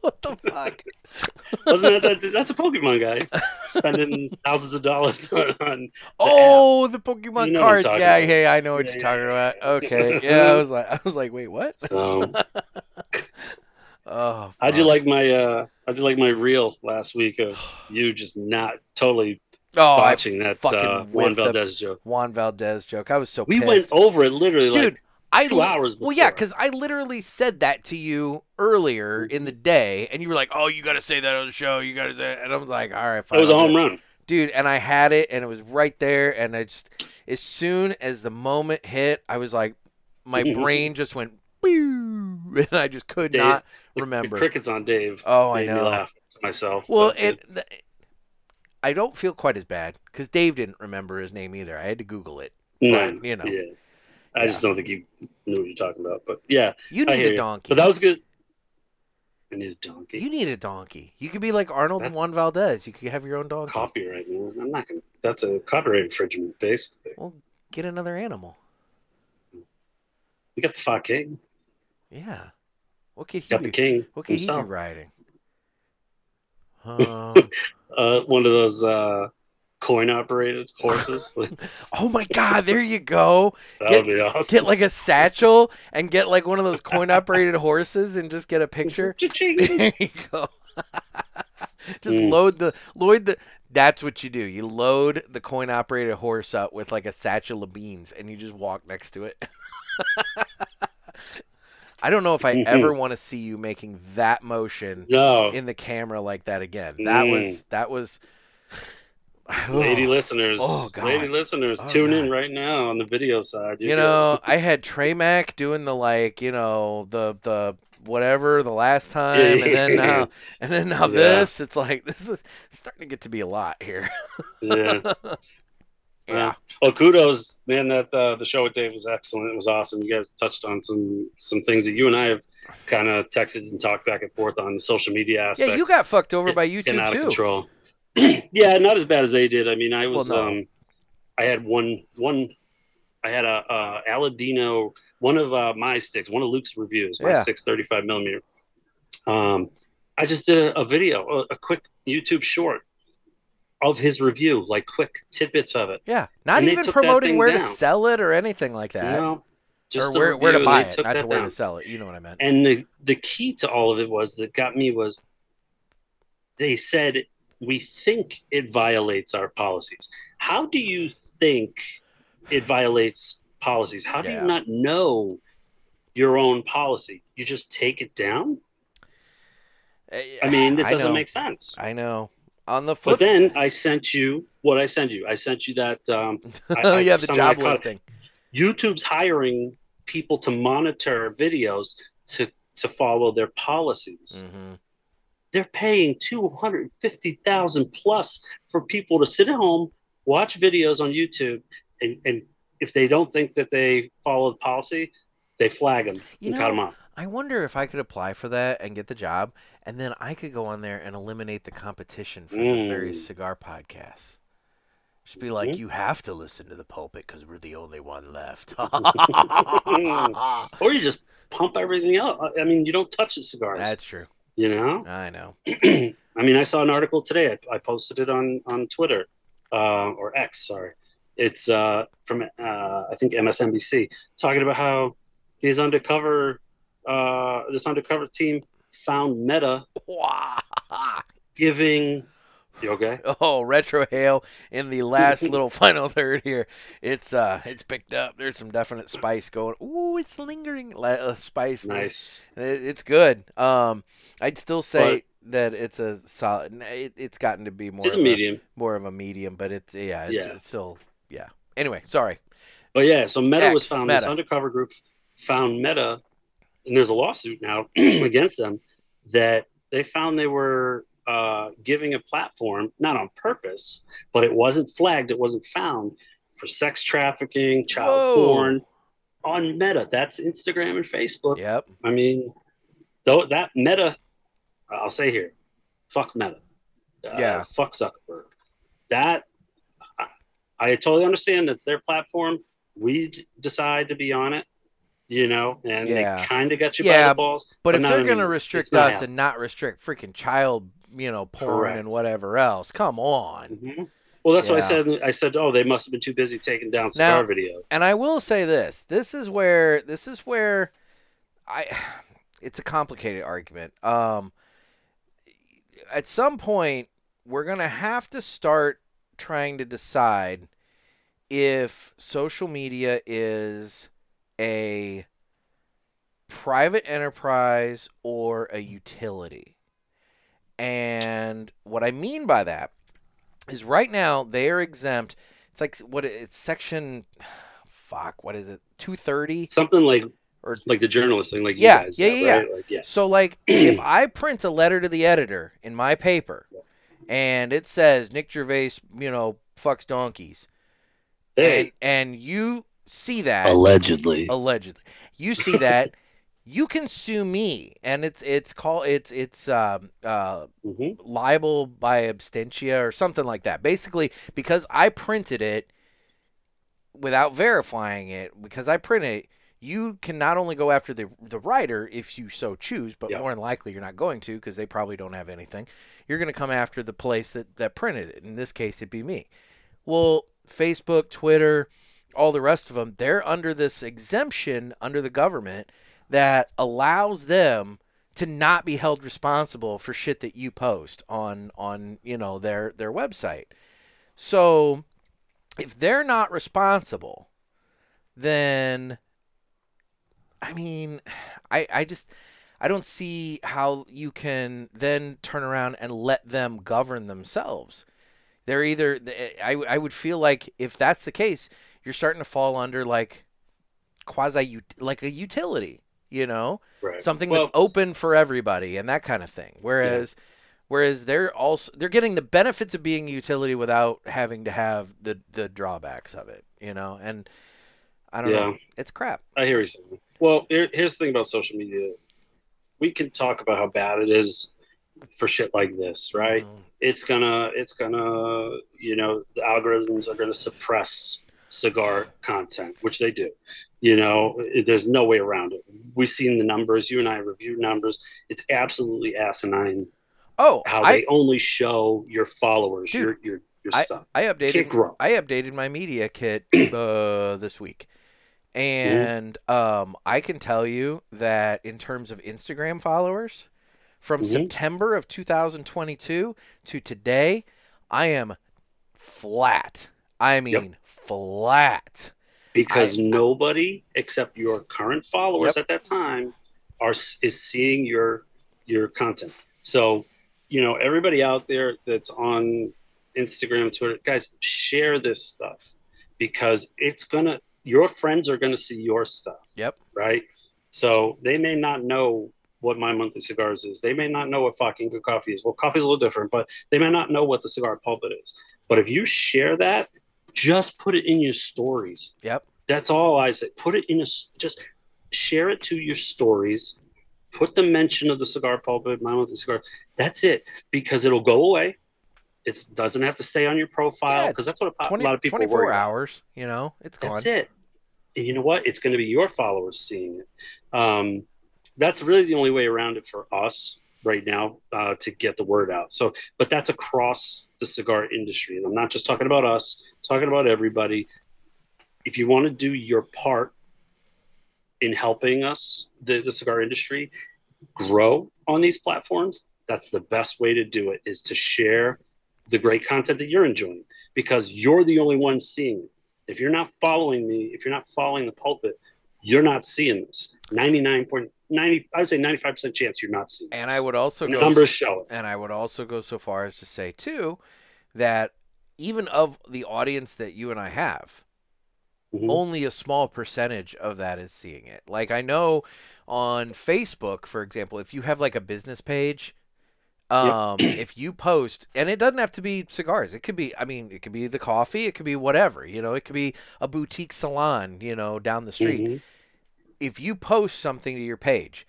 What the fuck? Wasn't that, that that's a Pokemon guy spending thousands of dollars on, on Oh, the Pokemon You know cards. Yeah, about. yeah, I know what Yeah, you're talking yeah, about. Okay. Yeah, I was like, I was like, wait, what? so Oh, how'd you like my uh how'd you like my reel last week of you just not totally Oh, I that fucking uh, Juan Valdez joke? Juan Valdez joke. I was so We pissed. went over it literally like dude. I two hours Well, yeah, because I literally said that to you earlier mm-hmm. in the day, and you were like, "Oh, you got to say that on the show. You got to say," and I was like, "All right, fine." it was a home run. dude. And I had it, and it was right there, and I just, as soon as the moment hit, I was like, my mm-hmm. brain just went, and I just could Dave, not remember. The crickets on Dave. Oh, I know. myself. Well, it. I don't feel quite as bad because Dave didn't remember his name either. I had to Google it. no, but, you know. yeah. I just don't think you knew what you're talking about. But yeah, You need a you. donkey. but that was good. I need a donkey. You need a donkey. You could be like Arnold and That's- Juan Valdez. You could have your own donkey. copyright, man. I'm not gonna. That's a copyright infringement, basically. Well, get another animal. We got the Fat King. Yeah. What could he Got be? the King. What could he be riding? Um, Uh, one of those uh, coin operated horses. oh my God! There you go. That would be awesome. Get like a satchel and get like one of those coin operated horses and just get a picture. There you go. just Mm. load the load the. That's what you do. You load the coin operated horse up with like a satchel of beans, and you just walk next to it. I don't know if I Mhm. ever want to see you making that motion no, in the camera like that again. That Mm. was that was. lady listeners, Oh, God. lady listeners, Oh, tune in right now on the video side. you know, I had Trey Mac doing the like, you know, the the whatever the last time, and then now, and then now Yeah. this. It's like this is starting to get to be a lot here. yeah. Yeah, Well, kudos, man. That uh, the show with Dave was excellent. It was awesome. You guys touched on some some things that you and I have kind of texted and talked back and forth on the social media aspects. yeah. You got fucked over by YouTube too. control. yeah, not as bad as they did. I mean, I was. Well, no. um, I had one one. I had a uh, Aladino, one of uh, my sticks, one of Luke's reviews, my Yeah. six thirty five millimeter. Um, I just did a, a video, a, a quick YouTube short of his review, like quick tidbits of it. Yeah, not And even promoting where to sell it or anything like that. You know, just or where, where to buy it, not to where down. to sell it. You know what I meant. And the the key to all of it was that got me was they said we think it violates our policies. How do you think it violates policies? How do Yeah. you not know your own policy? You just take it down? I mean, it doesn't make sense. I know. On the flip, But then I sent you what I sent you. I sent you that um, oh yeah, the job listing. YouTube's hiring people to monitor videos to to follow their policies. hmm They're paying two hundred fifty thousand plus for people to sit at home, watch videos on YouTube, and, and if they don't think that they follow the policy, they flag them You and cut them off. I wonder if I could apply for that and get the job, and then I could go on there and eliminate the competition for the Mm. various cigar podcasts. Just be like, Mhm. you have to listen to the pulpit because we're the only one left. Or you just pump everything out. I- I mean, you don't touch the cigars. That's true. You know. I know. I mean, I saw an article today. I, I posted it on on Twitter uh, or X. Sorry, it's uh, from uh, I think MSNBC talking about how these undercover uh, this undercover team found Meta giving. You okay? Oh, retrohale in the last little final third here. It's uh, it's picked up. There's some definite spice going. Ooh, it's lingering uh, spice. Nice. It, it's good. Um, I'd still say that it's a solid. It, it's gotten to be more. It's a medium, more of a medium, but it's yeah, it's, Yeah. it's still yeah. Anyway, sorry. but yeah. So Meta was X, found. This undercover group found Meta, and there's a lawsuit now against them that they found they were uh, giving a platform not on purpose, but it wasn't flagged, it wasn't found for sex trafficking, child Whoa. porn on Meta. That's Instagram and Facebook. Yep. I mean, though that Meta, I'll say here, fuck Meta. Uh, Yeah. Fuck Zuckerberg. That I, I totally understand that's their platform. We decide to be on it, you know, and Yeah. they kind of got you by the balls. But, if they're gonna restrict it's not us and not restrict freaking child, you know, porn Correct. and whatever else, come on. Mhm. Well, that's what I said. I said, oh, they must have been too busy taking down Star Now- video. And I will say this: this is where this is where I. It's a complicated argument. Um, at some point, we're gonna have to start trying to decide if social media is a private enterprise or a utility. And what I mean by that is right now they are exempt. It's like what it's section fuck, what is it? 230 Something like or like the journalist thing, like Yeah, you guys yeah, have, yeah, right? Like, yeah. So, like, if I print a letter to the editor in my paper, and it says Nick Gervais, you know, fucks donkeys, Hey, and and you see that allegedly. allegedly, you see that, you can sue me, and it's it's called it's it's um, uh, Mhm. liable by abstentia or something like that. Basically, because I printed it without verifying it, because I printed it, you can not only go after the the writer if you so choose, but Yeah. more than likely you're not going to because they probably don't have anything. You're going to come after the place that that printed it. In this case, it'd be me. Well, Facebook, Twitter, all the rest of them, they're under this exemption under the government that allows them to not be held responsible for shit that you post on on you know their their website. So if they're not responsible, then I mean, I I just I don't see how you can then turn around and let them govern themselves. They're either I I would feel like if that's the case, you're starting to fall under like quasi like a utility, you know? Right. something Well, that's open for everybody and that kind of thing. Whereas whereas they're also they're getting the benefits of being a utility without having to have the the drawbacks of it, you know? And I don't know. Yeah. It's crap. I hear you saying. Well, here, here's the thing about social media. We can talk about how bad it is for shit like this, right? Mm, It's gonna, it's gonna, you know, the algorithms are gonna suppress cigar content, which they do. You know, there's no way around it. We've seen the numbers. You and I reviewed numbers. It's absolutely asinine Oh, how I they only show your followers Dude, your your your I- stuff. I updated. I updated my media kit uh, this week. And um, I can tell you that in terms of Instagram followers, from Mhm. September of 2022 to today, I am flat. I mean, flat. because nobody except your current followers at that time are is seeing your your content. So, you know, everybody out there that's on Instagram, Twitter, guys, share this stuff because it's gonna your friends are gonna see your stuff. Yep. Right. So they may not know what my monthly cigars is. They may not know what fucking good coffee is. Well, coffee is a little different, but they may not know what the cigar pulpit is. But if you share that, just put it in your stories. Yep. That's all I say. Put it in a just share it to your stories. Put the mention of the cigar pulpit, my monthly cigar. That's it because it'll go away. It doesn't have to stay on your profile Yeah, because that's what a, 20, a lot of people 24 worry about. hours, you know, it's gone. That's it. And you know what? It's going to be your followers seeing it. Um, that's really the only way around it for us right now uh, to get the word out. So, but that's across the cigar industry. And I'm not just talking about us, talking about everybody. If you want to do your part in helping us, the, the cigar industry, grow on these platforms, that's the best way to do it is to share the great content that you're enjoying because you're the only one seeing it. If you're not following me, if you're not following the pulpit, you're not seeing this. 99.90, I would say 95% chance you're not seeing And this. I would also The go numbers show it. And I would also go so far as to say too that even of the audience that you and I have, Mhm. only a small percentage of that is seeing it. Like I know on Facebook, for example, if you have like a business page, um, if you post, and it doesn't have to be cigars. It could be, I mean, it could be the coffee. It could be whatever. You know, it could be a boutique salon. You know, down the street. Mhm. If you post something to your page,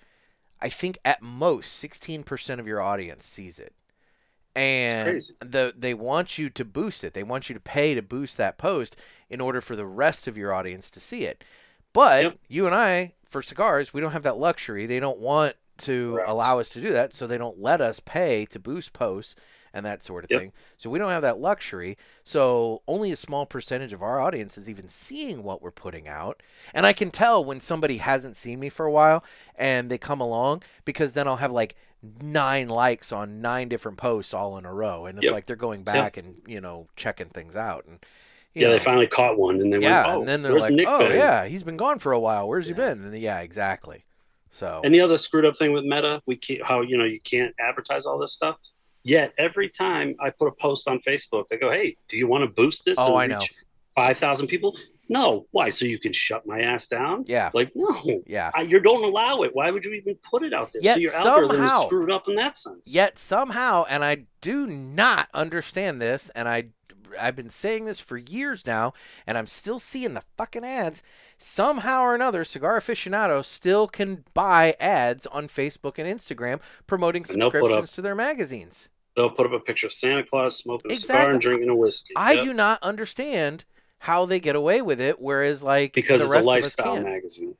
I think at most sixteen percent of your audience sees it and the they want you to boost it. They want you to pay to boost that post in order for the rest of your audience to see it. But Yep. you and I, for cigars, we don't have that luxury. They don't want to Correct. allow us to do that, so they don't let us pay to boost posts and that sort of Yep. thing. So we don't have that luxury. So only a small percentage of our audience is even seeing what we're putting out. And I can tell when somebody hasn't seen me for a while and they come along because then I'll have like nine likes on nine different posts all in a row and it's Yep. like they're going back and you know checking things out and you Yeah, know, they finally caught one and they yeah went, oh, and then they're like Nick oh been?" yeah he's been gone for a while where's Yeah. he been and yeah exactly so And the other screwed up thing with Meta, we can't, how you know you can't advertise all this stuff. Yet every time I put a post on Facebook, they go, "Hey, do you want to boost this Oh, and I know. five thousand people?" No, why? So you can shut my ass down? yeah Like, no, yeah I, you don't allow it. Why would you even put it out there? Yet so your algorithm is screwed up in that sense. Yet somehow, and I do not understand this, and I I've been saying this for years now, and I'm still seeing the fucking ads. Somehow or another, Cigar Aficionado still can buy ads on Facebook and Instagram promoting And they'll put up- subscriptions to their magazines. They'll put up a picture of Santa Claus smoking a cigar and drinking a whiskey. I Yep. do not understand how they get away with it, whereas like because the it's a rest lifestyle of us can't. magazine.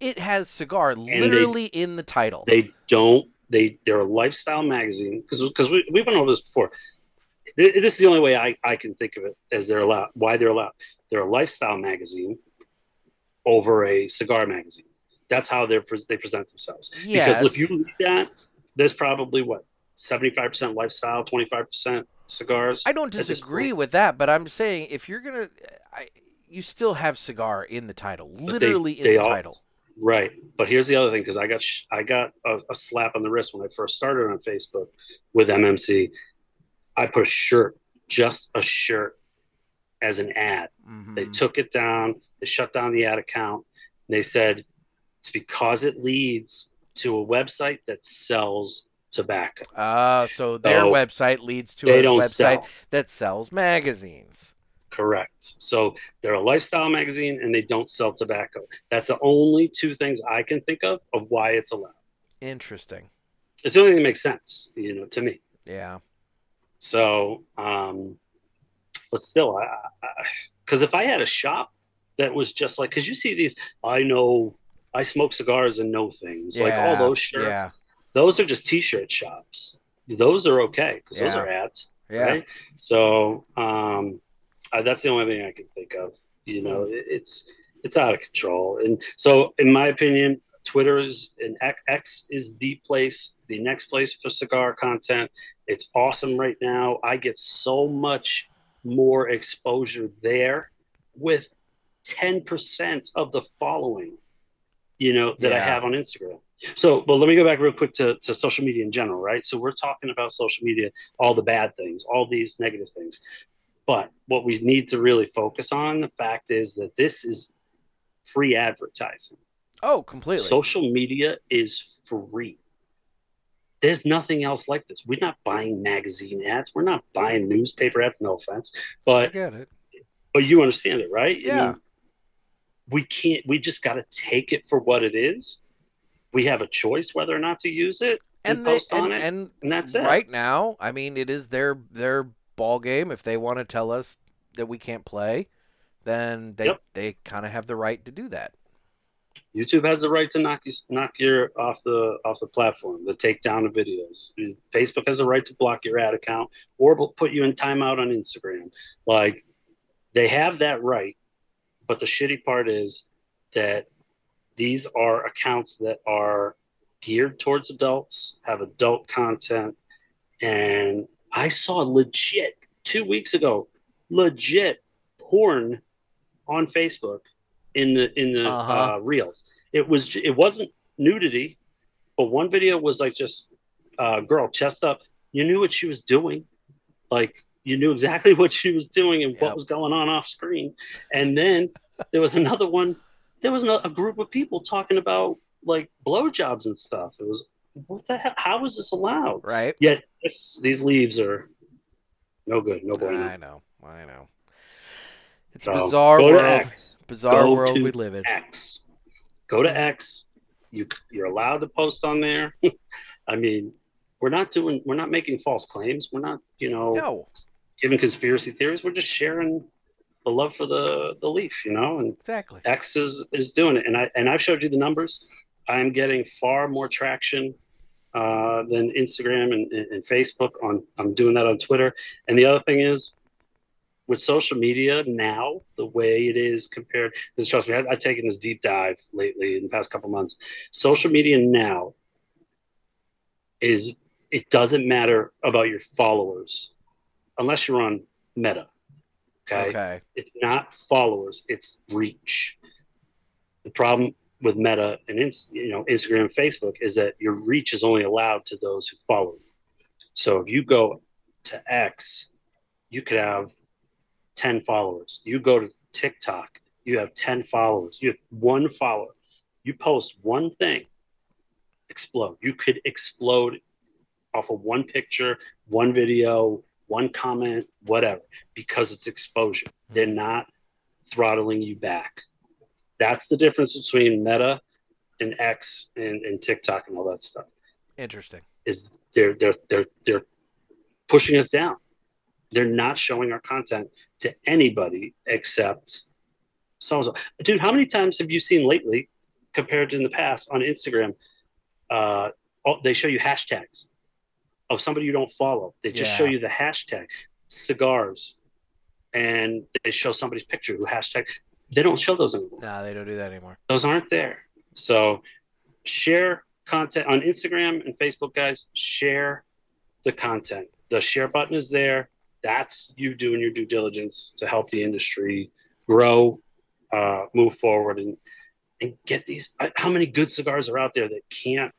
It has cigar they- literally in the title. They don't. They they're a lifestyle magazine because because we we've been over this before. This is the only way I, I can think of it as they're allowed. Why they're allowed? They're a lifestyle magazine over a cigar magazine. That's how they're they present themselves. yes. Because if you read that, there's probably what seventy five percent lifestyle, twenty five percent cigars. I don't disagree with that, but I'm saying if you're gonna, you still have cigar in the title, But they- literally in they the all- title. Right, but here's the other thing because I got sh- I got a, a slap on the wrist when I first started on Facebook with MMC. I put a shirt, just a shirt, as an ad. Mhm. They took it down. They shut down the ad account. They said it's because it leads to a website that sells tobacco. Ah, so their So, website leads to a website sell. that sells magazines. Correct. So they're a lifestyle magazine and they don't sell tobacco. That's the only two things I can think of of why it's allowed. Interesting. It's the only thing that makes sense, you know, to me. Yeah. So, um, but still, I, because if I had a shop that was just like, because you see these, I know, I smoke cigars and know things, like all those shirts. Yeah. Those are just T-shirt shops. Those are okay because those are ads, Yeah. right? So, um, uh, that's the only thing I can think of. You know, Hmm. it, it's It's out of control. And so, in my opinion, Twitter is and X is the place, the next place for cigar content. It's awesome right now. I get so much more exposure there with 10% of the following, you know, that I have on Instagram. So, but let me go back real quick to, to social media in general, right? So we're talking about social media, all the bad things, all these negative things. But what we need to really focus on, the fact is that this is free advertising. Oh, completely. Social media is free. There's nothing else like this. We're not buying magazine ads. We're not buying newspaper ads. No offense, I but get it. but you understand it, right? I Yeah. mean, we can't. We just got to take it for what it is. We have a choice whether or not to use it and, And they, post on and, it, and and that's it. right now, I mean, it is their their ball game. If they want to tell us that we can't play, then they Yep. they kind of have the right to do that. YouTube has the right to knock you knock your off the off the platform, to take down the videos. Facebook has the right to block your ad account or put you in timeout on Instagram. Like they have that right, but the shitty part is that these are accounts that are geared towards adults, have adult content, and I saw legit two weeks ago, legit porn on Facebook in the in the Uh-huh. uh, reels. It was it wasn't nudity, but one video was like just uh, girl chest up. You knew what she was doing, like you knew exactly what she was doing and Yep. what was going on off screen. And then there was another one. There was a, group of people talking about like blowjobs and stuff. It was what the hell? How is this allowed? Right? Yet this, these leaves are no good, no bueno. I know. I know. It's So, bizarre world. X. Bizarre Go world we live in. X. Go to X. You you're allowed to post on there. I mean, we're not doing we're not making false claims. We're not, you know, No, giving conspiracy theories. We're just sharing the love for the the leaf, you know, and exactly. X is is doing it. And I and I've showed you the numbers. I'm getting far more traction uh, than Instagram and, and, and Facebook. On I'm doing that on Twitter. And the other thing is, with social media now, the way it is compared, because trust me, I, I've taken this deep dive lately in the past couple months. Social media now is it doesn't matter about your followers unless you're on Meta. Okay. Okay. It's not followers, it's reach. The problem with Meta and you know Instagram and Facebook is that your reach is only allowed to those who follow you. So if you go to X, you could have 10 followers. You go to TikTok, you have 10 followers. You have one follower. You post one thing, explode. You could explode off of one picture, one video, one comment, whatever, because it's exposure. They're not throttling you back. That's the difference between Meta and X and, and TikTok and all that stuff. Interesting. Is they're they're they're they're pushing us down. They're not showing our content to anybody except so and so. Dude, how many times have you seen lately, compared to in the past on Instagram? Uh, they show you hashtags of somebody you don't follow. They just show you the hashtag cigars, and they show somebody's picture who hashtag. They don't show those anymore Nah, they don't do that anymore. those aren't there. So share content on Instagram and Facebook, guys. Share the content. The share button is there. That's you doing your due diligence to help the industry grow, uh, move forward, and and get these. uh, How many good cigars are out there that can't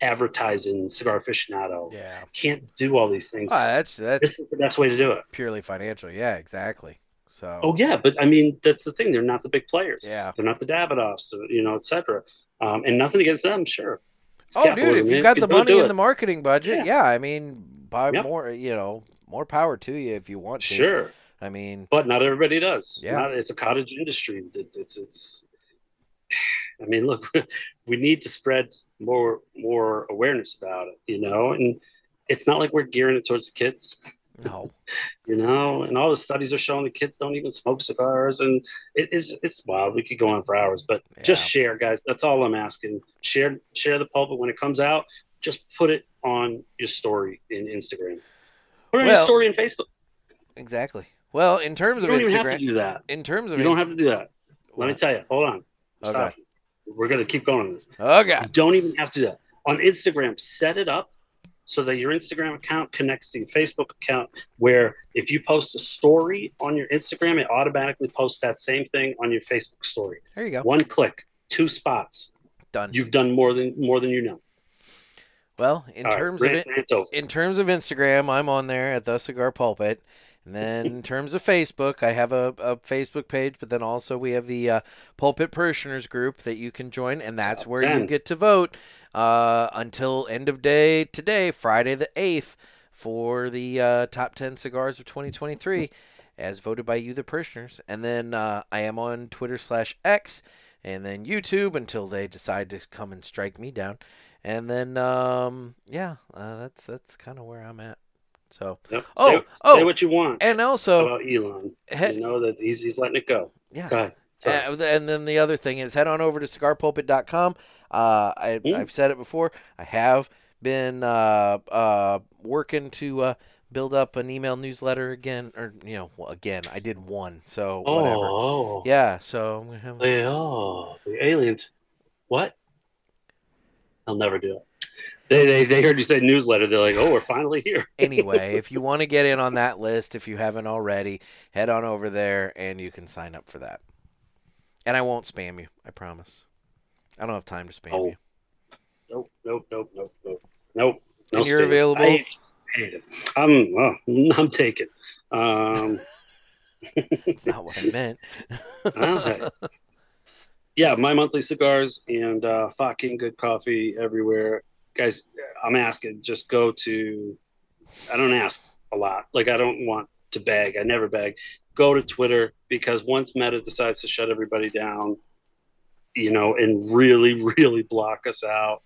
advertise in Cigar Aficionado? Yeah. Can't do all these things. Oh, that's that's this is the best way to do it. purely financial. Yeah, exactly. So. Oh yeah, but I mean that's the thing. They're not the big players. Yeah. They're not the Davidoffs, or, you know, etc. Um, and nothing against them, sure. It's Oh, dude, if you've got the money and the marketing budget, Yeah. yeah, I mean, buy Yep. more. You know, more power to you if you want to. sure, I mean, but not everybody does. Yeah. Not- it's a cottage industry. It- It's it's. I mean, look, we need to spread more more awareness about it, you know, and it's not like we're gearing it towards the kids. no. you know, and all the studies are showing the kids don't even smoke cigars, and it is it's wild. We could go on for hours, but just share, guys. That's all I'm asking. Share share the pulpit when it comes out. Just put it on your story in Instagram. Put it on Well, your story in Facebook. Exactly. Well, in terms of You of don't even have to do that. in terms of You don't have to do that. Let me tell you. Hold on. Okay. We're gonna keep going on this. Okay. You don't even have to do that on Instagram. Set it up so that your Instagram account connects to your Facebook account. Where if you post a story on your Instagram, it automatically posts that same thing on your Facebook story. There you go. One click, two spots. Done. You've done more than more than you know. well, in All right, terms of rant- it, in terms of Instagram, I'm on there at the Cigar Pulpit. And then in terms of Facebook, I have a, a Facebook page, but then also we have the uh, Pulpit Parishioners group that you can join, and that's Top where you get to vote uh, until end of day today, Friday the 8th, for the uh, top 10 cigars of 2023, as voted by you, the parishioners. And then uh, I am on Twitter slash X, and then YouTube until they decide to come and strike me down. And then, um, yeah, uh, that's that's kind of where I'm at. So, Yep. Oh, say, oh. say what you want and also, about Elon. he- you know that he's he's letting it go. yeah. Go. Uh, and then the other thing is head on over to cigarpulpit.com. Uh, I, Mm. I've said it before. I have been uh, uh, working to uh, build up an email newsletter again, or you know, well, again, I did one, so whatever. Oh, Yeah, so I'm gonna have. Oh, the aliens. What? I'll never do it. They, they, they heard you say newsletter. They're like, oh, we're finally here. anyway, if you want to get in on that list, if you haven't already, head on over there and you can sign up for that. And I won't spam you. I promise. I don't have time to spam Oh. you. Nope, nope, nope, nope, nope, nope. No And you're spam. available? I hate, hate it. I'm, well, I'm taken. Um, That's not what I meant. okay. Yeah, my monthly cigars and uh, fucking good coffee everywhere, guys. I'm asking. Just go to. I don't ask a lot. Like I don't want to beg. I never beg. Go to Twitter because once Meta decides to shut everybody down, you know, and really, really block us out,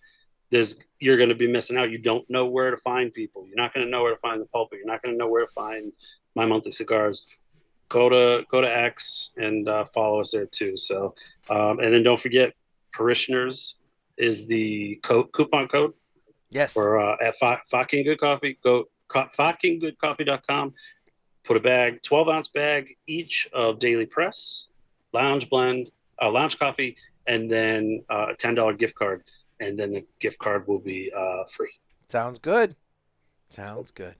there's you're going to be missing out. You don't know where to find people. You're not going to know where to find the pulpit. You're not going to know where to find my monthly cigars. Go to go to X and uh, follow us there too. So, um, and then don't forget, parishioners is the co- coupon code Yes. for uh, at fucking good coffee. Go co- fuckinggoodcoffee.com. Put a bag, 12 ounce bag each of daily press, lounge blend, uh, lounge coffee, and then uh, a $10 gift card. And then the gift card will be uh, free. Sounds good. Sounds good.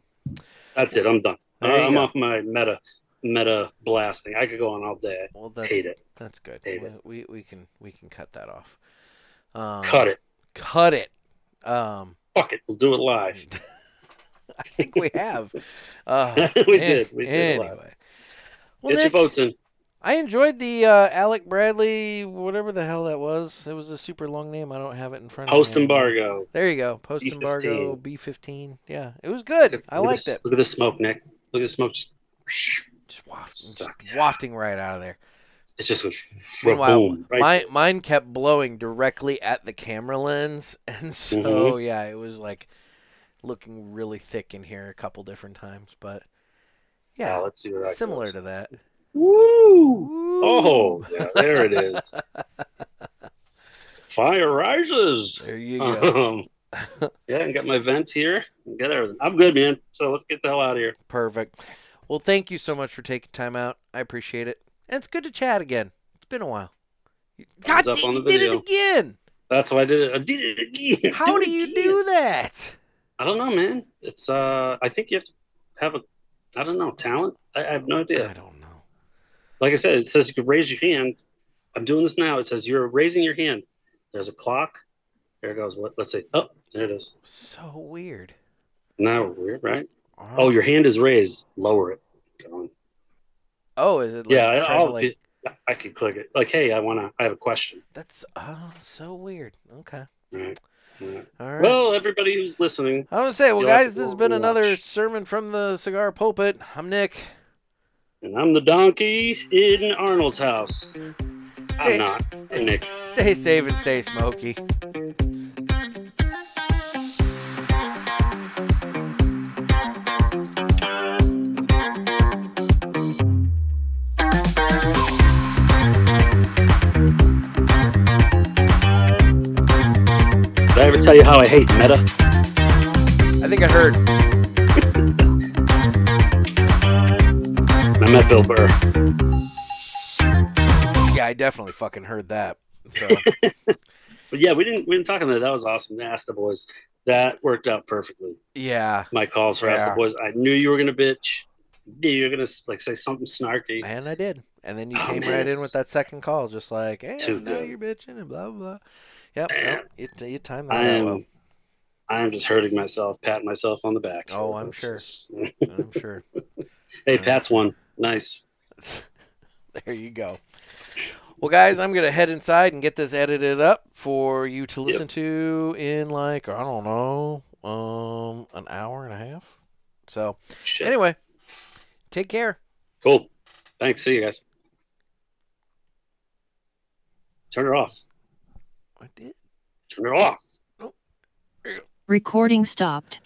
That's it. I'm done. Uh, I'm go. off my meta meta blasting. I could go on all day. Well, that's, Hate it. that's good. Hate we, it. we we can we can cut that off. Um, Cut it. Cut it. Um, Fuck it. We'll do it live. I think we have. Uh, We did. We did live. Anyway. Well, Get your Nick, votes in. I enjoyed the uh, Alec Bradley, whatever the hell that was. It was a super long name. I don't have it in front of me. Post embargo. There you go. Post embargo B15. Yeah, it was good. Look at- I look liked this- it. Look at the smoke, Nick. Look at the smoke. Just, Just, just wafting right out of there. It just goes. Meanwhile, boom, right mine, there. mine kept blowing directly at the camera lens, and so Mm-hmm. yeah, it was like looking really thick in here a couple different times. But yeah, Yeah, let's see where similar goes. to that. Woo! Oh, yeah, there it is. Fire rises. There you go. Um, yeah, and got my vent here. Got everything. I'm good, man. So let's get the hell out of here. Perfect. Well, thank you so much for taking time out. I appreciate it, and it's good to chat again. It's been a while. God, Thumbs you did it again. That's why I did it. I did it again. How do you again. do that? I don't know, man. It's uh, I think you have to have a, I don't know, talent. I, I have no idea. I don't know. Like I said, it says you could raise your hand. I'm doing this now. It says you're raising your hand. There's a clock. There it goes. What? Let's see. Oh, there it is. So weird. Now weird, right? Oh, your hand is raised. Lower it. Go on. Oh, is it? Like yeah, I, I'll, like, I could click it. Like, hey, I want to. I have a question. that's oh, so weird. Okay. All right. All right. All right. Well, everybody who's listening, I want to say, well, guys, this has been another sermon from the cigar pulpit. I'm Nick. and I'm the donkey in Arnold's house. Stay- I'm not. I'm Nick. Stay safe and stay smoky. Did I ever tell you how I hate Meta? I think I heard. I met Bill Burr. Yeah, I definitely fucking heard that. So But yeah, we didn't we didn't talk on that. That was awesome. Ask the boys. That worked out perfectly. yeah, My calls for Ask the Boys. I knew you were gonna bitch. Knew you're gonna like say something snarky. and I did. And then you Oh, came man, right in with that second call, just like, hey, too now good. you're bitching and blah blah blah. Blah. Yep, you, you timed that I am well. I am just hurting myself, patting myself on the back. Oh, I'm sure. I'm sure. hey, Pat's one. Nice. there you go. Well, guys, I'm gonna head inside and get this edited up for you to listen to in like I don't know, um, an hour and a half. So Shit. anyway, take care. Cool. Thanks. See you guys. Turn it off. I did. Turn it off. Recording stopped.